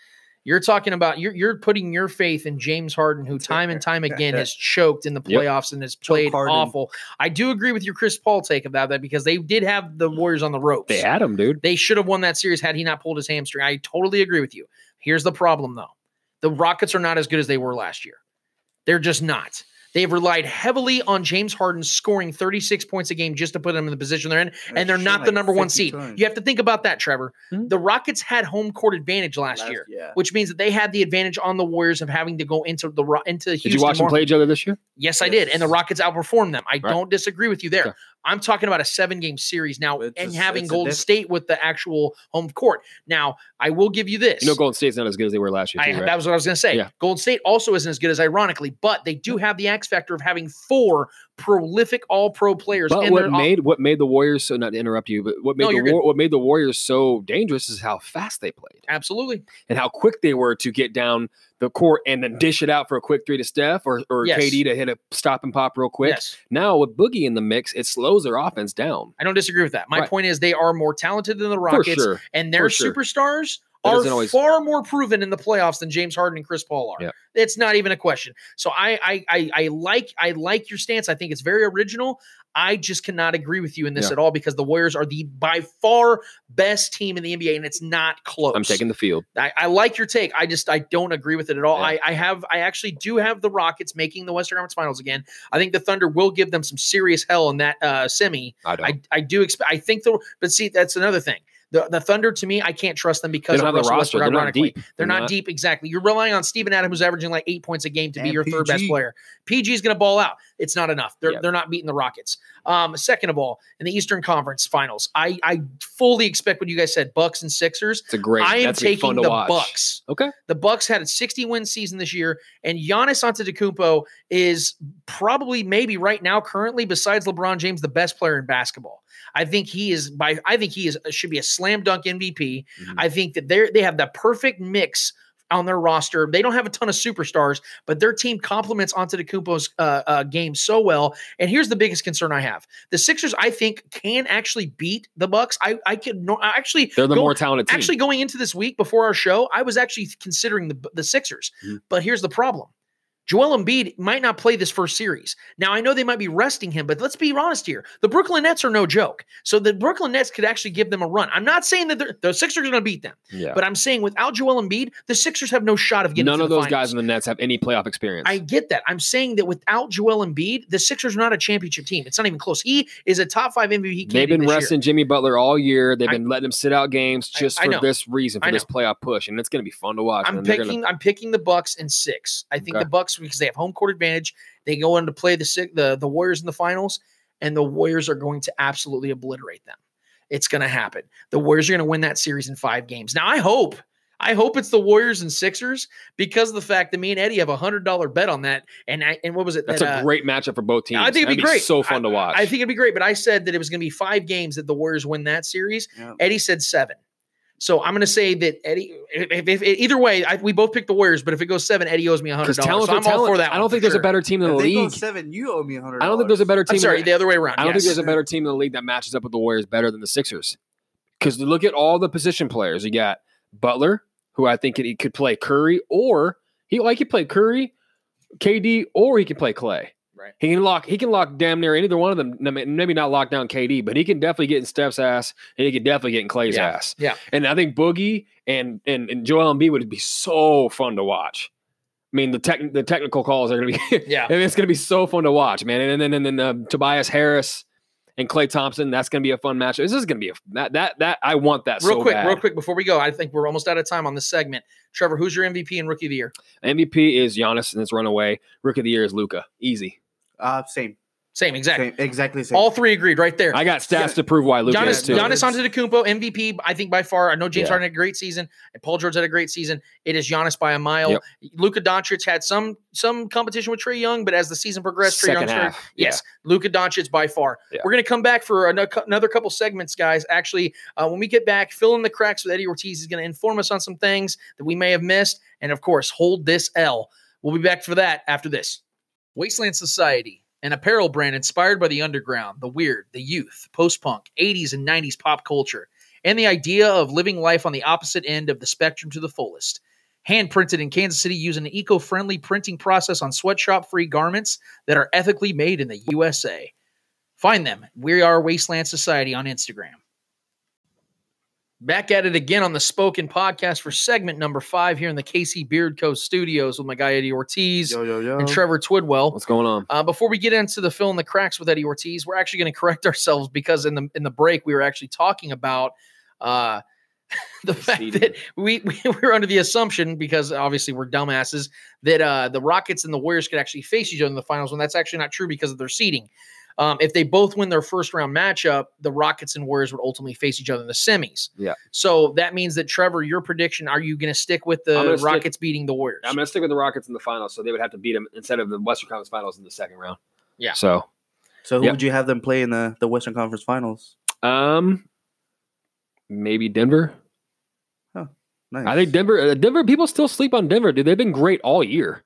you're talking about you're you're putting your faith in James Harden, who time and time again has choked in the Yep. playoffs and has played awful. I do agree with your Chris Paul take about that because they did have the Warriors on the ropes. They had him, dude. They should have won that series had he not pulled his hamstring. I totally agree with you. Here's the problem, though the Rockets are not as good as they were last year. They're just not. They've relied heavily on James Harden scoring 36 points a game just to put them in the position they're in, and they're not the number one seed. You have to think about that, Trevor. Hmm. The Rockets had home court advantage last, year, Yeah. which means that they had the advantage on the Warriors of having to go into the Ro- into Houston. Did you watch them play each other this year? Yes, I did, and the Rockets outperformed them. I Right. don't disagree with you there. Okay. I'm talking about a seven game series now, It's and a- having Golden diff- State with the actual home court. Now, I will give you this. You know, Golden State's not as good as they were last year. I, right? That was what I was going to say. Yeah. Golden State also isn't as good as ironically, but they do hmm. have the X factor of having four prolific All Pro players. But and what they're all- made what made the Warriors so not to interrupt you, but what made No, the. War, what made the Warriors so dangerous is how fast they played absolutely and how quick they were to get down the court and then dish it out for a quick three to Steph or or Yes. KD to hit a stop and pop real quick. yes. Now with Boogie in the mix, it slows their offense down. I don't disagree with that. My Right. point is they are more talented than the Rockets, sure. and their sure. superstars are always- far more proven in the playoffs than James Harden and Chris Paul are. Yeah. It's not even a question. So I, I I I like I like your stance. I think it's very original. I just cannot agree with you in this Yeah. at all because the Warriors are the by far best team in the NBA, and it's not close. I'm taking the field. I, I like your take. I just I don't agree with it at all. Yeah. I, I have I actually do have the Rockets making the Western Conference Finals again. I think the Thunder will give them some serious hell in that uh, semi. I don't. I, I do expect. I think the but see that's another thing. The the Thunder to me, I can't trust them because of the Russell roster. Westbrook. They're not ironically. deep. They're not, deep exactly. You're relying on Steven Adams, who's averaging like eight points a game, to be And your third best player. PG is going to ball out. It's not enough. They're Yep. they're not beating the Rockets. Um, second of all, in the Eastern Conference Finals, I I fully expect what you guys said, Bucks and Sixers. It's a great. I am be taking the watch. Bucks. Okay. The Bucks had a 60 win season this year, and Giannis Antetokounmpo is probably, maybe right now, currently, besides LeBron James, the best player in basketball. I think he is by. I think he is should be a slam dunk MVP. Mhm. I think that they they have the perfect mix on their roster. They don't have a ton of superstars, but their team complements Antetokounmpo's uh, uh, game so well. And here's the biggest concern I have: the Sixers, I think, can actually beat the Bucks. I I could no, actually They're the go- more talented team. Actually, going into this week before our show, I was actually considering the the Sixers. Mhm. But here's the problem: Joel Embiid might not play this first series. Now, I know they might be resting him, but let's be honest here. The Brooklyn Nets are no joke. So the Brooklyn Nets could actually give them a run. I'm not saying that the Sixers are going to beat them, Yeah. but I'm saying without Joel Embiid, the Sixers have no shot of getting None of those finals. guys in the Nets have any playoff experience. I get that. I'm saying that without Joel Embiid, the Sixers are not a championship team. It's not even close. He is a top five MVP. They've been this year. resting Jimmy Butler all year. They've I- been letting him sit out games just I for know. this reason, for this playoff push, and it's going to be fun to watch. I'm picking. gonna- I'm picking the Bucks in six. I think Okay. the Bucks because they have home court advantage. They go in to play the Six- the the Warriors in the finals, and the Warriors are going to absolutely obliterate them. It's going to happen. The Warriors are going to win that series in five games. Now, I hope. I hope it's the Warriors and Sixers because of the fact that me and Eddie have a hundred dollar bet on that. And I and what was it? that's that, a uh, great matchup for both teams. I think it'd That'd be great. So fun I- to watch. I think it'd be great, but I said that it was going to be five games that the Warriors win that series. Yeah. Eddie said seven. So I'm going to say that Eddie. If, if, if- either way, I, we both picked the Warriors, but if it goes seven, Eddie owes me a hundred dollars. So I'm all for that. I don't think there's sure. a better team in the If they go league. seven, you owe me a hundred. I don't think there's a better team. I'm sorry, in the other way around. I don't think there's a better team in the league that matches up with the Warriors better than the Sixers. Because look at all the position players. You got Butler, who I think he could play Curry, or he like he play Curry, KD, or he can play Klay. Right. He can lock. He can lock damn near either one of them. Maybe not lock down KD, but he can definitely get in Steph's ass, and he can definitely get in Klay's Yeah. ass. Yeah. And I think Boogie and and and Joel Embiid would be so fun to watch. I mean, the tech the technical calls are going to be Yeah. I mean, it's going to be so fun to watch, man. And then and then um, Tobias Harris and Klay Thompson. That's going to be a fun match. This is going to be a that that that I want that Real so quick, bad. real quick before we go, I think we're almost out of time on this segment. Trevor, who's your MVP and Rookie of the Year? MVP is Giannis and it's runaway. Rookie of the year is Luka. Easy. Uh, same, Same, exactly. same, exactly same. All three agreed right there. I got stats Yeah. to prove why Luka Giannis, is too. Giannis It's- Antetokounmpo, MVP. I think by far. I know James Yeah. Harden had a great season, and Paul George had a great season. It is Giannis by a mile. Yep. Luka Doncic had some some competition with Trae Young, but as the season progressed, Trae Second Young started. half. Yes, Luka Doncic by far. Yeah. We're going to come back for another couple segments, guys. Actually, uh, when we get back, fill in the cracks with Eddie Ortiz. He's going to inform us on some things that we may have missed, and of course, hold this L. We'll be back for that after this. Wasteland Society, an apparel brand inspired by the underground, the weird, the youth, post punk, 80s and 90s pop culture, and the idea of living life on the opposite end of the spectrum to the fullest. Hand printed in Kansas City using an eco friendly printing process on sweatshop free garments that are ethically made in the USA. Find them. We are Wasteland Society on Instagram. Back at it again on the Spoken podcast for segment number five here in the KC Beard Co. studios with my guy Eddie Ortiz yo yo yo. and Trevor Twidwell. What's going on? Uh, before we get into the fill in the cracks with Eddie Ortiz, we're actually going to correct ourselves because in the in the break we were actually talking about uh, the fact Seeding. that we, we were under the assumption because obviously we're dumbasses that uh, the Rockets and the Warriors could actually face each other in the finals when that's actually not true because of their seeding. Um, if they both win their first round matchup, the Rockets and Warriors would ultimately face each other in the semis. Yeah. So that means that Trevor, your prediction, are you going to stick with the gonna stick- Rockets beating the Warriors? I'm going to stick with the Rockets in the finals, so they would have to beat them instead of the Western Conference Finals in the second round. Yeah. So, so who Yep. would you have them play in the the Western Conference Finals? um, maybe Denver. Nice. I think Denver. Uh, Denver people still sleep on Denver, dude. They've been great all year.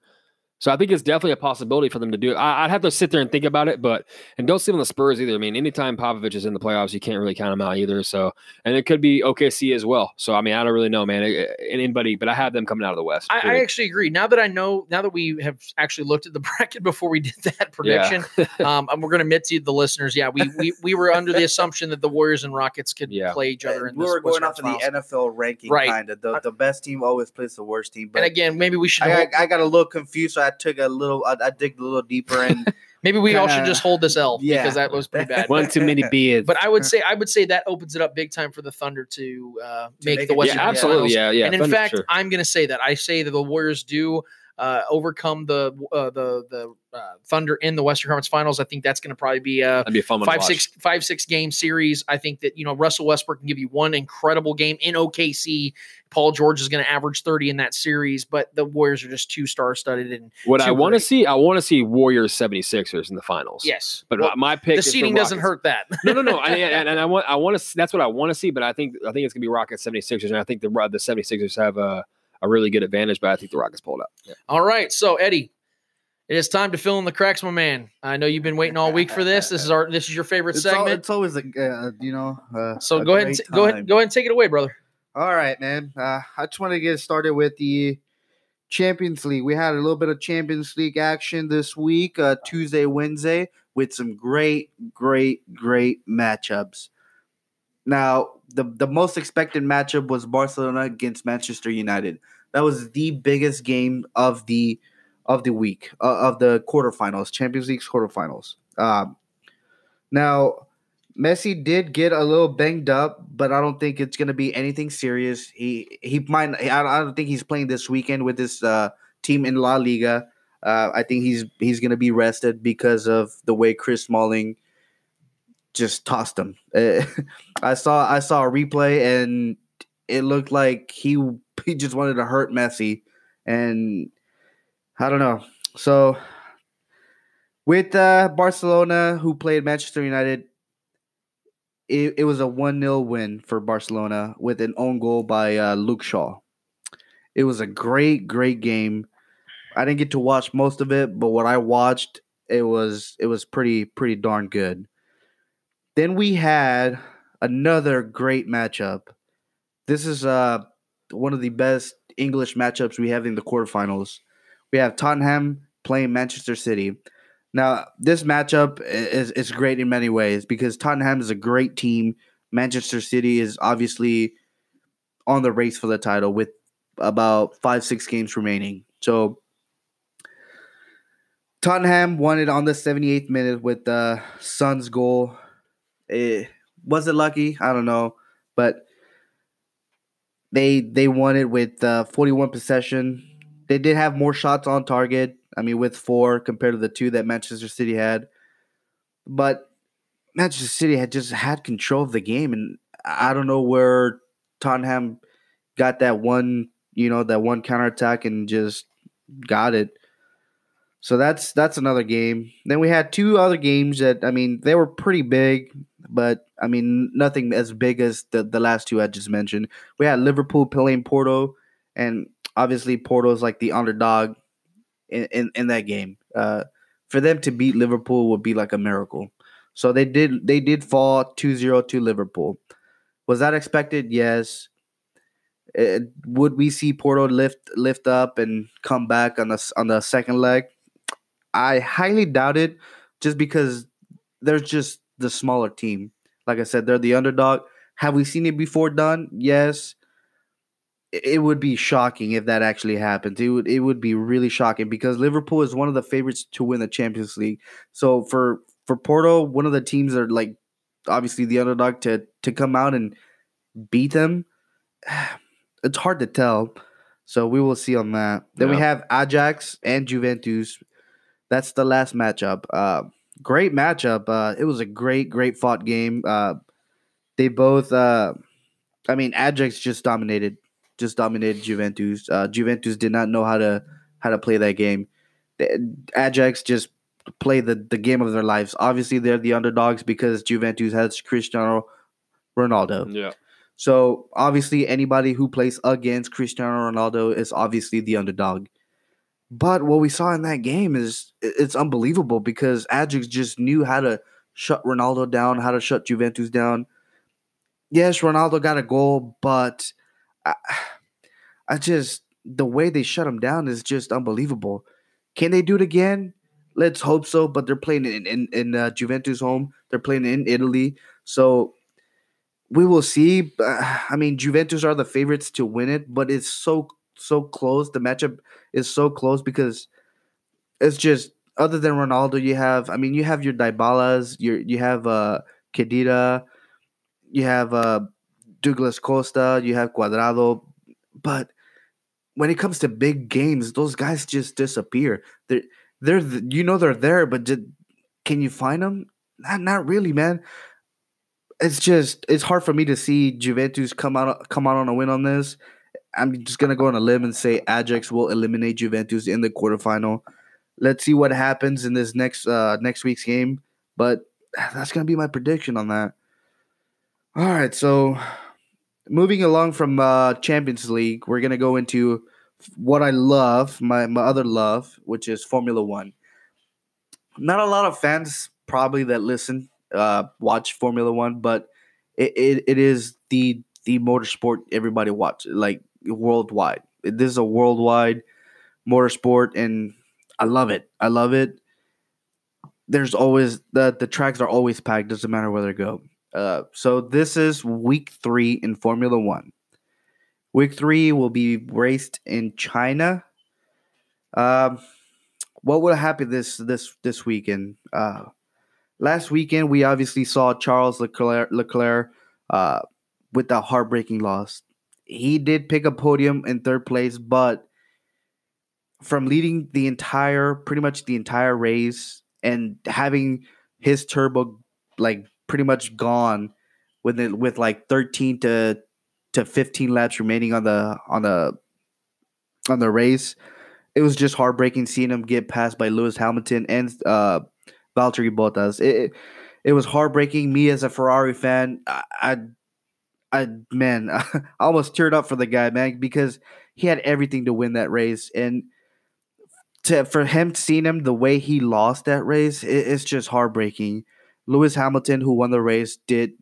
So I think it's definitely a possibility for them to do it. I, I'd have to sit there and think about it, but and don't sleep on the Spurs either. I mean, anytime Popovich is in the playoffs, you can't really count him out either. So and it could be OKC as well. So I mean, I don't really know, man. It- it- anybody, but I have them coming out of the West. I, I actually agree. Now that I know, now that we have actually looked at the bracket before we did that prediction, um, and we're going to admit to the listeners, yeah, we, we we were under the assumption that the Warriors and Rockets could Yeah. play each other. In this. we this were going off of the NFL ranking, Right. kind of. The, the best team always plays the worst team. But And again, maybe we should. I, I, I got a little confused, so I took a little. I, I digged a little deeper, and maybe we all should just hold this L Yeah. because that was pretty bad. One too many beers. But I would say I would say that opens it up big time for the Thunder to uh, make, make the Western yeah, Conference absolutely. Yeah, yeah. and in Thunder, fact, sure. I'm going to say that I say that the Warriors do uh, overcome the uh, the the uh, Thunder in the Western Conference Finals. I think that's going to probably be a that'd be a fun one. to five watch. six five six game series. I think that you know Russell Westbrook can give you one incredible game in OKC. Paul George is going to average thirty in that series, but the Warriors are just too star studded. And What I want to see, I want to see Warriors 76ers in the finals. yes, But Well, my pick the is seeding doesn't hurt that. no, no, no. I, and, and I want, I want to. That's what I want to see. But I think, I think it's gonna be Rockets 76ers, and I think the the 76ers have a, a really good advantage. But I think the Rockets pulled out. Yeah. All right, so Eddie, it is time to fill in the cracks, my man. I know you've been waiting all week for this. This is our this is your favorite it's, al- segment. it's always a uh, you know. Uh, so a go ahead, and great t- go ahead, go ahead and take it away, brother. All right, man. Uh, I just want to get started with the Champions League. We had a little bit of Champions League action this week, uh, Tuesday, Wednesday, with some great, great, great matchups. Now, the, the most expected matchup was Barcelona against Manchester United. That was the biggest game of the of the week uh, of the quarterfinals, Champions League quarterfinals. Um, now, Messi did get a little banged up, but I don't think it's going to be anything serious. He he might. I don't think he's playing this weekend with this uh, team in La Liga. Uh, I think he's he's going to be rested because of the way Chris Smalling just tossed him. I saw I saw a replay and it looked like he he just wanted to hurt Messi, and I don't know. So with uh, Barcelona, who played Manchester United, it, it was a 1 0 win for Barcelona with an own goal by uh, Luke Shaw. It was a great, great game. I didn't get to watch most of it, but what I watched, it was it was pretty pretty darn good. Then we had another great matchup. This is uh one of the best English matchups we have in the quarterfinals. We have Tottenham playing Manchester City. Now, this matchup is, is great in many ways because Tottenham is a great team. Manchester City is obviously on the race for the title with about five, six games remaining. So, Tottenham won it on the 78th minute with the Son's goal. It, was it lucky? I don't know. But they they won it with uh, 41 possession. They did have more shots on target. I mean, with four compared to the two that Manchester City had. But Manchester City had just had control of the game, and I don't know where Tottenham got that one, you know, that one counterattack and just got it. So that's that's another game. Then we had two other games that I mean they were pretty big, but I mean nothing as big as the the last two I just mentioned. We had Liverpool playing Porto, and obviously Porto is like the underdog in, in, in that game. Uh, for them to beat Liverpool would be like a miracle. So they did they did fall 2-0 to Liverpool. Was that expected? Yes. It, would we see Porto lift lift up and come back on the on the second leg? I highly doubt it, just because they're just the smaller team. Like I said, they're the underdog. Have we seen it before done? Yes it would be shocking if that actually happens. It would it would be really shocking because Liverpool is one of the favorites to win the Champions League. So for for Porto, one of the teams that are like obviously the underdog to to come out and beat them, it's hard to tell. So we will see on that. Then yeah. we have Ajax and Juventus. That's the last matchup. Uh, great matchup. Uh, it was a great, great fought game. Uh, they both, uh, I mean, Ajax just dominated just dominated Juventus. Uh, Juventus did not know how to how to play that game. Ajax just played the, the game of their lives. Obviously, they're the underdogs because Juventus has Cristiano Ronaldo. Yeah. So obviously, anybody who plays against Cristiano Ronaldo is obviously the underdog. But what we saw in that game is it's unbelievable because Ajax just knew how to shut Ronaldo down, how to shut Juventus down. Yes, Ronaldo got a goal, but I, I just the way they shut them down is just unbelievable. Can they do it again? Let's hope so. But they're playing in in, in uh, Juventus home. They're playing in Italy, so we will see. I mean, Juventus are the favorites to win it, but it's so so close. The matchup is so close because it's just other than Ronaldo, you have. I mean, you have your Dybalas, your you have uh Khedira, you have uh Douglas Costa, you have Cuadrado, but when it comes to big games, those guys just disappear. They're they're you know they're there, but did, can you find them? Not not really, man. It's just it's hard for me to see Juventus come out come out on a win on this. I'm just gonna go on a limb and say Ajax will eliminate Juventus in the quarterfinal. Let's see what happens in this next uh next week's game, but that's gonna be my prediction on that. All right, so moving along from uh, Champions League, we're gonna go into what I love, my my other love, which is Formula One. Not a lot of fans probably that listen uh, watch Formula One, but it, it, it is the the motorsport everybody watch like worldwide. This is a worldwide motorsport, and I love it. I love it. There's always the the tracks are always packed. Doesn't matter where they go. Uh, so this is week three in Formula One. Week three will be raced in China. Um, what will happen this this this weekend? Uh, last weekend we obviously saw Charles Leclerc, Leclerc uh, with the heartbreaking loss. He did pick a podium in third place, but from leading the entire, pretty much the entire race, and having his turbo like pretty much gone with it with like 13 to to 15 laps remaining on the on the on the race. It was just heartbreaking seeing him get passed by Lewis Hamilton and uh Valtteri Bottas. It, it it was heartbreaking. Me as a Ferrari fan I I, I man I almost teared up for the guy man because he had everything to win that race. And to for him seeing him the way he lost that race it, it's just heartbreaking Lewis Hamilton, who won the race, did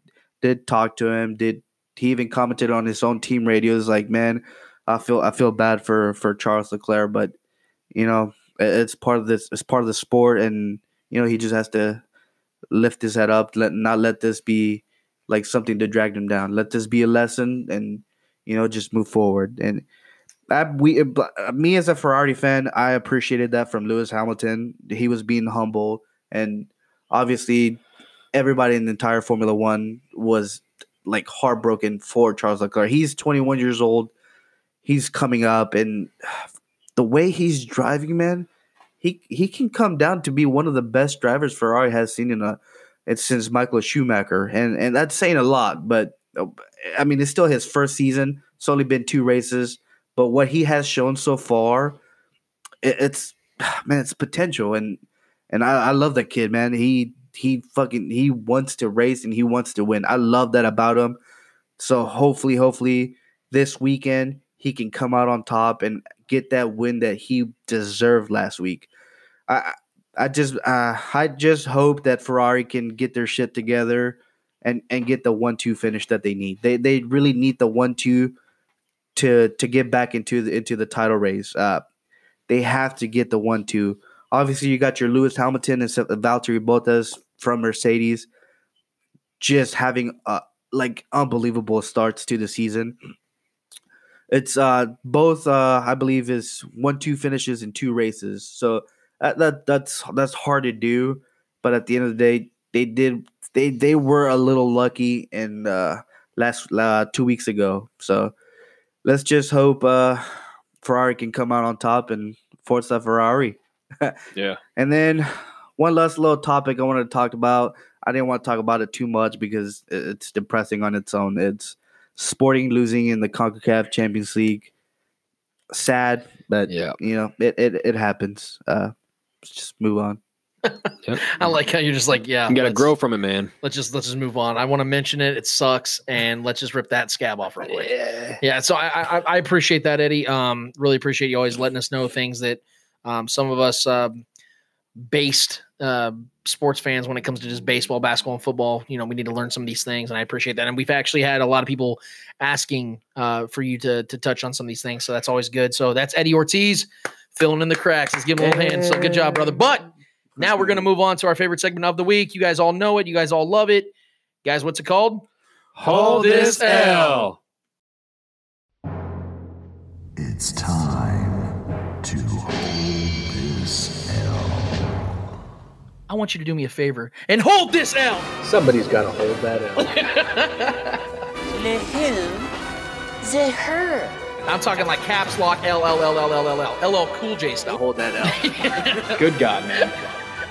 did talk to him. Did he even commented on his own team radios? Like, man, I feel I feel bad for for Charles Leclerc, but you know, it's part of this. It's part of the sport, and you know, he just has to lift his head up. Let not let this be like something to drag him down. Let this be a lesson, and you know, just move forward. And I, we, uh, me as a Ferrari fan, I appreciated that from Lewis Hamilton. He was being humble, and obviously everybody in the entire Formula One was like heartbroken for Charles Leclerc. He's 21 years old. He's coming up, and the way he's driving, man, he he can come down to be one of the best drivers Ferrari has seen in a it's since Michael Schumacher, and and that's saying a lot. But I mean, it's still his first season. It's only been two races, but what he has shown so far, it, it's man, it's potential, and and I, I love that kid, man. He he fucking he wants to race and he wants to win. I love that about him. So hopefully, hopefully this weekend he can come out on top and get that win that he deserved last week. I I just uh, I just hope that Ferrari can get their shit together and and get the one two finish that they need. They they really need the one two to to get back into the into the title race. Uh, they have to get the one two. Obviously, you got your Lewis Hamilton and Valtteri Bottas from Mercedes, just having uh, like unbelievable starts to the season. It's uh both uh I believe is one two finishes in two races. So that, that that's that's hard to do, but at the end of the day, they did they they were a little lucky in uh last uh, two weeks ago. So let's just hope uh Ferrari can come out on top and Forza Ferrari. Yeah. And then one last little topic I wanted to talk about. I didn't want to talk about it too much because it's depressing on its own. It's Sporting losing in the CONCACAF Champions League. Sad, but Yeah. you know it it, it happens. Uh, just move on. I like how you're just like, yeah, You got to grow from it, man. Let's just let's just move on. I want to mention it. It sucks, and let's just rip that scab off real quick. Yeah, so I, I I appreciate that, Eddie. Um, really appreciate you always letting us know things that um, some of us um, based uh, sports fans when it comes to just baseball, basketball, and football. You know, we need to learn some of these things, and I appreciate that. And we've actually had a lot of people asking uh, for you to to touch on some of these things, so that's always good. So that's Eddie Ortiz filling in the cracks. Let's give him a little hand. So good job, brother. But now we're gonna move on to our favorite segment of the week. You guys all know it. You guys all love it. Guys, what's it called? Hold this L. It's time I want you to do me a favor and hold this L. Somebody's got to hold that L. The who? The her. I'm talking like caps lock L L L L L L L LL Cool J style. Hold that out. Good God, man.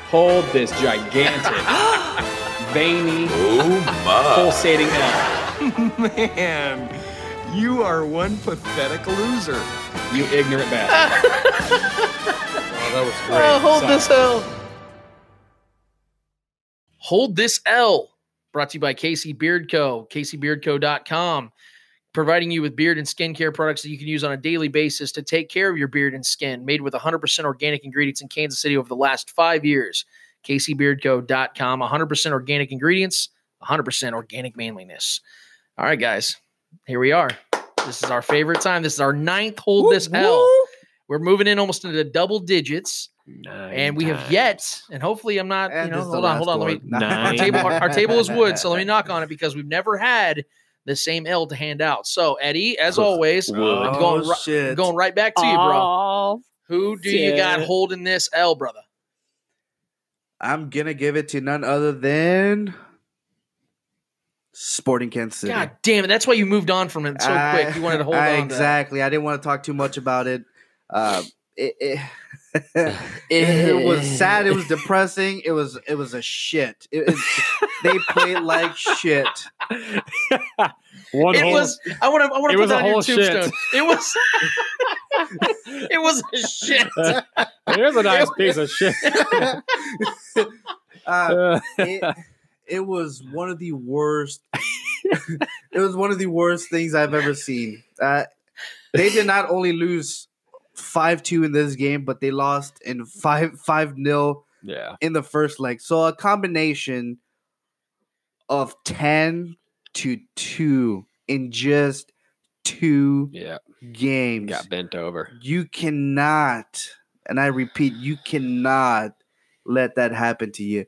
Hold this gigantic, veiny, Oh pulsating L. Man, you are one pathetic loser. You ignorant bastard. Oh, that was oh, great. Oh, hold Sorry. this L. Hold this L. Brought to you by KC Beard Co. KCBeardCo.com. Providing you with beard and skincare products that you can use on a daily basis to take care of your beard and skin. Made with 100% organic ingredients in Kansas City over the last five years. KCBeardCo.com. 100% organic ingredients, 100% organic manliness. All right, guys. Here we are. This is our favorite time. This is our ninth Hold This L. We're moving in almost into the double digits, and we have yet, and hopefully I'm not, And you know, this is the hold on, hold last on. Let me our table our, our table is wood, so let me knock on it because we've never had the same L to hand out. So Eddie, as always, I'm going, Oh, shit. I'm going right back to you, bro. Oh, Who do you got holding this L, brother? I'm gonna give it to none other than Sporting Kansas City. God damn it! That's why you moved on from it so I- quick. You wanted to hold I- on. Exactly. I didn't want to talk too much about it. Uh, it, it, it, it was sad. It was depressing. It was it was a shit. It, it- they played like shit. One It whole- was. I want to. I want to put was a that on your whole shit. tombstone. It was. it was a shit. Here's a nice piece of shit. Uh, it, it was one of the worst. it was one of the worst things I've ever seen. Uh, they did not only lose five two in this game, but they lost in five five nil yeah. in the first leg. So a combination of ten to two in just two Yeah. games. Got bent over. You cannot, and I repeat, you cannot let that happen to you.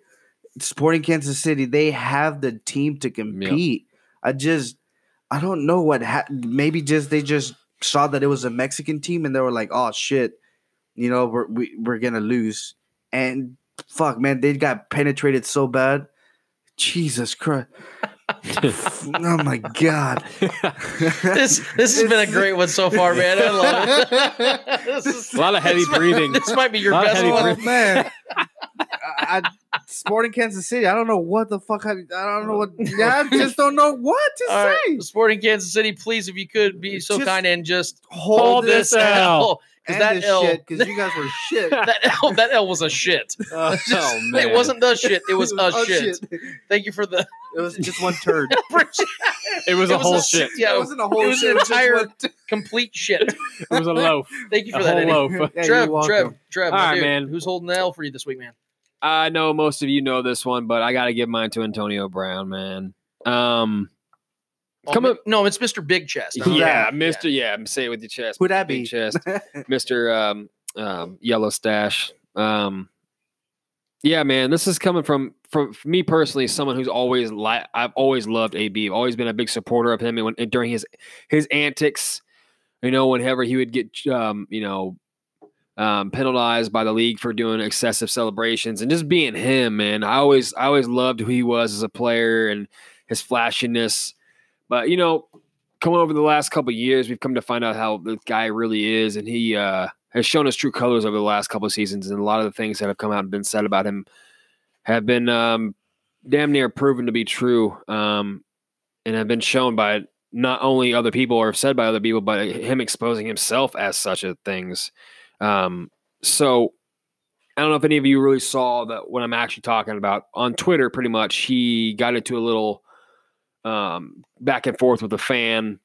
Sporting Kansas City, they have the team to compete. I just, I don't know what. Ha- maybe just they just saw that it was a Mexican team and they were like, "Oh shit, you know, we're we, we're gonna lose." And fuck, man, they got penetrated so bad. Jesus Christ! oh my god! This this has been a great one so far, man. I love it. This A lot of heavy this might- breathing. This might be your best one. Oh man, I, I, Sporting Kansas City. I don't know what the fuck. I, I don't know what. Yeah, I just don't know what to All say. right, Sporting Kansas City, please, if you could be so Just kind and just Hold, hold this this L because that this L because you guys were shit. that L that L was a shit. Oh, man, It wasn't the shit. It was, a oh, shit. Thank you for the. It was just one turd. It was It a was whole a- shit. Yeah, it wasn't a whole it was shit. an was just entire complete shit. It was a loaf. Thank you for A that, whole Eddie. loaf. Yeah, Trev, Trev. Trev, All my right, dude, man. Who's holding the L for you this week, man? I know most of you know this one, but I got to give mine to Antonio Brown, man. Um, Oh, Come mi- up- No, it's Mr. Big Chest. Who yeah, that? Mister. Yeah, say it with your chest. Who that Big be? chest, Mister um, um, Yellow Stash. Um, yeah, man, this is coming from from for me personally, someone who's always li- I've always loved AB. I've always been a big supporter of him, and when and during his his antics, you know, whenever he would get um, you know. Um, penalized by the league for doing excessive celebrations and just being him, man. I always, I always loved who he was as a player and his flashiness. But you know, coming over the last couple years, we've come to find out how the guy really is, and he uh, has shown his true colors over the last couple seasons. And a lot of the things that have come out and been said about him have been um, damn near proven to be true, um, and have been shown by not only other people or said by other people, but him exposing himself as such a things. Um, so I don't know if any of you really saw that what I'm actually talking about on Twitter. Pretty much, he got into a little um, back and forth with a fan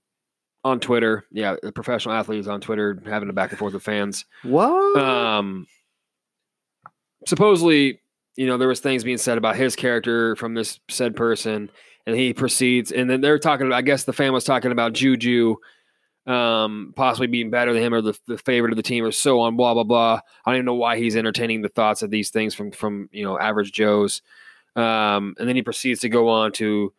on Twitter. Yeah, the professional athletes on Twitter having a back and forth with fans. what? Um, supposedly, you know, there was things being said about his character from this said person, and he proceeds, and then they're talking about. I guess the fan was talking about Juju. Um, possibly being better than him or the, the favorite of the team or so on, blah blah blah. I don't even know why he's entertaining the thoughts of these things from from you know average Joes. Um, and then he proceeds to go on to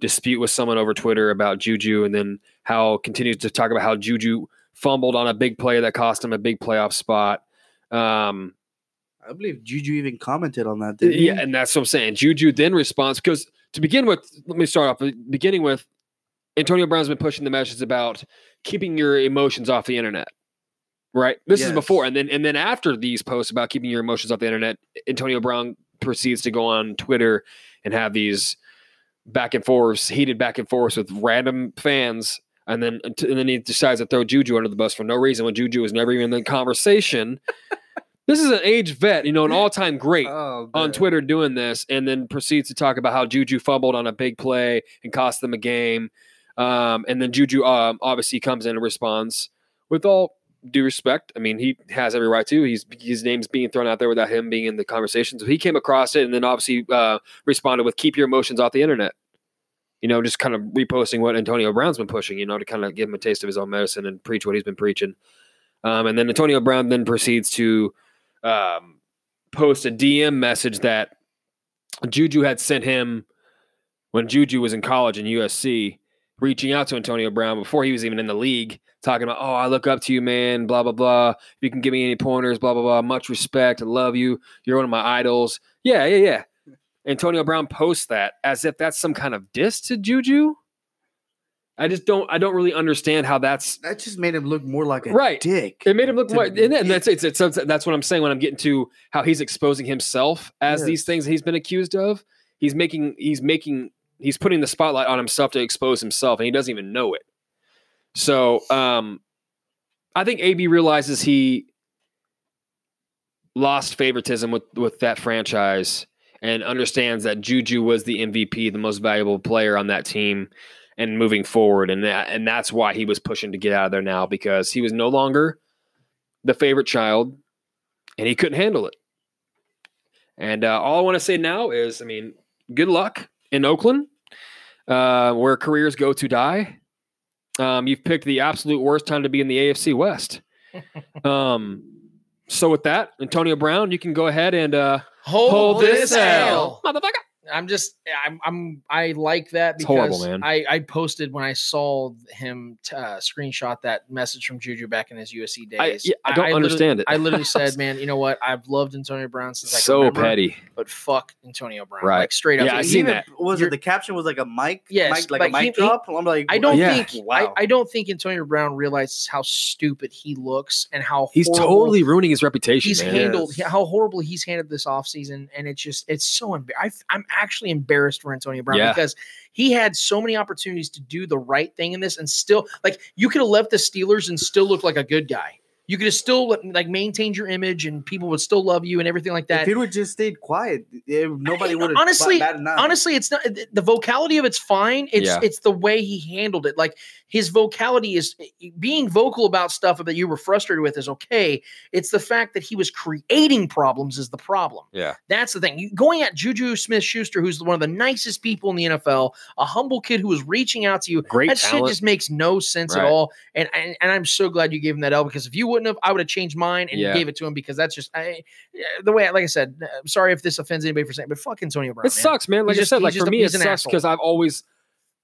dispute with someone over Twitter about Juju, and then how continues to talk about how Juju fumbled on a big play that cost him a big playoff spot. Um, I believe Juju even commented on that. Didn't he? yeah, and that's what I'm saying. Juju then responds because to begin with, let me start off. Beginning with, Antonio Brown's been pushing the message about keeping your emotions off the internet. Right. This is before, and then and then after these posts about keeping your emotions off the internet, Antonio Brown proceeds to go on Twitter and have these back and forths, heated back and forths with random fans, and then and then he decides to throw Juju under the bus for no reason when Juju was never even in the conversation. this is an age vet, you know, an all-time great Oh, on. Twitter doing this, and then proceeds to talk about how Juju fumbled on a big play and cost them a game. Um, and then Juju um, obviously comes in and responds with all due respect. I mean, he has every right to. He's his name's being thrown out there without him being in the conversation. So he came across it and then obviously uh, responded with "Keep your emotions off the internet." You know, just kind of reposting what Antonio Brown's been pushing. You know, to kind of give him a taste of his own medicine and preach what he's been preaching. Um, and then Antonio Brown then proceeds to um, post a DM message that Juju had sent him when Juju was in college in USC, reaching out to Antonio Brown before he was even in the league, talking about, "Oh, I look up to you, man. Blah blah blah. If you can give me any pointers, blah blah blah. Much respect. I love you. You're one of my idols." Yeah, yeah, yeah. Antonio Brown posts that as if that's some kind of diss to Juju. I just don't. I don't really understand how that's That just made him look more like a Right. dick. It made him look more, and then that's it's, it's, it's- that's what I'm saying when I'm getting to how he's exposing himself as these things he's been accused of. He's making he's making he's putting the spotlight on himself to expose himself, and he doesn't even know it. So um, I think AB realizes he lost favoritism with with that franchise and understands that Juju was the MVP, the most valuable player on that team and moving forward and that and that's why he was pushing to get out of there now because he was no longer the favorite child and he couldn't handle it. And uh, all I want to say now is, I mean, good luck in Oakland, uh, where careers go to die. Um, you've picked the absolute worst time to be in the AFC West. um, so with that, Antonio Brown, you can go ahead and uh, Hold, hold this this L. L, motherfucker. I'm just I'm I'm I like that because horrible, man. I I posted when I saw him t- uh, screenshot that message from Juju back in his USC days. I- yeah, I don't literally- understand it. I literally said, "Man, you know what? I've loved Antonio Brown since I can So remember, petty. but fuck Antonio Brown, Right. Like straight up. Yeah, I He seen that. Was it the caption was like a mic? Yes, mic, like but a mic he- he- drop. I'm like, I don't Yeah. think Wow. I, I don't think Antonio Brown realizes how stupid he looks and how He's horrible totally ruining his reputation. he's man. handled Yes. how horrible he's handled this offseason and it's just it's so embar- I, i'm actually embarrassed for antonio brown Yeah. because he had so many opportunities to do the right thing in this and still like you could have left the steelers and still look like a good guy you could have still like maintained your image and people would still love you and everything like that if he would just stayed quiet, eh, nobody would have. honestly- batted an eye. honestly it's not the vocality of it's fine it's Yeah. it's the way he handled it like his vocality is being vocal about stuff that you were frustrated with is okay it's the fact that he was creating problems is the problem Yeah. that's the thing you, going at juju smith schuster who's one of the nicest people in the nfl a humble kid who was reaching out to you Great that shit just makes no sense at all and, and and i'm so glad you gave him that l because if you wouldn't have i would have changed mine and Yeah. gave it to him because that's just I, eh, the way I, like i said i'm sorry if this offends anybody for saying but fuck antonio brown It man. sucks, man. Like He's I said, he's like just for a- me, it an sucks because I've always,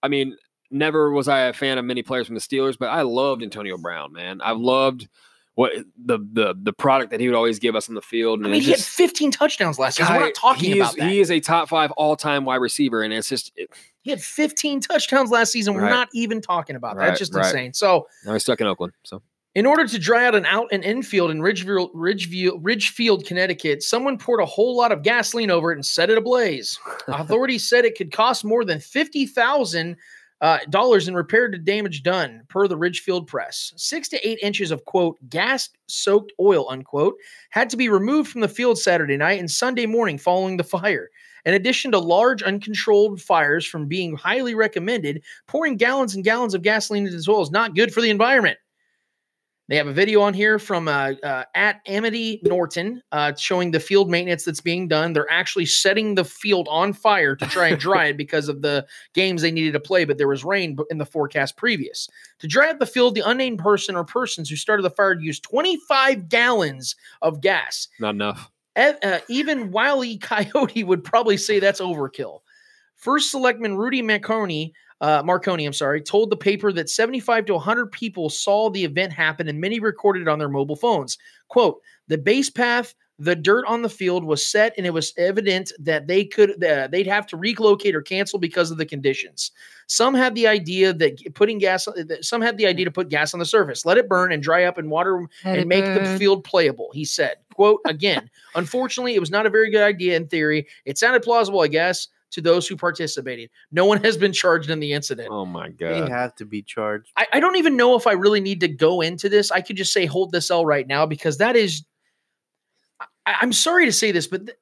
I mean, never was I a fan of many players from the Steelers, but I loved Antonio Brown, man. I loved what the the the product that he would always give us on the field. And I mean, he had 15 touchdowns last season. We're not talking he about is, that. He is a top five all time wide receiver, and it's just it, He had 15 touchdowns last season. We're Right. not even talking about that. Right, It's just right. insane. So, now he's stuck in Oakland. So in order to dry out an out and infield in Ridgefield, Ridgefield, Ridgefield, Connecticut, someone poured a whole lot of gasoline over it and set it ablaze. Authorities said it could cost more than fifty thousand uh, dollars in repair to damage done, per the Ridgefield Press. Six to eight inches of quote gas-soaked oil unquote had to be removed from the field Saturday night and Sunday morning following the fire. In addition to large uncontrolled fires from being highly recommended, pouring gallons and gallons of gasoline into the soil is not good for the environment. They have a video on here from uh, uh, at Amity Norton uh, showing the field maintenance that's being done. They're actually setting the field on fire to try and dry it because of the games they needed to play, but there was rain in the forecast previous. To dry out the field, the unnamed person or persons who started the fire used 25 gallons of gas. not enough. Uh, even Wiley Coyote would probably say that's overkill. First Selectman Rudy Marconi, uh, Marconi, I'm sorry, told the paper that 75 to 100 people saw the event happen and many recorded it on their mobile phones. Quote, the base path, the dirt on the field was set and it was evident that they could uh, they'd have to relocate or cancel because of the conditions. Some had the idea that putting gas some had the idea to put gas on the surface, let it burn and dry up in water and make the field playable, he said. Quote again, unfortunately, it was not a very good idea in theory. It sounded plausible, I guess, to those who participated. No one has been charged in the incident. Oh my god. They have to be charged. I, I don't even know if I really need to go into this. I could just say hold this L right now because that is I, I'm sorry to say this, but th-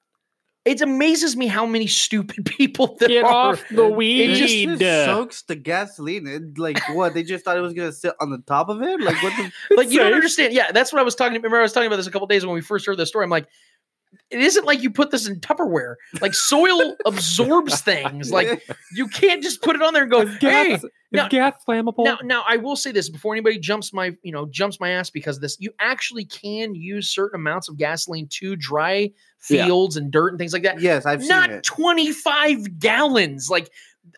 it amazes me how many stupid people there Get are. off the It weed. just, just soaks the gasoline. It, like what? They just thought it was gonna sit on the top of it. Like what the? like you don't understand. Yeah, that's what I was talking. To. Remember, I was talking about this a couple days when we first heard the story. I'm like, it isn't like you put this in Tupperware. Like soil absorbs things. Like you can't just put it on there and go, hey. Now, gas flammable? now, now I will say this before anybody jumps my, you know, jumps my ass because of this. You actually can use certain amounts of gasoline to dry Yeah. fields and dirt and things like that. Yes, I've seen Not it. 25 gallons. Like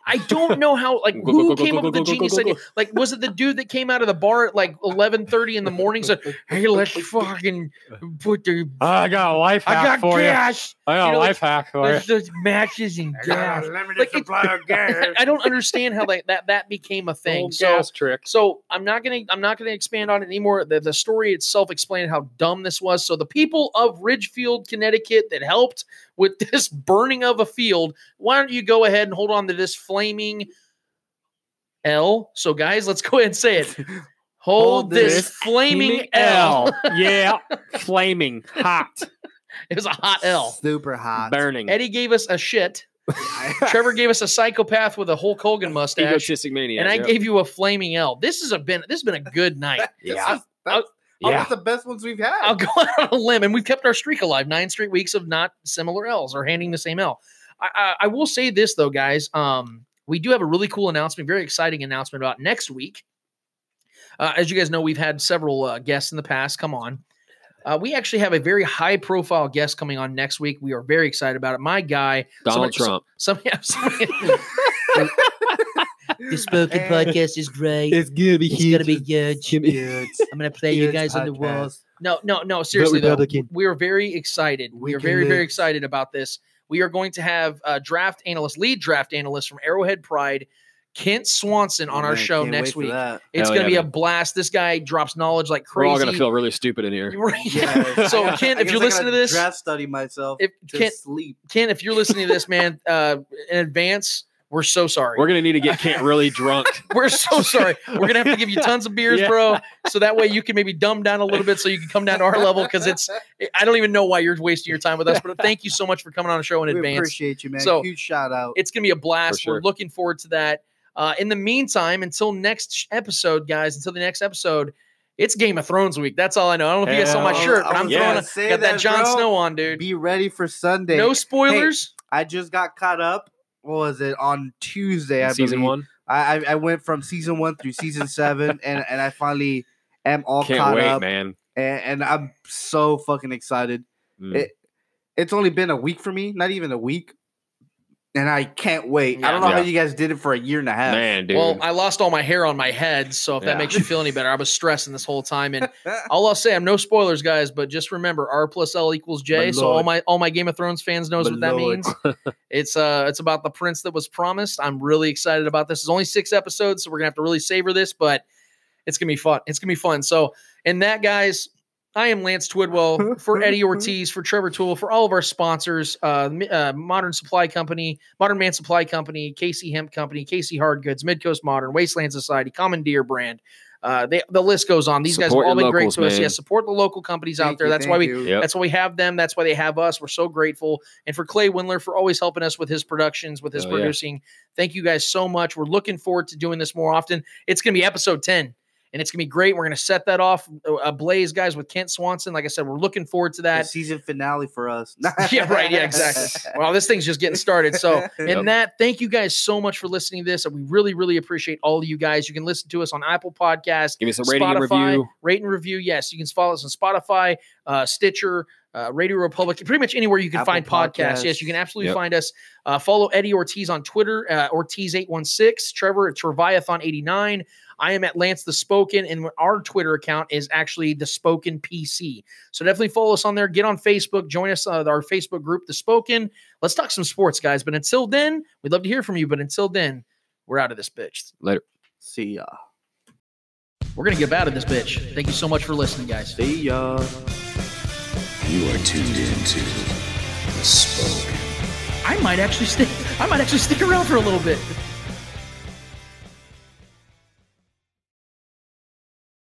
I don't know how. Like Go, who go, go, came up with the go, go, genius idea? Like was it the dude that came out of the bar at like 11:30 in the morning? Said, "Hey, let's fucking put the ah, I got a life hack I got for gas. you. I got you a know, life hack for you. There's those matches and gas. Like, it's- I don't understand how like, that that became a thing. Old So gas trick. so I'm not gonna I'm not gonna expand on it anymore. The, the story itself explained how dumb this was. So the people of Ridgefield, Connecticut, that helped with this burning of a field, why don't you go ahead and hold on to this flaming L? So guys, let's go ahead and say it. Hold, Hold this, this flaming L. yeah, flaming, hot, It was a hot L. Super hot. burning. Eddie gave us a shit. Trevor gave us a psychopath with a Hulk Hogan mustache. Egotistic maniac. and I yep. gave you a flaming L. This has a been this has been a good night. Yeah. is- that's Oh, yeah. almost the best ones we've had. I'll go out on a limb, and we've kept our streak alive. Nine straight weeks of not similar L's or handing the same L. I, I, I will say this though, guys. Um, we do have a really cool announcement, very exciting announcement about next week. Uh, as you guys know, we've had several uh, guests in the past come on. Uh, we actually have a very high profile guest coming on next week. We are very excited about it. My guy, Donald somebody- Trump. Some, yeah, somebody- the spoken podcast is great. It's gonna be It's huge. gonna be huge. Huge. I'm gonna play you Huge guys on the podcast. walls. No, no, no. Seriously, though, we are very excited. We, We are can very, very excited about this. We are going to have uh, draft analyst, lead draft analyst from Arrowhead Pride, Kent Swanson, on Oh, our man, show next week. It's Hell going to yeah, be a blast. This guy drops knowledge like We're crazy. all gonna feel really stupid in here. Yeah, so I- Ken, I if you're listening to gotta this, draft study myself if to Ken, sleep. Ken, if you're listening to this, man, uh, in advance, we're so sorry. We're gonna need to get Kent really drunk. We're so sorry. We're gonna have to give you tons of beers, Yeah. bro. So that way you can maybe dumb down a little bit, so you can come down to our level. Because it's, I don't even know why you're wasting your time with us. But thank you so much for coming on the show in We advance. appreciate you, man. So- Huge shout out. It's gonna be a blast. For We're looking forward to that. Uh, in the meantime, until next episode, guys, until the next episode, it's Game of Thrones week. That's all I know. I don't know if you guys saw my shirt, but I I'm was throwing a, got that, that, Jon. Snow on, dude. Be ready for Sunday. No spoilers. I just got caught up. What was it on Tuesday? I Season believe. one. I, I went from season one through season seven, and and I finally am all Can't caught wait, up, man. and, and I'm so fucking excited. Mm. It- It's only been a week for me, not even a week, and I can't wait. I don't know Yeah. how you guys did it for a year and a half. man, dude. Well, I lost all my hair on my head, so if that makes you feel any better, I was stressing this whole time. And all I'll say, I'm no spoilers, guys, but just remember R plus L equals J. My So all my all my Game of Thrones fans knows My what that lord. means. It's uh it's about the prince that was promised. I'm really excited about this. It's only six episodes, so we're gonna have to really savor this, but it's gonna be fun. It's gonna be fun. So and that, guys. I am Lance Twidwell for Eddie Ortiz, for Trevor Tool, for all of our sponsors, uh, uh, Modern Supply Company, Modern Man Supply Company, KC Hemp Company, KC Hard Goods, Midcoast Modern, Wasteland Society, Commandeer Brand. Uh, they, the list goes on. These guys Support have all your been great locals, to us. Yeah, support the local companies out there. you, That's why we. Yep. that's why we have them. That's why they have us. We're so grateful. And for Clay Windler for always helping us with his productions, with his Oh, yeah. producing. Thank you guys so much. We're looking forward to doing this more often. It's going to be episode 10 and it's going to be great. We're going to set that off uh, ablaze, guys, with Kent Swanson. Like I said, we're looking forward to the that. season finale for us. yeah, right. Yeah, exactly. Well, this thing's just getting started. So, in Yep. that, thank you guys so much for listening to this. And we really, really appreciate all of you guys. You can listen to us on Apple Podcast. Give us a rating and Spotify, review. Rate and review. Yes, you can follow us on Spotify, uh, Stitcher, uh, Radio Republic, pretty much anywhere you can Apple find podcasts. Yes, you can absolutely Yep. find us. Uh, follow Eddie Ortiz on Twitter, uh, Ortiz816, Trevor at Treviathan89. I am at Lance the Spoken, and our Twitter account is actually the Spoken PC. So definitely follow us on there. Get on Facebook, join us uh, our Facebook group, The Spoken. Let's talk some sports, guys. But until then, we'd love to hear from you. But until then, we're out of this bitch. Later. See ya. We're gonna get out of this bitch. Thank you so much for listening, guys. See ya. You are tuned into the spoken. I might actually stick. I might actually stick around for a little bit.